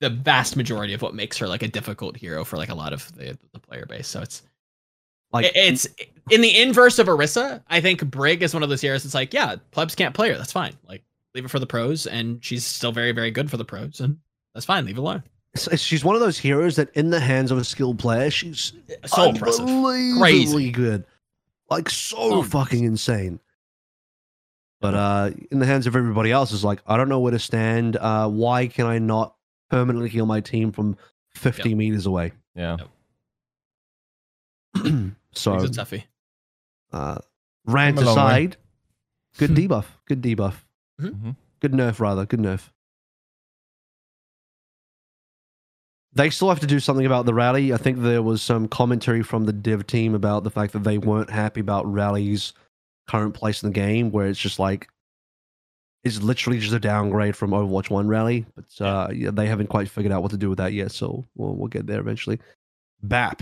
the vast majority of what makes her like a difficult hero for like a lot of the, the player base. So it's like it's in the inverse of Orisa. I think Brig is one of those heroes. It's like yeah, plebs can't play her. That's fine. Like leave it for the pros, and she's still very, very good for the pros, and that's fine. Leave it alone.
She's one of those heroes that, in the hands of a skilled player, she's
so impressive, crazy
good, like so fucking insane. But uh, in the hands of everybody else, is like I don't know where to stand. Uh, why can I not permanently heal my team from 50 yep. meters away.
Yeah.
Yep. so
it's a toughie.
Uh, rant aside, good debuff. Good debuff. Mm-hmm. mm-hmm. Good nerf, rather. Good nerf. They still have to do something about the rally. I think there was some commentary from the dev team about the fact that they weren't happy about rally's current place in the game, where it's just like it's literally just a downgrade from Overwatch One rally. But uh, yeah, they haven't quite figured out what to do with that yet, so we'll we'll get there eventually. BAP.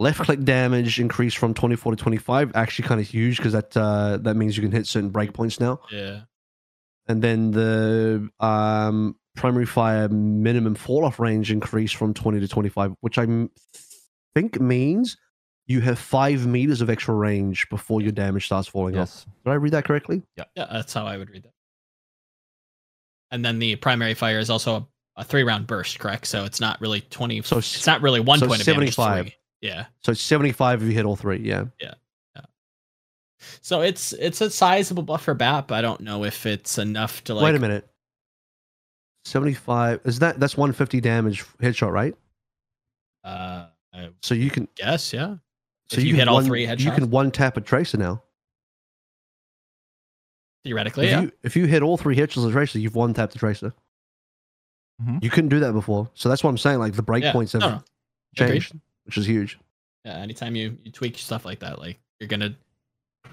Left click damage increased from 24 to 25. Actually, kind of huge because that uh, that means you can hit certain breakpoints now.
Yeah.
And then the um, primary fire minimum fall off range increased from 20 to 25, which I think means you have five meters of extra range before your damage starts falling yes. off. Did I read that correctly?
Yeah, yeah, that's how I would read that. And then the primary fire is also a, a three round burst, correct? So it's not really 20. So it's not really one so point 75. of damage. Yeah.
So it's 75 if you hit all three. Yeah.
Yeah. Yeah. So it's it's a sizable buff for BAP. I don't know if it's enough to like.
Wait a minute. 75 is that that's 150 damage headshot, right?
Uh,
so you can
guess, yeah. So if you, you hit all three headshots,
you can one tap a tracer now.
Theoretically,
if
yeah.
You, if you hit all three headshots of tracer, you've one tapped the tracer. Mm-hmm. You couldn't do that before, so that's what I'm saying. Like the breakpoints yeah. have no, no. changed, Agreed. which is huge.
Yeah, anytime you you tweak stuff like that, like you're gonna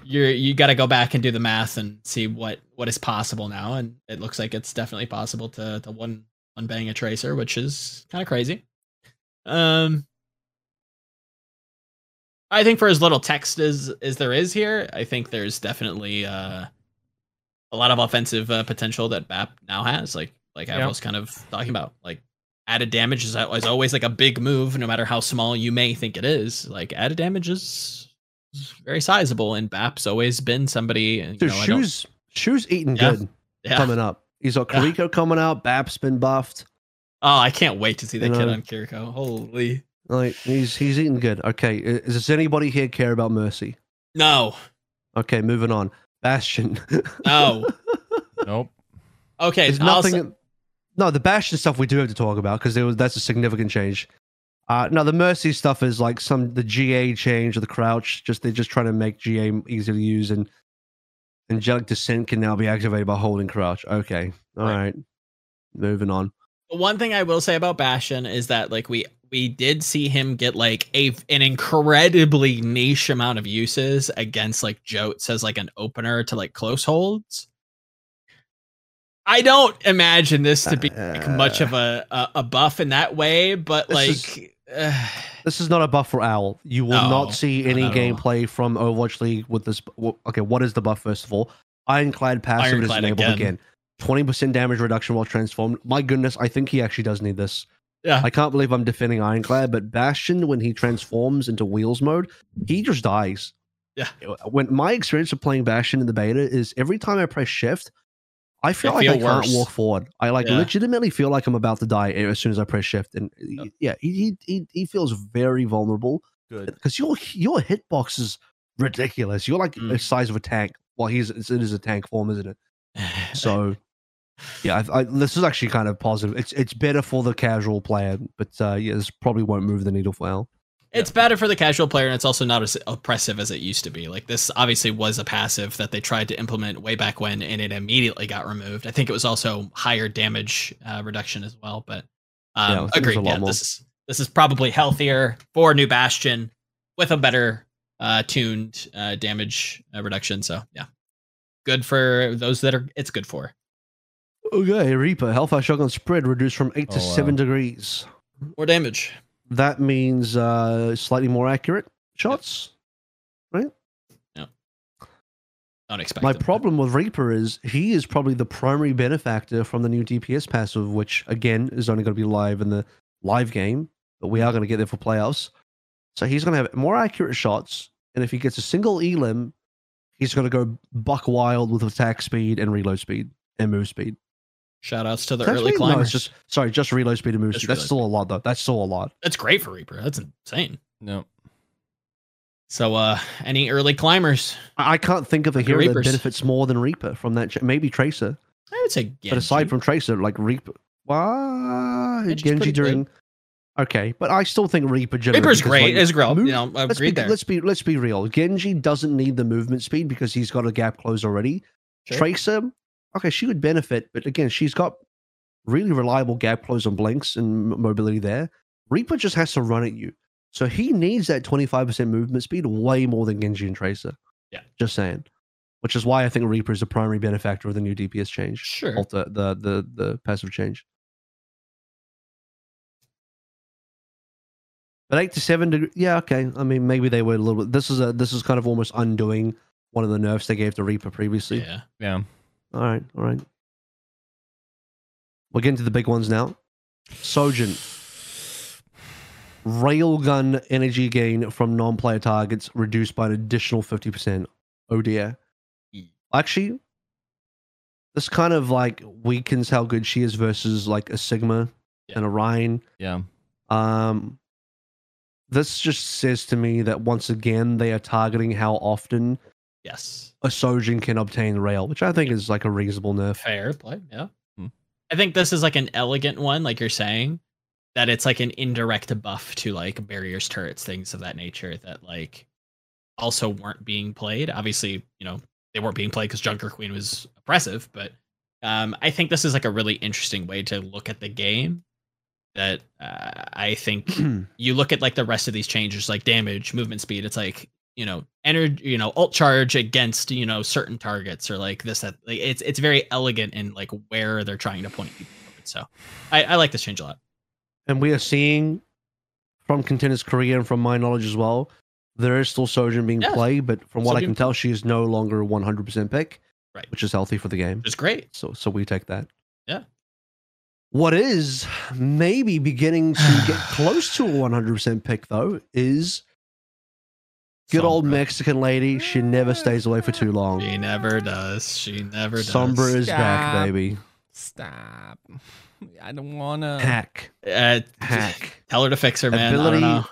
you're you got to go back and do the math and see what what is possible now and it looks like it's definitely possible to to one one bang a tracer which is kind of crazy um i think for as little text as as there is here i think there's definitely uh a lot of offensive uh, potential that bap now has like like i was kind of talking about like added damage is, is always like a big move no matter how small you may think it is like added damage is very sizable, and BAP's always been somebody.
Dude, know, shoes shoes eating yeah. good yeah. coming up. He's got Kiriko yeah. coming out. BAP's been buffed.
Oh, I can't wait to see that you kid on Kiriko. Holy.
Like he's he's eating good. Okay, is, does anybody here care about Mercy?
No.
Okay, moving on. Bastion.
No.
nope.
Okay,
there's nothing. No, the Bastion stuff we do have to talk about because was that's a significant change. Uh, no, the Mercy stuff is like some the GA change or the crouch. Just they're just trying to make GA easy to use, and angelic descent can now be activated by holding crouch. Okay, all right, right. moving on.
One thing I will say about Bastion is that like we we did see him get like a an incredibly niche amount of uses against like Jotes as like an opener to like close holds. I don't imagine this to be like, much of uh. a, a, a buff in that way, but like
this is not a buff for Owl. You will no, not see any gameplay from Overwatch League with this. Okay, what is the buff first of all? Ironclad passive Ironclad is enabled again. Twenty percent damage reduction while transformed. My goodness, I think he actually does need this.
Yeah,
I can't believe I'm defending Ironclad, but Bastion when he transforms into Wheels mode, he just dies.
Yeah.
When my experience of playing Bastion in the beta is every time I press shift, I feel like feel I worse. can't walk forward. I like yeah. legitimately feel like I'm about to die as soon as I press shift. And yep. yeah, he, he he feels very vulnerable.
Good
because your your hitbox is ridiculous. You're like mm. the size of a tank. Well, he's it is a tank form, isn't it? so yeah, I, I, this is actually kind of positive. It's it's better for the casual player, but uh, yeah, this probably won't move the needle for Al.
It's better for the casual player, and it's also not as oppressive as it used to be. Like this, obviously, was a passive that they tried to implement way back when, and it immediately got removed. I think it was also higher damage uh, reduction as well. But um, yeah, agreed. Yeah, this is this is probably healthier for New Bastion with a better uh, tuned uh, damage uh, reduction. So yeah, good for those that are. It's good for.
Okay, Reaper Hellfire Shotgun spread reduced from eight oh, to wow. seven degrees.
More damage
that means uh, slightly more accurate shots, yep. right?
Yeah. Unexpected.
My problem with Reaper is he is probably the primary benefactor from the new DPS passive, which again is only going to be live in the live game, but we are going to get there for playoffs. So he's going to have more accurate shots, and if he gets a single elim, he's going to go buck wild with attack speed and reload speed and move speed.
Shout outs to the early climbers. No,
just sorry, just reload speed and move speed. That's still speed. a lot though. That's still a lot.
That's great for Reaper. That's insane.
No.
So uh any early climbers?
I can't think of a hero Reapers. that benefits more than Reaper from that maybe Tracer.
I would say
Genji. But aside from Tracer, like Reaper What? Genji during. Good. Okay, but I still think Reaper.
Reaper's great like, as well. Move, you know,
let's be, there. Let's be let's be real. Genji doesn't need the movement speed because he's got a gap close already. Sure. Tracer, okay, she would benefit, but again, she's got really reliable gap close and blinks and mobility there. Reaper just has to run at you, so he needs that twenty five percent movement speed way more than Genji and Tracer.
Yeah,
just saying. Which is why I think Reaper is a primary benefactor of the new DPS change.
Sure,
Alter, the the the passive change. But eight to seven degrees, yeah, okay. I mean, maybe they were a little bit. This is a this is kind of almost undoing one of the nerfs they gave to Reaper previously.
Yeah,
yeah.
All right, all right. We're getting to the big ones now. Sojourn. Railgun energy gain from non-player targets reduced by an additional fifty percent. Oh dear. Actually, this kind of like weakens how good she is versus like a Sigma yeah. and a Rein.
Yeah.
Um, this just says to me that once again they are targeting how often
yes
a Sojourn can obtain rail, which I think is like a reasonable nerf.
Fair play, yeah. Hmm. I think this is like an elegant one, like you're saying, that it's like an indirect buff to like barriers, turrets, things of that nature that like also weren't being played. Obviously, you know, they weren't being played because Junker Queen was oppressive, but um, I think this is like a really interesting way to look at the game that uh, I think you look at like the rest of these changes, like damage, movement speed. It's like you know, energy, you know, alt charge against you know certain targets or like this. That like, it's it's very elegant in like where they're trying to point people. So I, I like this change a lot.
And we are seeing from Contenders Korea and from my knowledge as well, there is still Sojourn being yeah. played, but from what I can tell, she is no longer 100% pick,
right?
Which is healthy for the game.
It's great.
So so we take that.
Yeah.
What is maybe beginning to get close to a 100% pick, though, is good Sombra. old Mexican lady. She never stays away for too long.
She never does. She never does.
Sombra is Stop. back, baby.
Stop. I don't want to.
Hack.
Uh, Hack. Tell her to fix her, man. Ability,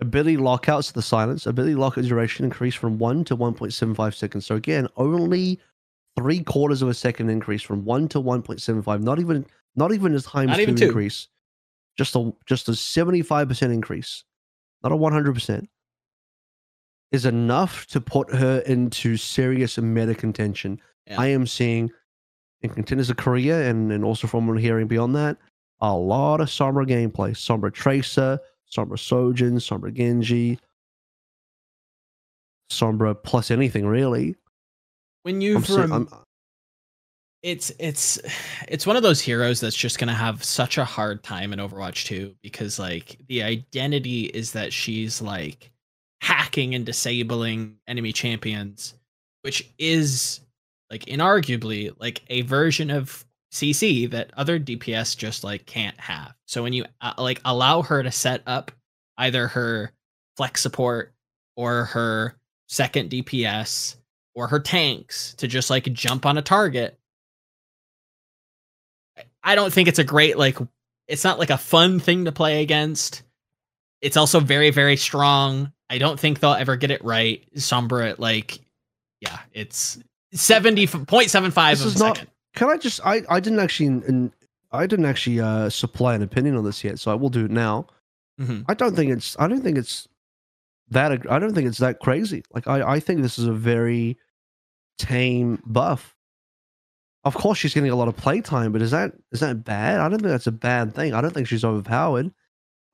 ability lockouts the silence. Ability lockout duration increased from 1 to 1.75 seconds. So, again, only three quarters of a second increase from 1 to 1.75. Not even not even as high as two, two increase. Just a just a seventy five percent increase, not a one hundred percent, is enough to put her into serious meta contention. Yeah. I am seeing in contenders of Korea and, and also from what I'm hearing beyond that, a lot of Sombra gameplay. Sombra Tracer, Sombra Sojourn, Sombra Genji, Sombra plus anything really.
When you I'm, it's it's it's one of those heroes that's just gonna have such a hard time in Overwatch 2 because like the identity is that she's like hacking and disabling enemy champions, which is like inarguably like a version of CC that other DPS just like can't have. So when you uh, like allow her to set up either her flex support or her second DPS or her tanks to just like jump on a target I don't think it's a great like it's not like a fun thing to play against. It's also very very strong. I don't think they'll ever get it right. Sombra like yeah, it's 70.75 this is not, second.
Can I just I I didn't actually and I didn't actually uh supply an opinion on this yet, so I will do it now. Mm-hmm. I don't think it's I don't think it's that I don't think it's that crazy. Like I I think this is a very tame buff of course she's getting a lot of playtime, but is that is that bad? I don't think that's a bad thing. I don't think she's overpowered.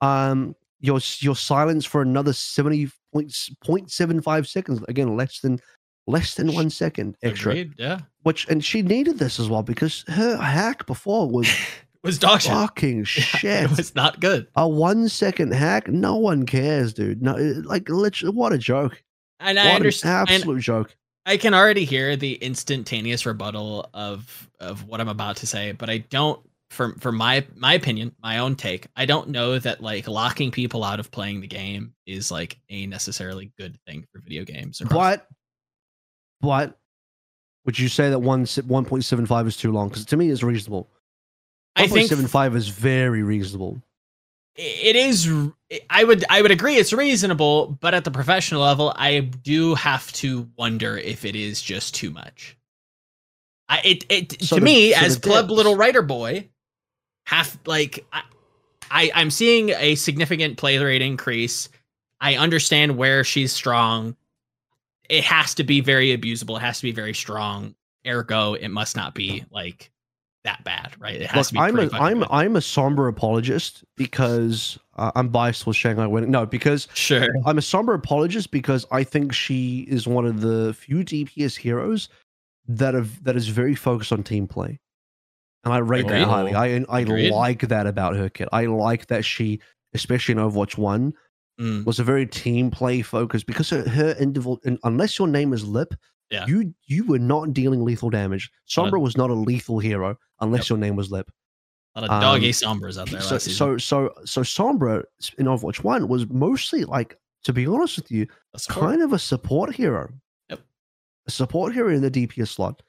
Um, your your silence for another seventy point point seven five seconds. Again, less than less than one second extra.
Agreed, yeah.
Which and she needed this as well because her hack before was
was dog shit.
Fucking shit.
it was not good.
A one second hack. No one cares, dude. No, like literally, what a joke.
And what I understand.
Absolute joke.
I can already hear the instantaneous rebuttal of of what I'm about to say, but I don't for for my my opinion, my own take, I don't know that like locking people out of playing the game is like a necessarily good thing for video games.
But but would you say that one one point seven five is too long? Because to me, it's reasonable. One point seven five is very reasonable
it is i would i would agree it's reasonable but at the professional level i do have to wonder if it is just too much I, it, it so to the, me so as club little writer boy have like I, I I'm seeing a significant play rate increase. I understand where she's strong. It has to be very abusable. It has to be very strong. Ergo, it must not be like that bad, right? It has Look, to be.
I'm a I'm good. I'm a Sombra apologist because uh, I'm biased with Shanghai winning. No, because
sure,
I'm a Sombra apologist because I think she is one of the few DPS heroes that have that is very focused on team play, and I rate that highly. I I Agreed. like that about her kit. I like that she, especially in Overwatch One, mm. was a very team play focused because her, her individual. Unless your name is Lip,
yeah.
You you were not dealing lethal damage. Sombra was not a lethal hero unless yep. your name was Lip.
A lot of doggy um, Sombras out there.
So, so so so Sombra in Overwatch One was mostly like, to be honest with you, kind of a support hero.
Yep.
A support hero in the DPS slot.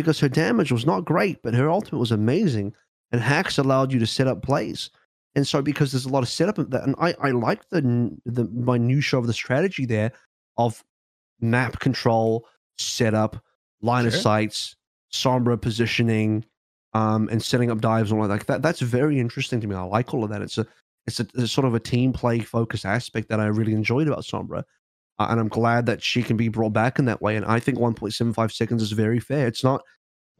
Because her damage was not great, but her ultimate was amazing. And hacks allowed you to set up plays. And so because there's a lot of setup that and I, I like the the minutia of the strategy there of map control, setup, line sure. of sights, Sombra positioning, um, and setting up dives and all like that. That's very interesting to me. I like all of that. It's a it's a, a sort of a team play focused aspect that I really enjoyed about Sombra. Uh, and I'm glad that she can be brought back in that way. And I think 1.75 seconds is very fair. It's not,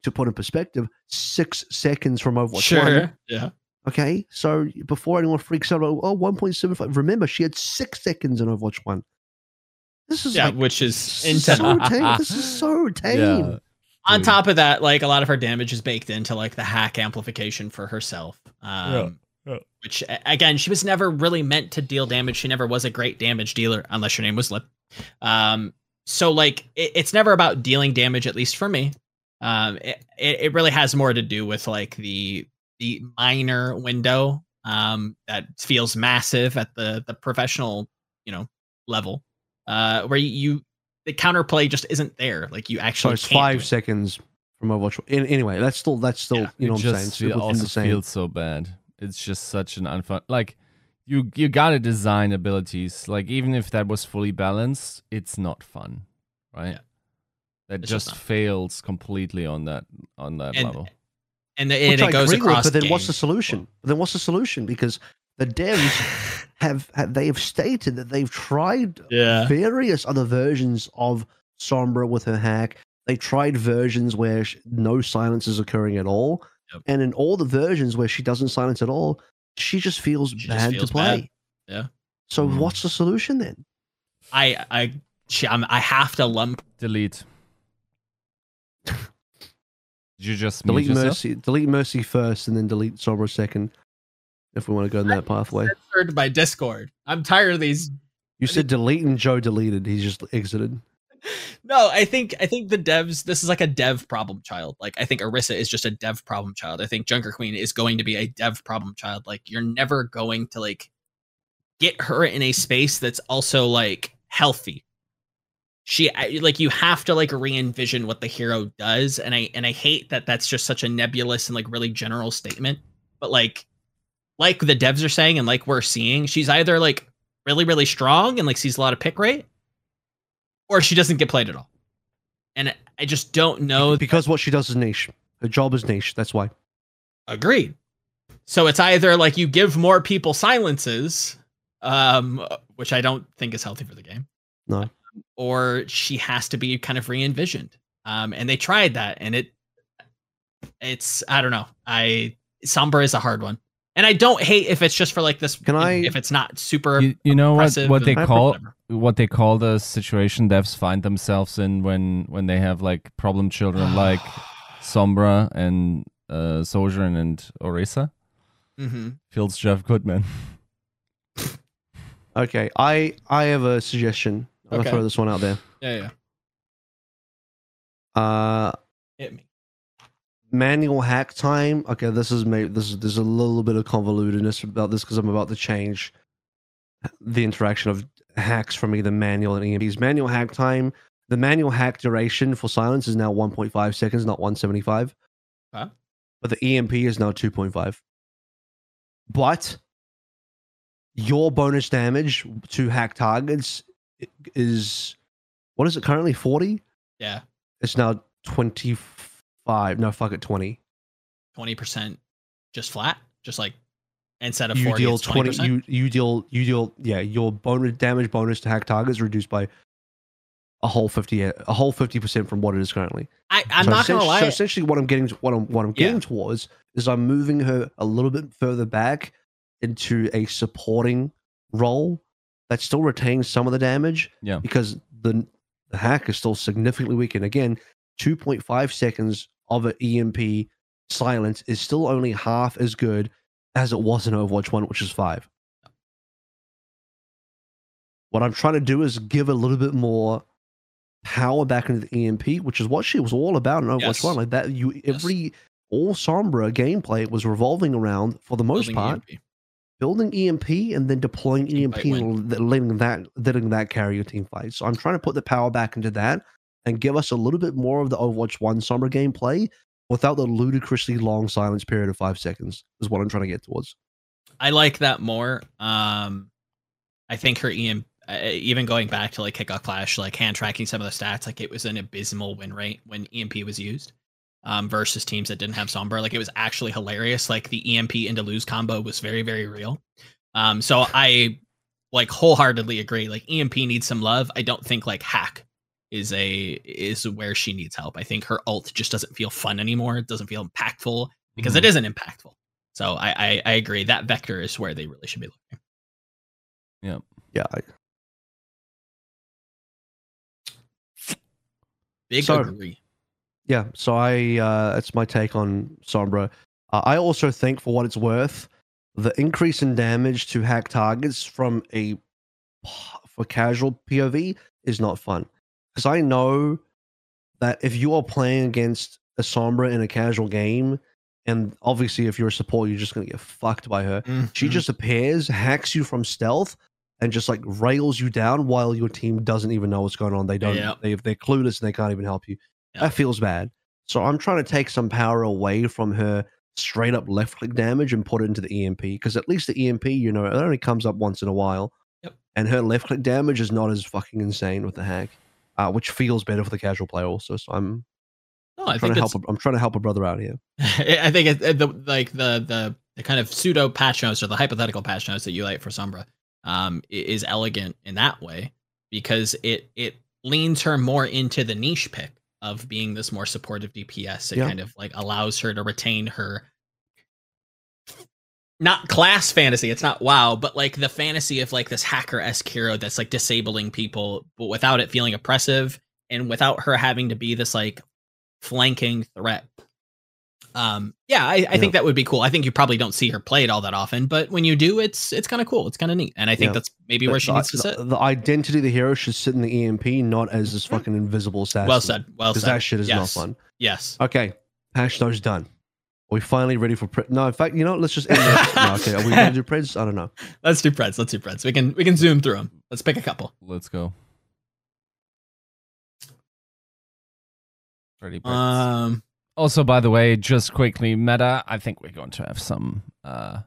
to put in perspective, six seconds from Overwatch
sure. 1. Yeah.
Okay. So before anyone freaks out, oh, 1.75, remember, she had six seconds in Overwatch 1. This is
yeah,
like,
which is
so tame. This is so tame. Yeah.
On top of that, like a lot of her damage is baked into like the hack amplification for herself. Um, yeah. Yeah. Which again, she was never really meant to deal damage. She never was a great damage dealer, unless your name was Lip. Um, so like it, it's never about dealing damage, at least for me. Um, it, it really has more to do with like the the minor window um that feels massive at the the professional you know level uh, where you the counterplay just isn't there. Like you actually.
So it's five seconds from Overwatch. In, anyway, that's still that's still yeah. you know it what I'm saying.
It also feels so bad. It's just such an unfun. Like you you gotta design abilities. Like even if that was fully balanced, it's not fun, right? Yeah. That it's just, just fails completely on that on that
and,
level.
And, the, and it goes across.
With, but then what's the solution? Well, then what's the solution? Because the devs have, have they have stated that they've tried
yeah.
various other versions of Sombra with her hack. They tried versions where no silence is occurring at all, yep. and in all the versions where she doesn't silence at all, she just feels she bad just feels to play.
Bad. Yeah.
So mm. what's the solution then?
I I I'm, I have to lump
delete. Did you just
delete mercy? Delete mercy first, and then delete Sombra second if we want to go in that pathway.
Censored by Discord. I'm tired of these.
You said delete and Joe deleted. He just exited.
No, I think I think the devs. This is like a dev problem child. Like I think Orisa is just a dev problem child. I think Junker Queen is going to be a dev problem child. Like you're never going to like get her in a space that's also like healthy. She like you have to like re-envision what the hero does, and I and I hate that that's just such a nebulous and like really general statement. But like like the devs are saying and like we're seeing, she's either like really, really strong and like sees a lot of pick rate, or she doesn't get played at all. And I just don't know
because that- what she does is niche. Her job is niche. That's why.
Agreed. So it's either like you give more people silences, um, which I don't think is healthy for the game.
No.
Or she has to be kind of re-envisioned. Um, and they tried that, and it, it's I don't know. I Sombra is a hard one. And I don't hate if it's just for like this. Can I? If it's not super.
You, you know what? What they call what they call the situation devs find themselves in when when they have like problem children like Sombra and uh, Sojourn and Orisa.
Mm-hmm.
Feels Jeff Goodman.
okay, I I have a suggestion. I'm okay. gonna throw this one out there.
Yeah,
yeah. Uh,
hit me
manual hack time. Okay, this is maybe this is there's a little bit of convolutedness about this because I'm about to change the interaction of hacks from either manual and EMPs. Manual hack time. The manual hack duration for silence is now 1.5 seconds, not 175.
Huh?
But the EMP is now 2.5. But your bonus damage to hack targets is what is it currently 40?
Yeah.
It's now 25 five. No, fuck it, twenty.
Twenty percent just flat, just like instead of
you
40,
deal 20 you you deal you deal yeah your bonus damage bonus to hack targets reduced by a whole 50 a whole 50% from what it is currently
I, i'm so not gonna lie
so essentially what i'm getting to, what i'm what i'm getting yeah. towards is i'm moving her a little bit further back into a supporting role that still retains some of the damage
yeah
because the the hack is still significantly weakened again 2.5 seconds of an emp silence is still only half as good as it was in Overwatch 1, which is five. What I'm trying to do is give a little bit more power back into the EMP, which is what she was all about in Overwatch yes. 1. Like that, you every yes. all Sombra gameplay was revolving around, for the most building part, EMP. building EMP and then deploying team EMP and letting that letting that carry your team fight. So I'm trying to put the power back into that and give us a little bit more of the Overwatch 1 Sombra gameplay without the ludicrously long silence period of five seconds is what I'm trying to get towards.
I like that more. Um, I think her EM, uh, even going back to like kickoff clash, like hand tracking some of the stats, like it was an abysmal win rate when EMP was used. Um, versus teams that didn't have Sombra. Like it was actually hilarious. Like the EMP into lose combo was very, very real. Um, so I like wholeheartedly agree. Like EMP needs some love. I don't think like hack is a is where she needs help. I think her ult just doesn't feel fun anymore. It doesn't feel impactful because mm-hmm. it isn't impactful. So I, I, I agree that vector is where they really should be looking.
Yeah.
Yeah. I...
Big so, agree.
Yeah. So I uh that's my take on Sombra. Uh, I also think for what it's worth, the increase in damage to hack targets from a for casual POV is not fun because I know that if you are playing against a Sombra in a casual game, and obviously if you're a support, you're just gonna get fucked by her. Mm-hmm. She just appears, hacks you from stealth, and just like rails you down while your team doesn't even know what's going on. They don't. Yeah. They they're clueless and they can't even help you. Yeah. That feels bad. So I'm trying to take some power away from her straight up left click damage and put it into the EMP because at least the EMP, you know, it only comes up once in a while.
Yep.
And her left click damage is not as fucking insane with the hack uh, which feels better for the casual player also. So I'm, oh, I trying to help. A, I'm trying to help a brother out here.
I think it, the like the, the the kind of pseudo patch notes or the hypothetical patch notes that you like for Sombra um, is elegant in that way because it it leans her more into the niche pick of being this more supportive DPS. It yeah. kind of like allows her to retain her not class fantasy. It's not wow, but like the fantasy of like this hacker esque hero that's like disabling people, but without it feeling oppressive and without her having to be this like flanking threat. Um, yeah, I, I yeah. think that would be cool. I think you probably don't see her play it all that often, but when you do, it's it's kind of cool. It's kind of neat, and I think yeah. that's maybe where she
the,
needs to sit.
The identity of the hero should sit in the EMP, not as this fucking invisible assassin.
Well said. Well said.
That shit is yes. not fun.
Yes.
Okay, hash those done. Are we finally ready for pre- no? In fact, you know, let's just end this. no, okay, are we gonna do Preds? I don't know.
Let's do Preds. Let's do Preds. We can we can zoom through them. Let's pick a couple.
Let's go.
Ready? Um.
Also, by the way, just quickly, meta. I think we're going to have some uh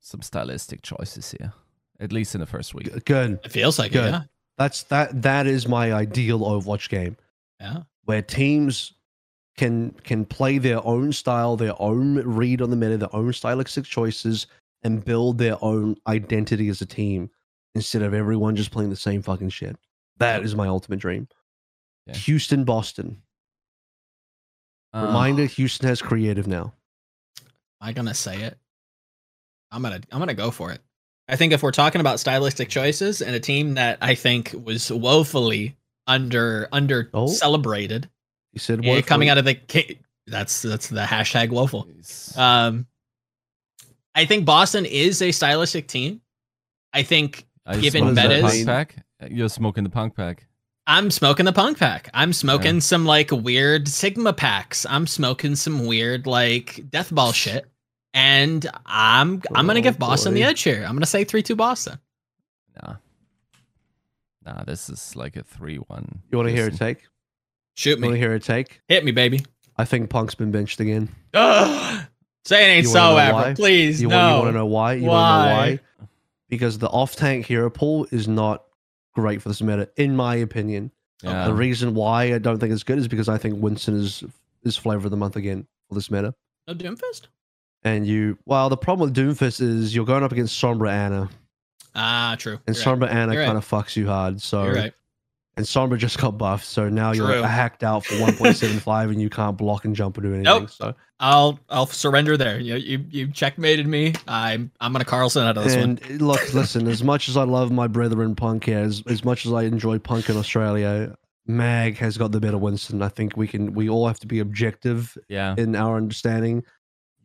some stylistic choices here, at least in the first week.
Good.
It feels like Good. it. Yeah.
That's that. That is my ideal Overwatch game.
Yeah.
Where teams can can play their own style, their own read on the meta, their own stylistic choices, and build their own identity as a team instead of everyone just playing the same fucking shit. That is my ultimate dream. Yeah. Houston, Boston. Uh, Reminder: Houston has creative now.
Am I gonna say it? I'm gonna I'm gonna go for it. I think if we're talking about stylistic choices and a team that I think was woefully under under oh. celebrated
you said
yeah, coming out of the that's that's the hashtag woeful. Um, I think Boston is a stylistic team. I think I given Bettis,
pack, you're smoking the punk pack.
I'm smoking the punk pack. I'm smoking yeah. some like weird Sigma packs. I'm smoking some weird like death ball shit. And I'm I'm gonna give Boston boy. the edge here. I'm gonna say three two Boston.
Nah. Nah, this is like a three one.
You wanna hear a take?
Shoot me.
Want to hear a take?
Hit me, baby.
I think Punk's been benched again.
Ugh. Say it ain't so ever, why? please.
You,
no.
want, you want to know why? You want to know why? Because the off-tank hero pool is not great for this meta, in my opinion. Yeah. The reason why I don't think it's good is because I think Winston is is flavor of the month again for this meta.
No Doomfist?
And you, well, the problem with Doomfist is you're going up against Sombra Ana.
Ah, true.
And you're Sombra right. Ana kind of fucks you hard. So,
you're right.
And Sombra just got buffed, so now true. you're hacked out for 1.75, and you can't block and jump or do anything. Nope. So
I'll I'll surrender there. You you you checkmated me. I'm I'm gonna Carlsen out of this
and
one.
look, listen. As much as I love my brethren Punk here, as as much as I enjoy Punk in Australia, Mag has got the better Winston. I think we can. We all have to be objective.
Yeah.
In our understanding,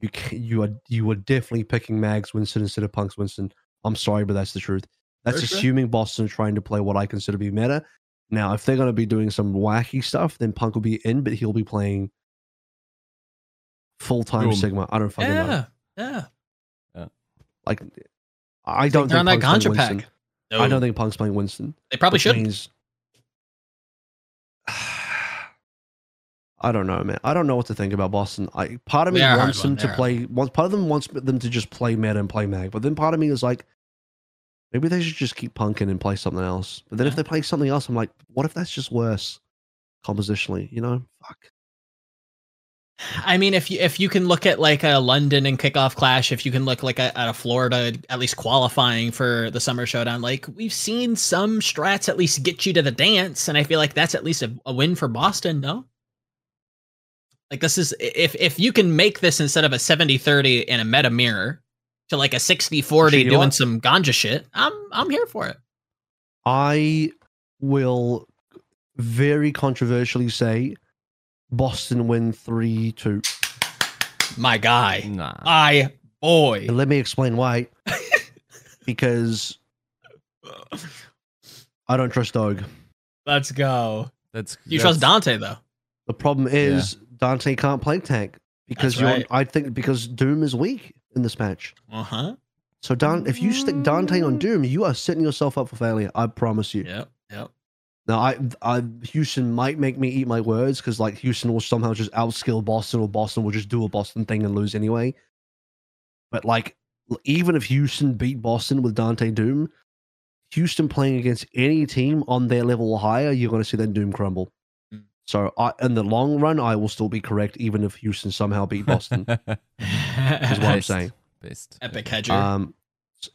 you can, you are you are definitely picking Mag's Winston instead of Punk's Winston. I'm sorry, but that's the truth. That's assuming Boston trying to play what I consider to be meta. Now, if they're going to be doing some wacky stuff, then Punk will be in, but he'll be playing full time Sigma. I don't fucking
yeah,
know.
Yeah,
yeah. Like, I don't think,
think
Punk's
playing Winston.
Pack. No. I don't think Punk's playing Winston.
They probably should. Means,
I don't know, man. I don't know what to think about Boston. I part of me wants them to play. Wants part of them wants them to just play meta and play mag, but then part of me is like, maybe they should just keep punking and play something else. But then yeah. if they play something else, I'm like, what if that's just worse compositionally? You know, fuck.
I mean, if you if you can look at like a London and kickoff clash, if you can look like a, at a Florida at least qualifying for the summer showdown, like we've seen some strats at least get you to the dance, and I feel like that's at least a, a win for Boston. No, like this is if if you can make this instead of a 70-30 in a meta mirror to like a 60-40 doing some ganja shit, I'm I'm here for it.
I will very controversially say Boston win 3-2.
My guy. Nah. I boy.
And let me explain why. because I don't trust Dog.
Let's go.
That's
you
that's,
trust Danteh though.
The problem is yeah. Danteh can't play tank because right. I think because Doom is weak in this match.
Uh huh.
So Don, if you stick Danteh on Doom, you are setting yourself up for failure. I promise you.
Yep. Yep.
Now, I, I, Houston might make me eat my words because like Houston will somehow just outskill Boston, or Boston will just do a Boston thing and lose anyway. But like, even if Houston beat Boston with Danteh Doom, Houston playing against any team on their level or higher, you're going to see that Doom crumble. So I, in the long run, I will still be correct, even if Houston somehow beat Boston. is what I'm saying.
Best. Epic hedger.
Um,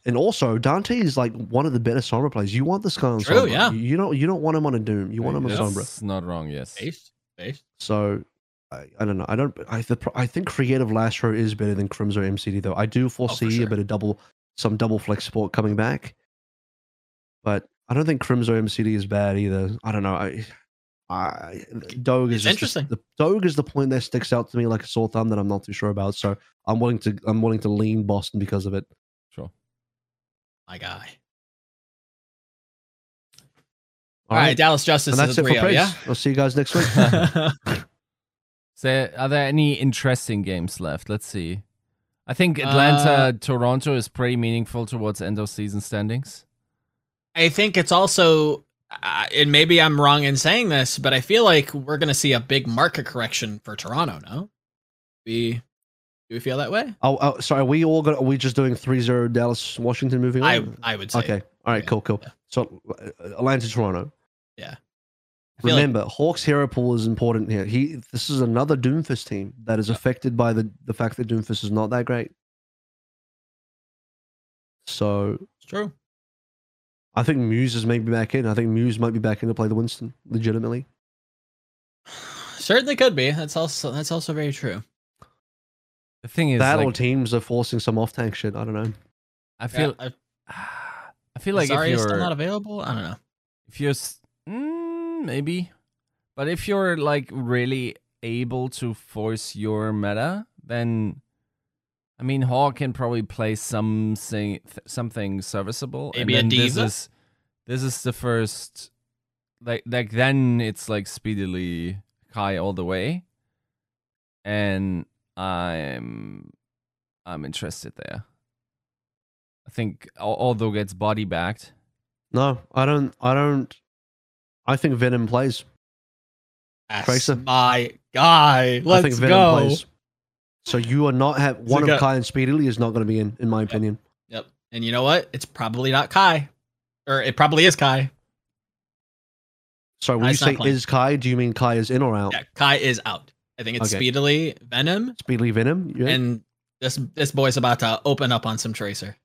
and also Danteh is like one of the better Sombra players. You want this guy on
True, Sombra.
yeah. You don't you don't want him on a Doom. You want him on yes. Sombra.
It's not wrong. Yes.
Base. Base.
So. I, I don't know. I don't. I the, I think Creative Lastro is better than Crimzo MCD though. I do foresee oh, for sure. a bit of double, some double flex support coming back, but I don't think Crimzo MCD is bad either. I don't know. I I Doge is
interesting.
The, the Doge is the point that sticks out to me like a sore thumb that I'm not too sure about. So I'm willing to I'm willing to lean Boston because of it.
Sure.
My guy. All, All right. right, Dallas Justice.
And that's it for praise. Yeah. I'll see you guys next week.
so, are there any interesting games left? Let's see. I think Atlanta, uh, Toronto is pretty meaningful towards end of season standings.
I think it's also uh, and maybe I'm wrong in saying this, but I feel like we're going to see a big market correction for Toronto. No, we do we feel that way?
Oh, oh sorry. Are we all going? Are we just doing 3-0 Dallas Washington moving
on? I I would say.
Okay. All right. Cool. Cool. Yeah. So uh, Atlanta Toronto.
Yeah.
Remember, like... Hawks hero pool is important here. He this is another Doomfist team that is yeah. affected by the the fact that Doomfist is not that great. So
it's true.
I think Muse is maybe back in. I think Muse might be back in to play the Winston legitimately.
Certainly could be. That's also that's also very true.
The thing is,
that
like,
teams are forcing some off tank shit. I don't know.
I feel. Yeah, I feel like
Zarya
if you're
still not available, I don't know.
If you're mm, maybe, but if you're like really able to force your meta, then I mean, Hawk can probably play something something serviceable.
Maybe and a
This is, this is the first, like like then it's like speedily Kai all the way, and I'm I'm interested there. I think although gets body backed.
No, I don't. I don't. I think Venom plays.
That's Tracer. my guy. Let's I think Venom go. Plays.
So you are not have one of got, Kai and Speedily is not going to be in, in my
yep.
opinion.
Yep. And you know what? It's probably not Kai, or it probably is Kai.
Sorry, when Kai's you say is Kai, do you mean Kai is in or out?
Yeah, Kai is out. I think it's okay. Speedily Venom.
Speedily Venom,
yeah. and this this boy's about to open up on some Tracer.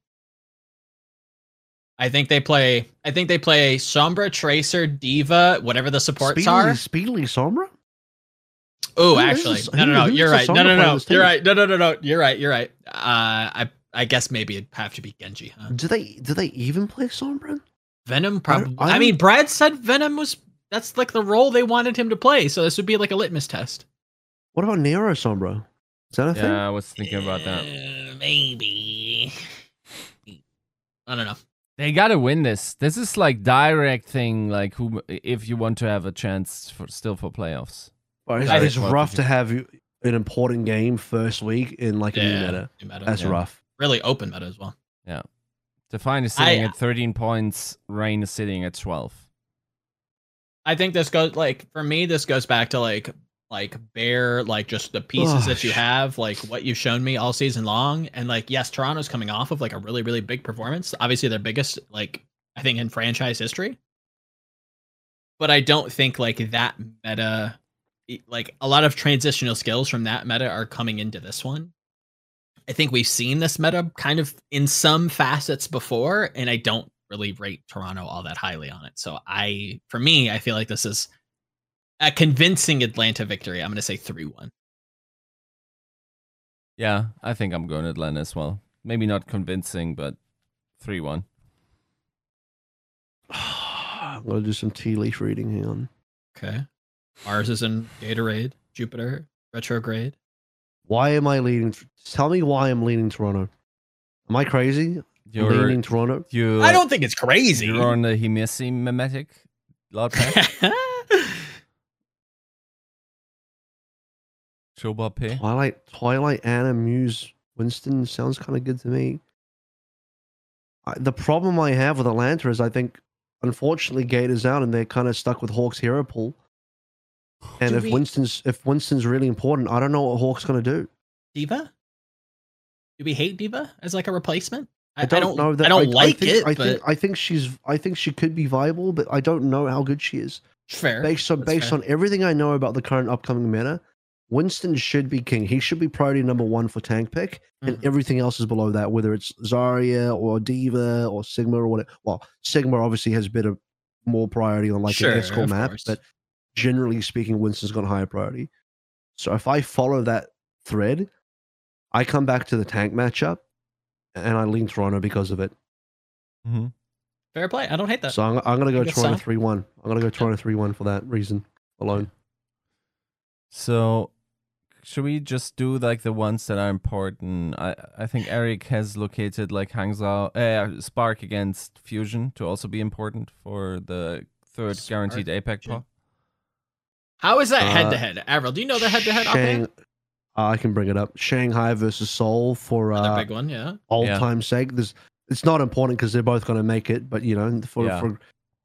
I think they play. I think they play Sombra, Tracer, D.Va, whatever the supports
speedily,
are.
Speedily Sombra.
Oh, actually, no, no, no. You're right. No, no, no. You're right. No, no, no, no. You're right. You're right. Uh, I, I guess maybe it'd have to be Genji. Huh?
Do they? Do they even play Sombra?
Venom probably. I, I, I mean, Brad said Venom was. That's like the role they wanted him to play. So this would be like a litmus test.
What about Nero Sombra? Is that a
yeah,
thing?
Yeah, I was thinking about that.
Uh, maybe. I don't know.
They gotta win this. This is like direct thing. Like who, if you want to have a chance for still for playoffs.
Well, it's, it's rough to have an important game first week in like a new meta. New meta. That's yeah. rough.
Really open meta as well.
Yeah. Defiant is sitting I, at 13 points. Reign is sitting at 12.
I think this goes like for me. This goes back to like like bare like just the pieces that you have like what you've shown me all season long and like yes toronto's coming off of like a really really big performance obviously their biggest like i think in franchise history but i don't think like that meta like a lot of transitional skills from that meta are coming into this one i think we've seen this meta kind of in some facets before and i don't really rate toronto all that highly on it so i for me i feel like this is a convincing Atlanta victory. I'm going to say 3 1.
Yeah, I think I'm going Atlanta as well. Maybe not convincing, but 3 1.
I'm going to do some tea leaf reading here. On.
Okay. Ours is in Gatorade, Jupiter, retrograde.
Why am I leading? Tell me why I'm leading Toronto. Am I crazy? You're leaning Toronto.
You, I don't think it's crazy.
You're on the Himisi mimetic. Loud Chilba
Twilight, Twilight, Ana, Muse, Winston sounds kind of good to me. I, the problem I have with Atlanta is I think, unfortunately, Gators out and they're kind of stuck with Hawk's hero pool. And do if we... Winston's if Winston's really important, I don't know what Hawk's going to do.
D.Va? Do we hate D.Va as like a replacement? I, I, don't, I don't, know that. I don't I, like
think,
it.
I
but...
think I think she's I think she could be viable, but I don't know how good she is.
Fair.
Based on That's based fair. on everything I know about the current upcoming meta, Winston should be king. He should be priority number one for tank pick, and mm-hmm. everything else is below that, whether it's Zarya or D.Va or Sigma or whatever. Well, Sigma obviously has a bit of more priority on like sure, an score map, course. but generally speaking, Winston's got a higher priority. So if I follow that thread, I come back to the tank matchup, and I lean Toronto because of it.
Mm-hmm.
Fair play. I don't hate that.
So I'm, I'm going to go Toronto three one. I'm going to go Toronto three one for that reason alone.
So should we just do like the ones that are important? I I think Eric has located like Hangzhou, uh, Spark against Fusion to also be important for the third Spark. guaranteed APAC pot.
How is that head to head, Avril? Do you know the head to head?
I can bring it up. Shanghai versus Seoul for
uh, big one, yeah.
All time yeah. sake. There's it's not important because they're both going to make it, but you know, for yeah. for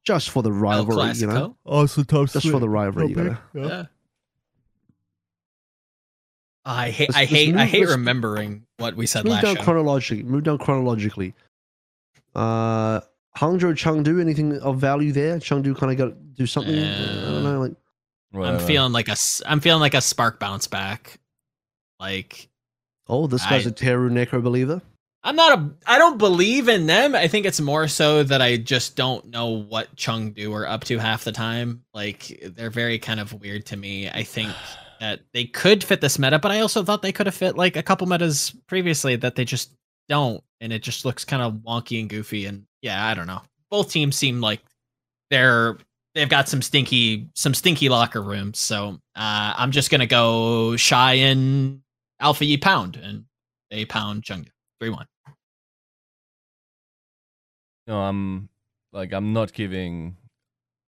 just for the rivalry, you know.
Oh, so tough.
Just for the rivalry, you know.
yeah. I hate let's, I hate move, I hate remembering what we said
move
last
down
show.
chronologically. Move down chronologically. Uh, Hangzhou Chengdu, anything of value there? Chengdu kind of got to do something. Uh, I don't know. Like,
I'm feeling like a I'm feeling like a spark bounce back. Like,
oh, this guy's I, a TeRu Neko believer.
I'm not a. I don't believe in them. I think it's more so that I just don't know what Chengdu are up to half the time. Like, they're very kind of weird to me. I think that they could fit this meta, but I also thought they could have fit like a couple metas previously that they just don't, and it just looks kind of wonky and goofy. And yeah, I don't know. Both teams seem like they're they've got some stinky some stinky locker rooms. So uh, I'm just gonna go shy in Alpha E pound and a pound Chengdu three one.
No, I'm like I'm not giving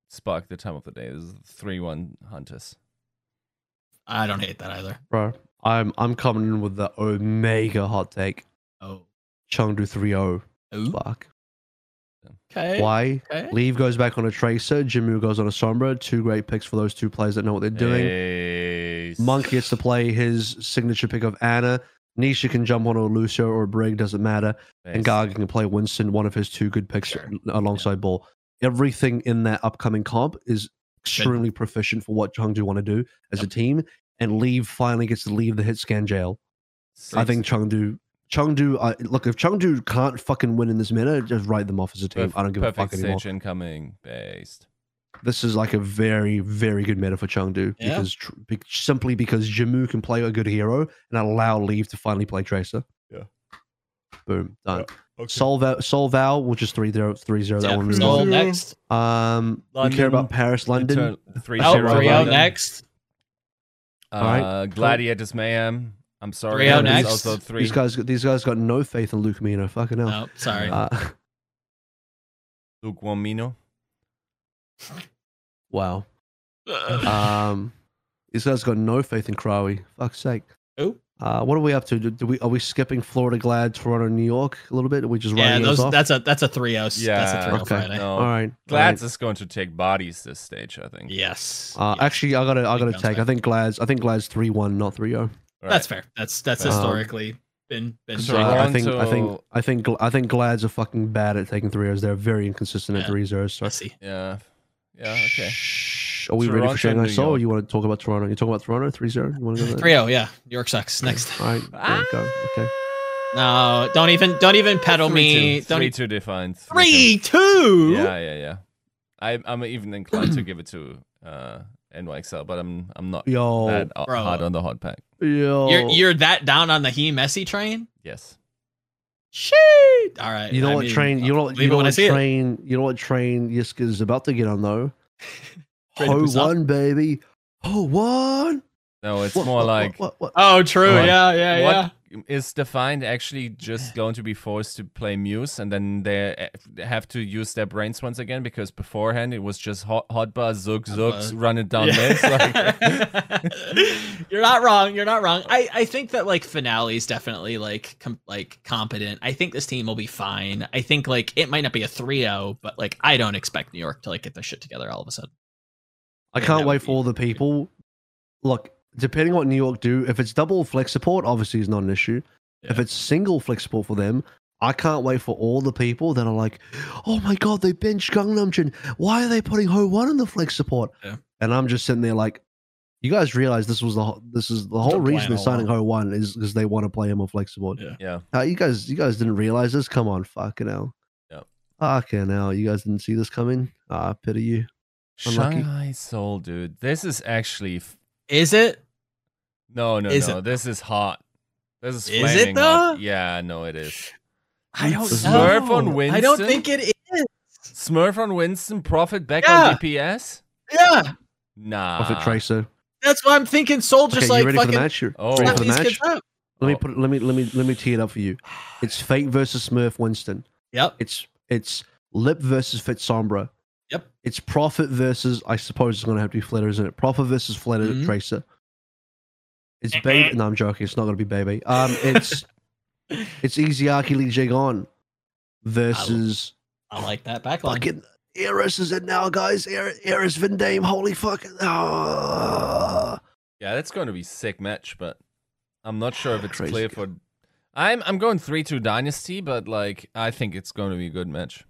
Spark the time of the day. This is three one Hunters.
I don't hate that either.
Bro, I'm I'm coming in with the Omega hot take.
Oh.
Chengdu 3-0. Fuck.
Okay.
Why?
Okay.
Leave goes back on a Tracer. Jimmu goes on a Sombra. Two great picks for those two players that know what they're doing. Hey. Monk gets to play his signature pick of Ana. Nisha can jump on a Lucio or a Brig, doesn't matter. Nice. And Gaga can play Winston, one of his two good picks sure. alongside yeah. Ball. Everything in that upcoming comp is extremely proficient for what Chengdu want to do as a team, and Leave finally gets to leave the hit scan jail. I think Chengdu Chengdu, uh, look, if Chengdu can't fucking win in this meta, just write them off as a team. Perf- I don't give a fuck anymore.
Perfect incoming based.
This is like a very, very good meta for Chengdu yeah. because tr- be- simply because Jimu can play a good hero and allow Leave to finally play Tracer.
Yeah.
Boom. Done. Yeah. Okay. Sol, Val, Sol Val, will 3 0. 3 0 that one.
Sol next.
Um, London, you care about Paris, London?
3 0. 3 0 next.
Uh, All right. Gladiators Mayhem. I'm sorry.
Three out next.
Also three.
These guys, these guys got no faith in Luke Mino. Fucking hell.
No, sorry. Uh,
Luke Wamino.
Wow. um, these guys got no faith in Krawi. Fuck's sake.
Who?
Uh, what are we up to? Do, do, we are we skipping Florida Glad, Toronto, New York a little bit? Are we just
yeah,
those,
off? that's a that's a three oh yeah, that's a three oh okay. Friday.
No. All right,
Glad's is going to take bodies this stage, I think.
Yes.
Uh,
yes.
Actually, I gotta I gotta take. I think Glad's I think Glad's three one, not three zero.
Right. That's fair. That's that's um, historically been been.
So I think I think I think I think Glad's are fucking bad at taking three zeros. They're very inconsistent yeah. at three zeros. So.
I see.
Yeah. Yeah. Okay.
Are we Toronto, ready for Shanghai Seoul? Or you want to talk about Toronto? You talk about Toronto three zero. You want to go
three zero? Yeah. New York sucks. Next.
All right. Ah! Go. Okay.
No, don't even don't even pedal
three,
me.
Two. Don't three two defined.
Three, three two.
Yeah, yeah, yeah. I I'm even inclined to give it to uh NYXL, but I'm I'm not
Yo,
that bro. hard on the hot pack.
Yo.
You're you're that down on the he Messi train?
Yes.
Shit. All right.
You know I what mean, train? You know, you know what train? It. You know what train Yiska is about to get on though? Ho one, baby. Ho one.
No, it's what, more what, like.
What,
oh, true. yeah, yeah, yeah
is defined actually just going to be forced to play Muse and then they eh, have to use their brains once again because beforehand it was just hot, hot bar, zook, zooks, running down yeah.
Like... You're not wrong. You're not wrong. I, I think that like finale is definitely like com- like competent. I think this team will be fine. I think like it might not be a 3-0, but like I don't expect New York to like get their shit together all of a sudden.
I can't wait for all the people. Look, depending on what New York do, if it's double flex support, obviously is not an issue. Yeah. If it's single flex support for them, I can't wait for all the people that are like, oh my god, they benched Gangnam Jin. Why are they putting Ho One in the flex support?
Yeah.
And I'm just sitting there like, you guys realize this was the this is the whole reason they're signing Ho One is because they want to play him on flex support.
Yeah. yeah.
Uh, you guys, you guys didn't realize this? Come on, fucking hell.
Yeah.
Fucking hell, you guys didn't see this coming? Ah, pity you.
Unlucky. Shanghai Seoul, dude. This is actually. F-
is it?
No, no, is no. It? This is hot. This is
Is it though? Hot.
Yeah, no, it is.
I don't Smurf
know. on Winston.
I don't think it is.
Smurf on Winston, Profit back yeah. on DPS.
Yeah.
Nah.
Profit Tracer.
That's why I'm thinking. Seoul just
okay,
like
you ready
fucking.
For the match?
oh,
ready for the match? Let me put. Let me. Let me. Let me tee it up for you. It's Fate versus Smurf Winston.
Yep.
It's it's Lip versus Fit Sombra.
Yep.
It's Profit versus. I suppose it's going to have to be Fleta, isn't it? Profit versus Fleta mm-hmm. Tracer. It's baby. no, I'm joking. It's not going to be baby. Um, it's it's Izayaki Lee Jagon versus.
I, I like that backline.
Fucking Eris is it now, guys? Eris Vindame. Holy fucking. Oh.
Yeah, that's going to be sick match, but I'm not sure if it's Crazy clear for. I'm I'm going three two dynasty, but like I think it's going to be a good match.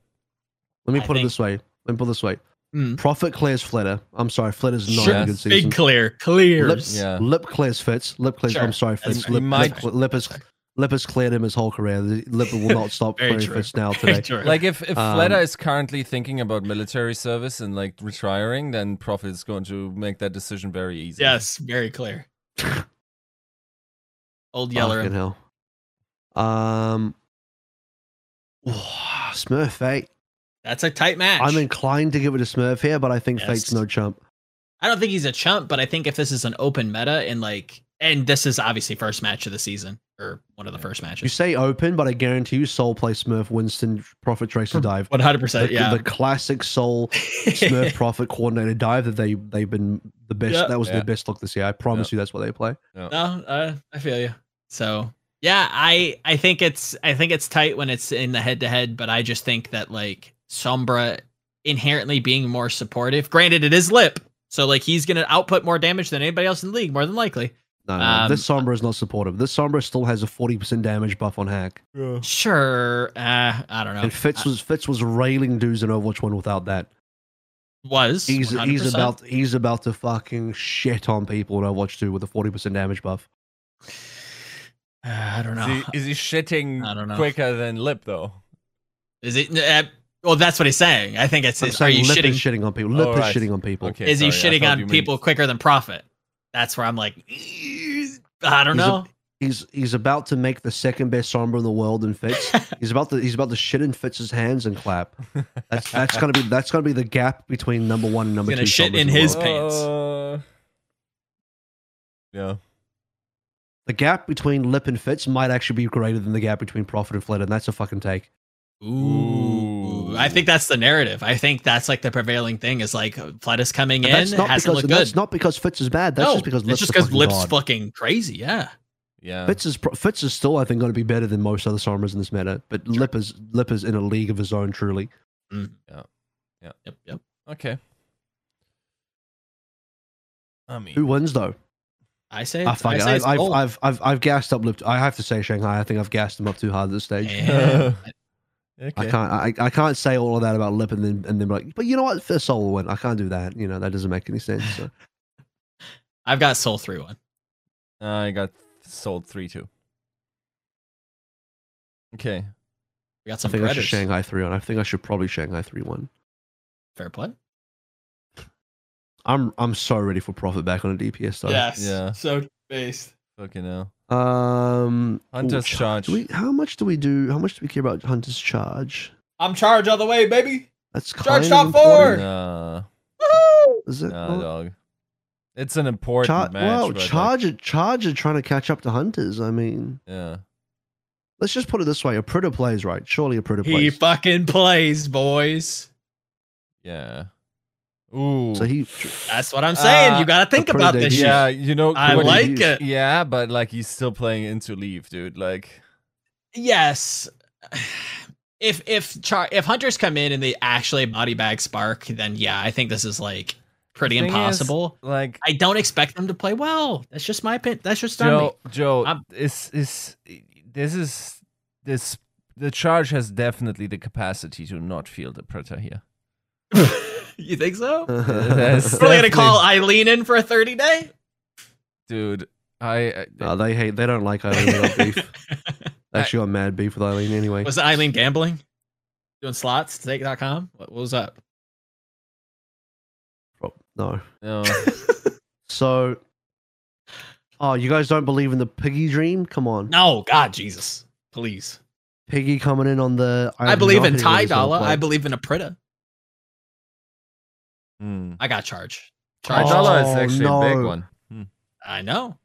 Let me I put think... it this way. Let me put it this way. Mm. Profit clears Fleta. I'm sorry, Fleta's not sure. a good season.
Big clear, clears.
Lip, yeah. Lip clears Fits. Lip clears. Sure. I'm sorry, Fits. Lip, might... lip, lip, has, lip has cleared him his whole career. Lip will not stop clearing Fits now today.
Like if if um, Fleta is currently thinking about military service and like retiring, then Profit is going to make that decision very easy.
Yes, very clear. Old Yeller.
Fucking hell. Um. Smurf fate.
That's a tight match.
I'm inclined to give it a Smurf here, but I think yes. Fate's no chump.
I don't think he's a chump, but I think if this is an open meta and like, and this is obviously first match of the season or one of the first matches.
You say open, but I guarantee you, Seoul play Smurf, Winston, Profit, Tracer dive.
100. percent Yeah,
the classic Seoul Smurf Profit coordinated dive that they they've been the best. Yep. That was yeah. their best look this year. I promise yep. you, that's what they play.
Yep. No, uh, I feel you. So yeah, I I think it's I think it's tight when it's in the head to head, but I just think that like Sombra inherently being more supportive. Granted, it is Lip, so like he's gonna output more damage than anybody else in the league, more than likely.
No, no, um, this Sombra is not supportive. This Sombra still has a forty percent damage buff on hack.
Yeah. Sure, uh, I don't know.
And Fits was Fits was railing dudes in Overwatch one without that.
Was
he's 100%. he's about he's about to fucking shit on people in Overwatch two with a forty percent damage buff.
Uh, I don't know.
Is he, is he shitting I don't know. quicker than Lip though?
Is it? Uh, well, that's what he's saying. I think it's. are you
Lip
shitting?
shitting on people? Lip oh, right. is shitting on people.
Okay, is sorry, he shitting on people mean... quicker than profit? That's where I'm like, I don't
he's
know.
A, he's he's about to make the second best Sombra in the world in Fits. he's about to he's about to shit in Fits's hands and clap. That's that's gonna be that's gonna be the gap between number one and number
he's
two.
Shit in his pants. Uh,
yeah.
The gap between Lip and Fits might actually be greater than the gap between Profit and Fled, and that's a fucking take.
Ooh. I think that's the narrative. I think that's like the prevailing thing is like Fled is coming but in, hasn't because, looked good.
That's not because Fits is bad. That's no, just because
Lip's just
because
Lip's God. fucking crazy. Yeah.
Yeah.
Fits is Fits is still, I think, going to be better than most other Sombras in this meta. But sure. Lip is Lip is in a league of his own, truly.
Mm. Yeah. Yeah.
Yep. Yep.
Okay. I mean,
who wins though?
I say,
I, I say I've, I've, I've, I've, I've gassed up Lip. I have to say Shanghai. I think I've gassed him up too hard at this stage.
Yeah.
okay. I can't. I, I can't say all of that about Lip and then and then like, but you know what? Fist Soul will win. I can't do that. You know that doesn't make any sense. So.
I've got Seoul three one.
Uh, I got sold three two. Okay.
We got some
I think
predators.
I should Shanghai three one. I think I should probably Shanghai three one.
Fair play.
I'm I'm so ready for profit back on a DPS though.
Yes. Yeah. So based.
Fucking hell.
Um
Hunter's ooh, charge.
We, how much do we do? How much do we care about Hunter's charge?
I'm charge all the way, baby.
That's
charge top four.
Nah.
Is it?
Nah, dog. It's an important Char- match.
Well, Charger, like... Charger trying to catch up to Hunters. I mean,
yeah.
Let's just put it this way: a Prita plays, right? Surely a Prita
plays.
He
fucking plays, boys.
Yeah. Ooh.
So he.
That's what I'm saying. Uh, you got to think about this. Shit.
Yeah, you know.
I like it.
Yeah, but like he's still playing into leave, dude. Like.
Yes. If if Char- if hunters come in and they actually body bag spark, then yeah, I think this is like pretty impossible.
Is, like
I don't expect them to play well. That's just my opinion. That's just
Joe. Me. Joe, is is this is this the charge has definitely the capacity to not feel the Prita here.
you think so? We're gonna call Eileen in for a thirty day,
dude. I, I
no, oh, they hate. They don't like Eileen. beef. Actually, got mad beef with Eileen anyway.
Was Eileen gambling? Doing slots? Stake.com? What, what was up?
Oh, no.
No.
so, oh, you guys don't believe in the piggy dream? Come on.
No, God, Jesus, please.
Piggy coming in on the.
I, I believe in Ty Dolla. I believe in a Prita.
Hmm.
I got charge.
Charge oh, Dollar is actually no. a big one. Hmm.
I know.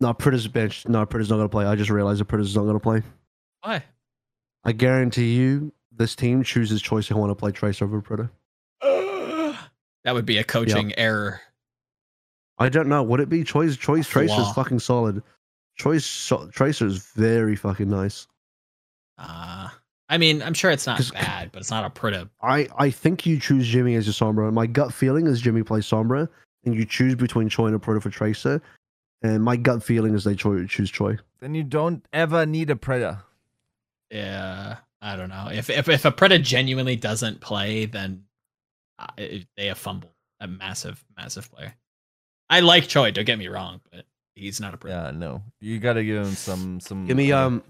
No, Prita's bench. No, Prita's not going to play. I just realized that Prita's not going to play.
Why?
I guarantee you, this team chooses choice who want to play Trace over Prita.
That would be a coaching yep. error.
I don't know. Would it be choice? Choice Tracer is fucking solid. Choice so, Tracer is very fucking nice.
Uh, I mean, I'm sure it's not bad, but it's not a pretty.
I, I think you choose Jimmy as your Sombra. My gut feeling is Jimmy plays Sombra, and you choose between Choi and a Predator for Tracer. And my gut feeling is they cho- choose Choi.
Then you don't ever need a Predator.
Yeah, I don't know. If if if a Predator genuinely doesn't play, then uh, they have fumbled a massive, massive player. I like Choi. Don't get me wrong, but he's not a. Pro.
Yeah, no. You got to give him some some.
Give me um,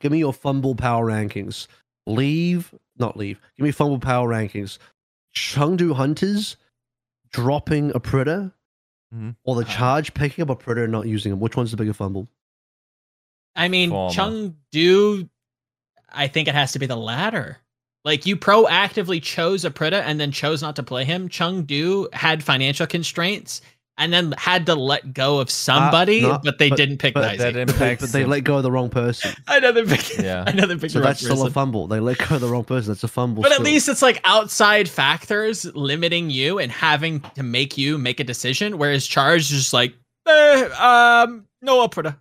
give me your fumble power rankings. Leave, not leave. Give me fumble power rankings. Chengdu Hunters dropping a Predator, mm-hmm. or the charge picking up a Predator and not using him. Which one's the bigger fumble?
I mean, Chengdu. I think it has to be the latter. Like you proactively chose a Prita and then chose not to play him. Chengdu had financial constraints and then had to let go of somebody, uh, not, but they but, didn't pick but,
that impacts but they let go of the wrong person.
I know they picked. Yeah, I know they picked.
So that's still a fumble. They let go of the wrong person. That's a fumble.
But
still.
at least it's like outside factors limiting you and having to make you make a decision. Whereas charge is just like, eh, um, no Prita.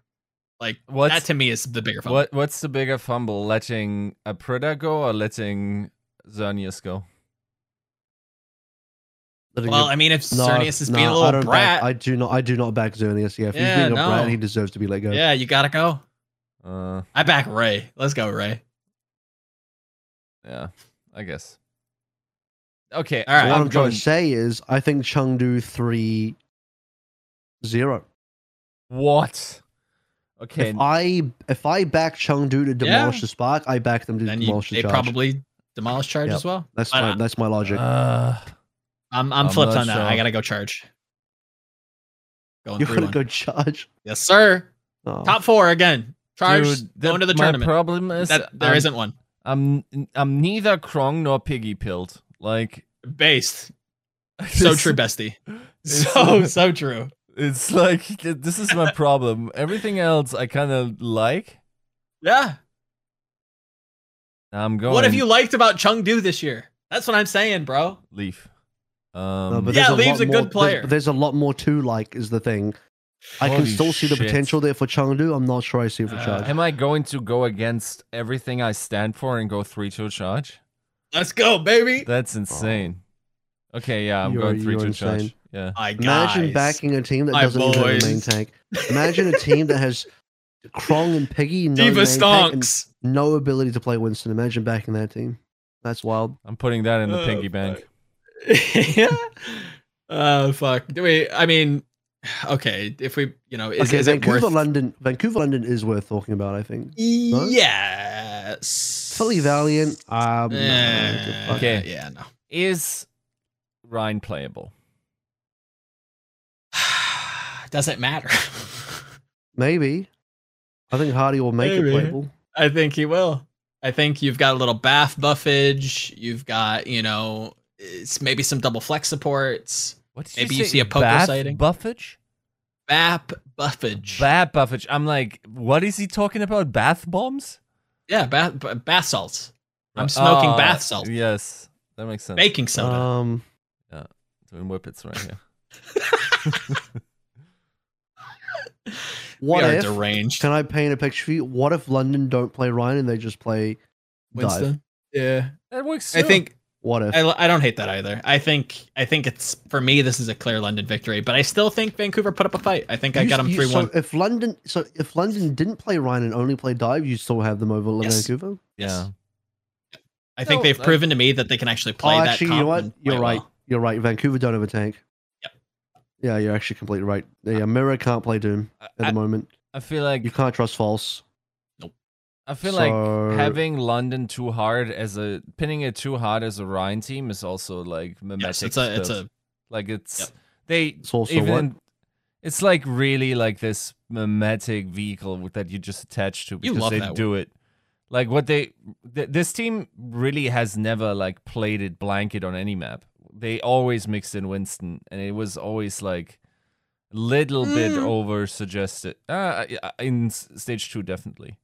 Like what's, that to me is the bigger fumble.
What what's the bigger fumble? Letting a Prita go or letting Xerneas go?
Well, I mean, if no, Xerneas is no, being a little brat,
back, I do not. I do not back Xerneas. Yeah, if yeah, he's being no. a brat, he deserves to be let go.
Yeah, you gotta go.
Uh,
I back Ray. Let's go, Ray.
Yeah, I guess. Okay,
all right. What I'm, I'm trying to say is, I think Chengdu three zero.
What?
Okay. If I if I back Chengdu to demolish yeah. the Spark, I back them to then demolish you, the
they
charge.
They probably demolish charge yep. as well.
That's my, that's my logic.
Uh, I'm I'm, I'm flipped on that. Sure. I gotta go charge.
Going You're gonna go charge.
Yes, sir. Oh. Top four again. Charge. Dude, the, going to the tournament. my tournament.
problem is
that there not one.
I'm I'm neither Krong nor piggy pilled. Like
based. So true, bestie. So so true.
It's like this is my problem. Everything else I kind of like.
Yeah.
I'm going.
What have you liked about Chengdu this year? That's what I'm saying, bro.
Leaf.
Um, no, but yeah, Leaf's a, a good player.
There's, there's, a lot more to like. Is the thing. I Holy can still see the potential there for Chengdu. I'm not sure I see it for uh, Charge.
Am I going to go against everything I stand for and go three to charge?
Let's go, baby.
That's insane. Oh. Okay, yeah, I'm you're, going three to charge. Yeah.
My
Imagine backing a team that doesn't boys. even have a main tank. Imagine a team that has Krong and Piggy, no
D.Va Stonks,
no ability to play Winston. Imagine backing that team. That's wild.
I'm putting that in the uh, piggy bank.
yeah. Oh fuck. Do we? I mean, okay. If we, you know, is, okay, is
Vancouver,
worth...
London, Vancouver, London is worth talking about. I think.
No? Yes.
Fully Valiant. Um.
no, okay. Yeah. No.
Is Rein playable?
Doesn't matter.
Maybe. I think Hardy will make Maybe. it playable.
I think he will. I think you've got a little bath buffage. You've got, you know, it's maybe some double flex supports.
What
maybe
you,
you see a poker
bath
sighting.
Buffage?
Bap buffage.
Bap buffage. I'm like, what is he talking about? Bath bombs?
Yeah, bath bath salts. I'm smoking uh, bath salts.
Yes, that makes sense.
Baking soda.
Um,
yeah, doing whippets right here.
what if
deranged?
Can I paint a picture for you? What if London don't play Rein and they just play Winston? Dive?
Yeah,
that works.
Too. I think.
What if?
I, I don't hate that either. I think I think it's for me. This is a clear London victory, but I still think Vancouver put up a fight. I think you, I got them three one.
So if London, so if London didn't play Rein and only play Dive, you still have them over yes. Vancouver.
Yeah.
I think no, they've proven to me that they can actually play oh,
actually,
that.
you know what? You're right.
Well.
You're right. Vancouver don't have a tank.
Yep.
Yeah, you're actually completely right. Yeah, Mirror can't play Doom at I, the moment.
I feel like
you can't trust false.
Nope.
I feel so... like having London too hard as a pinning it too hard as a Rein team is also like mimetic. Yes,
it's a, it's a
like it's yep. they
it's also even what?
it's like really like this mimetic vehicle that you just attach to because they do it. Like what they th- this team really has never like played it blanket on any map. They always mixed in Winston, and it was always like little mm. bit over suggested. Uh, in stage two, definitely.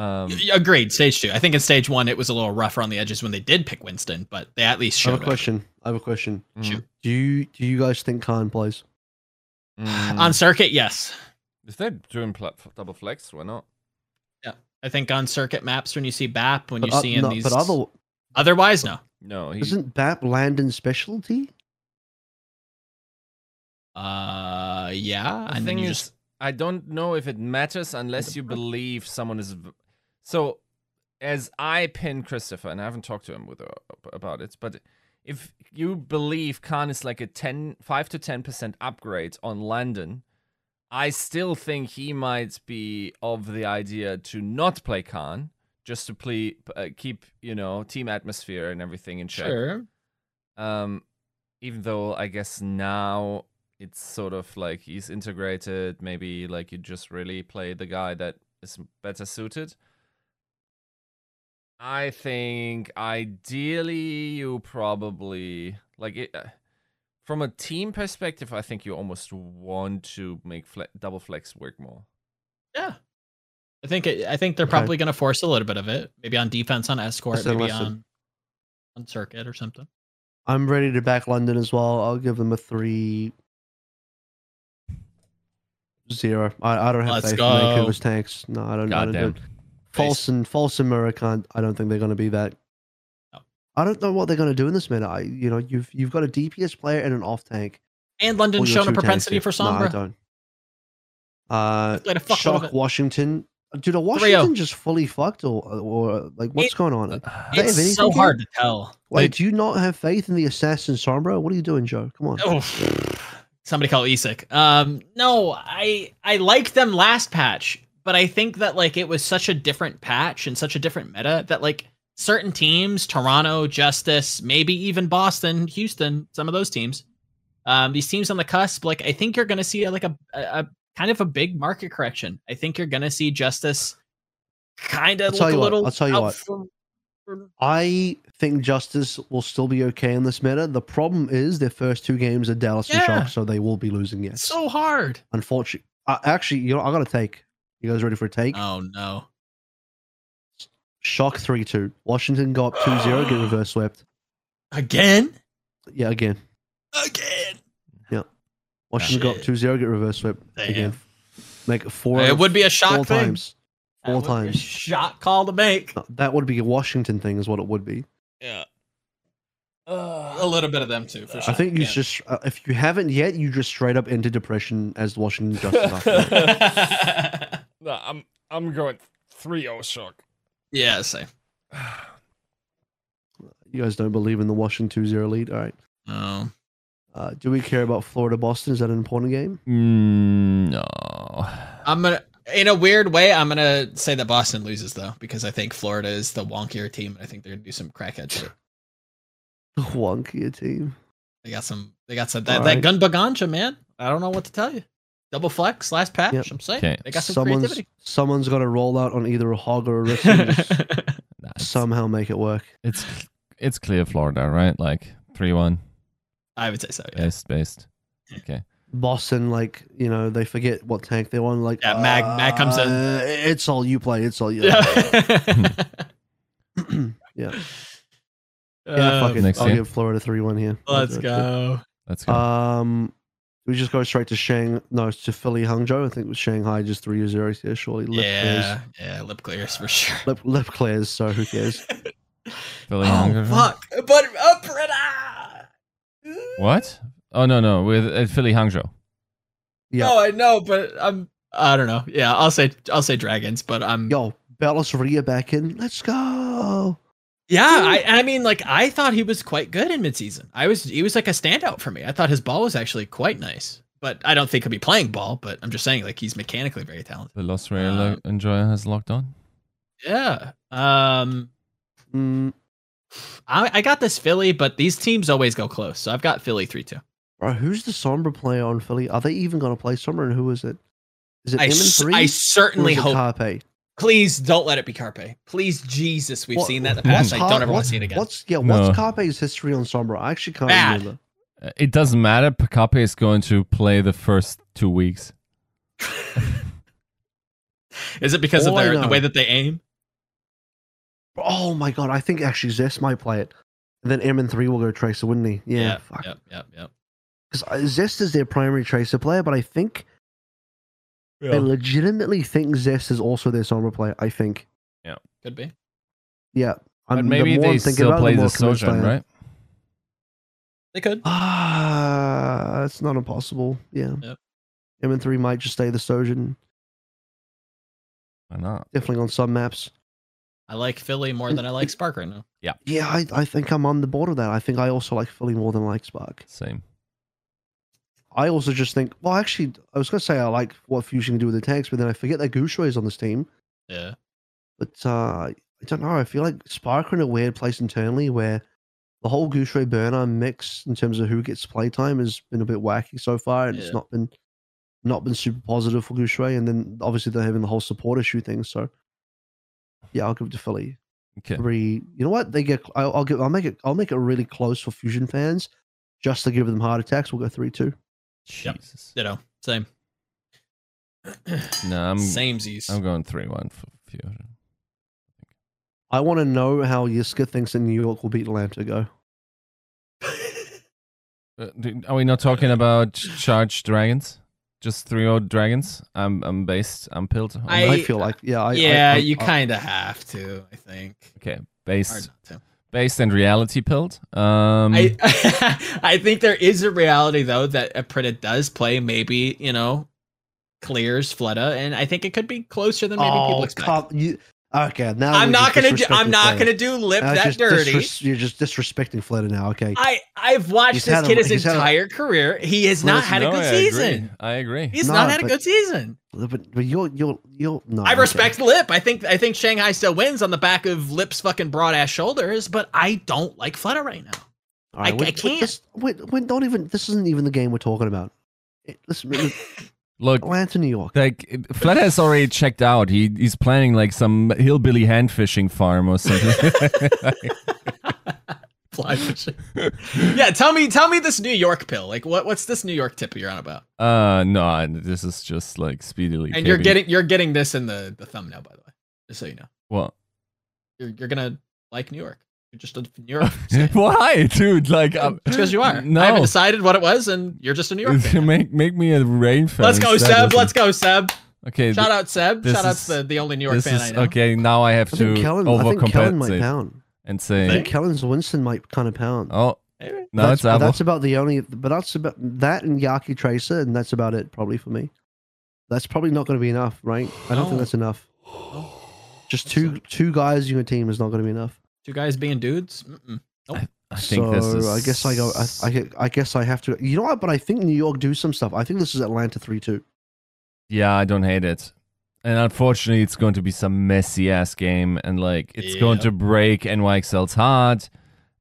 Um,
Agreed. Stage two. I think in stage one it was a little rougher on the edges when they did pick Winston, but they at least showed.
I have a question.
It.
I have a question.
Mm.
Do you do you guys think Khan plays
mm. on circuit? Yes.
If they're doing pl- double flex, why not?
Yeah, I think on circuit maps when you see BAP, when but, you see in
no,
these,
but other,
otherwise, no.
No, he...
isn't BAP Landon specialty?
Uh, yeah.
The and thing is, just... I don't know if it matters unless you believe someone is. So, as I pin Christopher, and I haven't talked to him with uh, about it, but if you believe Khan is like a 10, 5 to ten percent upgrade on Landon, I still think he might be of the idea to not play Khan, just to play, uh, keep you know team atmosphere and everything in check.
Sure.
Um, even though I guess now it's sort of like he's integrated. Maybe like you just really play the guy that is better suited. I think ideally you probably like it. Uh, from a team perspective, I think you almost want to make fle- double flex work more.
Yeah, I think it, I think they're okay. probably going to force a little bit of it, maybe on defense on escort, listen, maybe listen. on on circuit or something.
I'm ready to back London as well. I'll give them a three Zero. I, I don't have Let's faith go. in Vancouver's tanks. No, I don't. I don't do False and false and Murray I don't think they're going to be that. No. I don't know what they're going to do in this minute. I, you know, you've you've got a DPS player and an off tank.
And London's shown a propensity for Sombra.
No, I don't. Uh, Shock Washington. Dude, are Washington just fully fucked, or or like what's it, going on?
Uh, it's so hard to tell.
Wait, like, do you not have faith in the assassin Sombra? What are you doing, Joe? Come on.
Oh. Somebody call Isak. Um, no, I I liked them last patch, but I think that like it was such a different patch and such a different meta that like certain teams, Toronto, Justice, maybe even Boston, Houston, some of those teams, um, these teams on the cusp, like I think you're going to see a, like a, a, a, kind of a big market correction. I think you're going to see Justice kind of look a little.
I'll tell you what. From, from... I think Justice will still be okay in this meta. The problem is their first two games are Dallas yeah. and Shock, so they will be losing. Yes,
so hard.
Unfortunately, uh, actually, you know, I got to take. You guys ready for a take?
Oh no.
Shock 3 2. Washington go up 2 0, get reverse swept.
Again?
Yeah, again.
Again.
Yeah. Washington go up 2 0, get reverse swept. Damn. Again. Make it four.
It would be a shock
four
thing.
times. Four times.
shot call to make.
That would be a Washington thing, is what it would be.
Yeah. Uh, a little bit of them too, for sure.
I think you yeah. just, uh, if you haven't yet, you just straight up into depression as Washington Justice.
no, I'm I'm going 3 0 shock.
Yeah, same.
You guys don't believe in the Washington 2 0 lead? All right.
No.
Uh, do we care about Florida Boston? Is that an important game?
Mm, no.
I'm gonna, in a weird way, I'm gonna say that Boston loses though because I think Florida is the wonkier team. And I think they're gonna do some crackhead shit.
The wonkier team.
They got some. They got some. That, right. that gun baganja, man. I don't know what to tell you. Double flex, last patch. Yep. I'm saying okay. they got some
someone's,
creativity.
Someone's got to roll out on either a hog or a wrist and somehow make it work.
It's it's clear Florida, right? Like three one.
I would say so. Yeah.
Based, based. Okay.
Boston, like you know, they forget what tank they want. Like,
yeah, Mag, uh, Mag comes in.
It's all you play. It's all you.
Yeah.
yeah. Yeah, fuck it. I'll game. give Florida three one here.
Let's go.
Let's go.
Um, we just go straight to Shang. No, to Philly Hangzhou. I think it was Shanghai just three zero here. Surely.
Lip yeah, clears. yeah, lip clears for sure.
Lip, lip clears. So who cares?
Philly oh Hangzhou. fuck! But
uh, What? Oh no no with uh, Philly Hangzhou.
Yeah. Oh, I know, but I'm. I don't know. Yeah, I'll say I'll say dragons, but I'm.
Yo, Bellis Ria back in. Let's go.
Yeah, I, I mean, like I thought he was quite good in midseason. I was he was like a standout for me. I thought his ball was actually quite nice, but I don't think he'll be playing ball. But I'm just saying, like he's mechanically very talented.
The Los Real um, Enjoyer has locked on.
Yeah. Um. Mm, I, I got this Philly, but these teams always go close, so I've got Philly three two.
Bro, who's the Sombra player on Philly? Are they even going to play Sombra? And who is it? Is it
I,
three?
I certainly hope.
Carpe?
Please don't let it be Carpe. Please, Jesus, we've what, seen that in the past. I don't ever want to see it again.
What's yeah? No. Carpe's history on Sombra? I actually can't Bad. remember.
Uh, it doesn't matter. Carpe is going to play the first two weeks.
is it because All of their the way that they aim?
Oh my god! I think actually Zest might play it, and then MN3 will go Tracer, wouldn't he? Yeah.
yeah fuck. Yep. Yep. Yep.
Because uh, Zest is their primary Tracer player, but I think yeah. I legitimately think Zest is also their Sombra player. I think.
Yeah, could be.
Yeah,
but I'm, maybe the they still play the Sojourn, right?
They could.
Ah, it's not impossible. Yeah. Yep. MN3 might just stay the Sojourn.
Why not?
Definitely on some maps.
I like Philly more than I like Spark right now.
Yeah.
Yeah, I, I think I'm on the board of that. I think I also like Philly more than I like Spark.
Same.
I also just think, well, actually, I was going to say I like what Fusion can do with the tanks, but then I forget that Guxue is on this team.
Yeah.
But uh, I don't know. I feel like Spark are in a weird place internally where the whole Guxue burner mix in terms of who gets playtime has been a bit wacky so far, and yeah. it's not been not been super positive for Guxue. And then obviously they're having the whole support issue thing. So yeah, I'll give it to Philly.
Okay.
Three. You know what? They get. I'll, I'll give. I'll make it. I'll make it really close for Fusion fans, just to give them heart attacks. We'll go three two.
Jesus. Yep. Ditto. Same.
no, I'm
Samesies.
I'm going three one for Fusion.
I want to know how Yiska thinks in New York will beat Atlanta. Go.
Uh, are we not talking about charged dragons? Just three old dragons. I'm I'm based. I'm pilled.
I, I feel like yeah. I,
yeah,
I,
you kind of have to. I think.
Okay, based. Based and reality pilled. Um,
I I think there is a reality though that Aprita does play maybe you know clears Fleta, and I think it could be closer than maybe oh, people expect.
You, Okay, now
I'm not gonna do. I'm not gonna do lip now that dirty.
Disres- you're just disrespecting Fleta now. Okay.
I I've watched he's this kid a, his entire a, career. He has not had no, a good
I
season.
Agree. I agree.
He's no, not had a good season.
But, but you're you're you're no.
I respect Lip. I think I think Shanghai still wins on the back of Lip's fucking broad ass shoulders, but I don't like Fleta right now. I, wait, I, can't.
This, wait, wait, don't even. This isn't even the game we're talking about. It, listen,
Look,
Atlanta, New York.
Like Flat has already checked out. He he's planning like some hillbilly hand fishing farm or something.
Fly fishing. yeah, tell me, tell me this New York pill. Like, what what's this New York tip you're on about?
Uh, no, this is just like speedily.
And you're getting you're getting this in the the thumbnail, by the way, just so you know.
What?
You're you're gonna like New York. You're just a New York.
Why, dude? Like,
um, because you are. No, I haven't decided what it was, and you're just a New York. Fan.
make make me a rain fan.
Let's go, Seb. Let's go, Seb.
Okay.
Shout out Seb. Shout out to the, the only New York fan is, I know.
Okay, now I have I to Kellen, overcompensate and saying,
I think Kellen's Winston might kind of pound.
Oh. No,
that's,
it's Apple.
That's about the only, but that's about that and Yaki Tracer, and that's about it probably for me. That's probably not going to be enough, right? I don't think that's enough. Just two two guys in your team is not going to be enough.
Two guys being dudes. Nope.
I, I think so this is.
I guess I go. I, I, I guess I have to. You know what? But I think New York do some stuff. I think this is Atlanta three two.
Yeah, I don't hate it. And unfortunately, it's going to be some messy ass game, and like it's yeah. going to break NYXL's heart,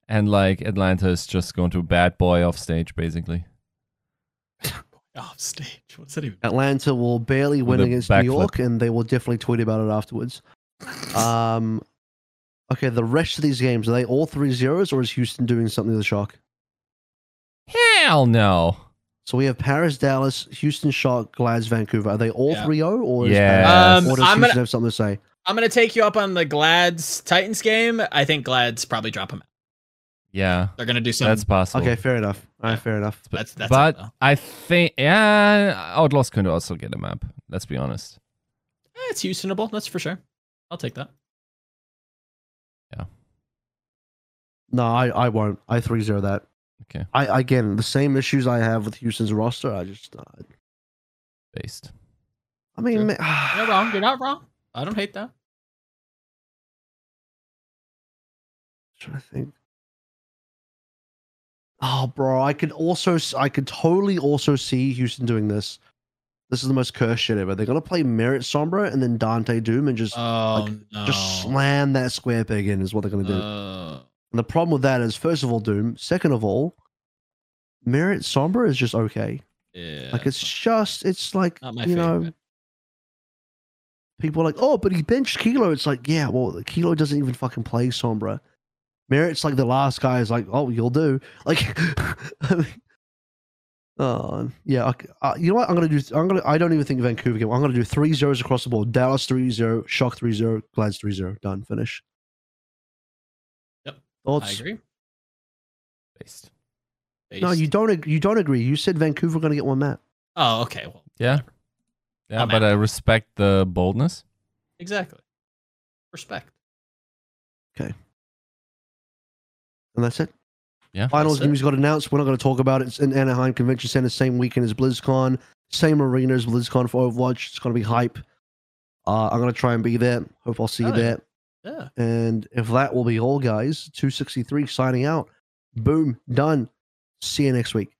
and like Atlanta is just going to bad boy off stage, basically.
off stage. What's that even?
Atlanta will barely win against New York, and they will definitely tweet about it afterwards. Um, Okay, the rest of these games, are they all three zeros or is Houston doing something to the shock?
Hell no.
So we have Paris, Dallas, Houston, Shock, Glads, Vancouver. Are they all yeah. 3 0 or,
yeah.
Um, or does I'm Houston gonna, have something to say?
I'm going to take you up on the Glads Titans game. I think Glads probably drop them out.
Yeah.
They're going to do something.
That's possible.
Okay, fair enough. All right, fair enough.
That's, that's
but it, I think, yeah, Outlaws could also get a map. Let's be honest.
Eh, it's Houstonable. That's for sure. I'll take that.
Yeah.
No, I, I won't. I three zero that.
Okay.
I again the same issues I have with Houston's roster. I just uh,
based.
I mean,
sure. you're wrong. You're not wrong. I don't hate that.
Trying to think. Oh, bro, I could also, I could totally also see Houston doing this. This is the most cursed shit ever. They're gonna play MER1T Sombra and then Danteh Doom and just
oh,
like,
no.
just slam that square peg in is what they're gonna do.
Uh,
and the problem with that is, first of all, Doom. Second of all, MER1T Sombra is just okay.
Yeah,
like it's just it's like you favorite. know. People are like, oh, but he benched Kilo. It's like, yeah, well, Kilo doesn't even fucking play Sombra. MER1T's like the last guy is like, oh, you'll do. Like, I mean, oh yeah. Uh, you know what? I'm gonna do. I'm gonna. I don't even think Vancouver game. I'm gonna do three zeros across the board. Dallas 3-0, Shock 3-0, Glads 3-0. Done. Finish.
Thoughts? I agree.
Based.
Based. No, you don't. You don't agree. You said Vancouver going to get one map.
Oh, okay. Well,
yeah, whatever. yeah, but I respect the boldness.
Exactly. Respect.
Okay. And that's it.
Yeah.
Finals news got announced. We're not going to talk about it. It's in Anaheim Convention Center, same weekend as BlizzCon, same arena as BlizzCon for Overwatch. It's going to be hype. Uh, I'm going to try and be there. Hope I'll see oh, you there.
Yeah.
And if that will be all, guys, 263 signing out. Boom, done. See you next week.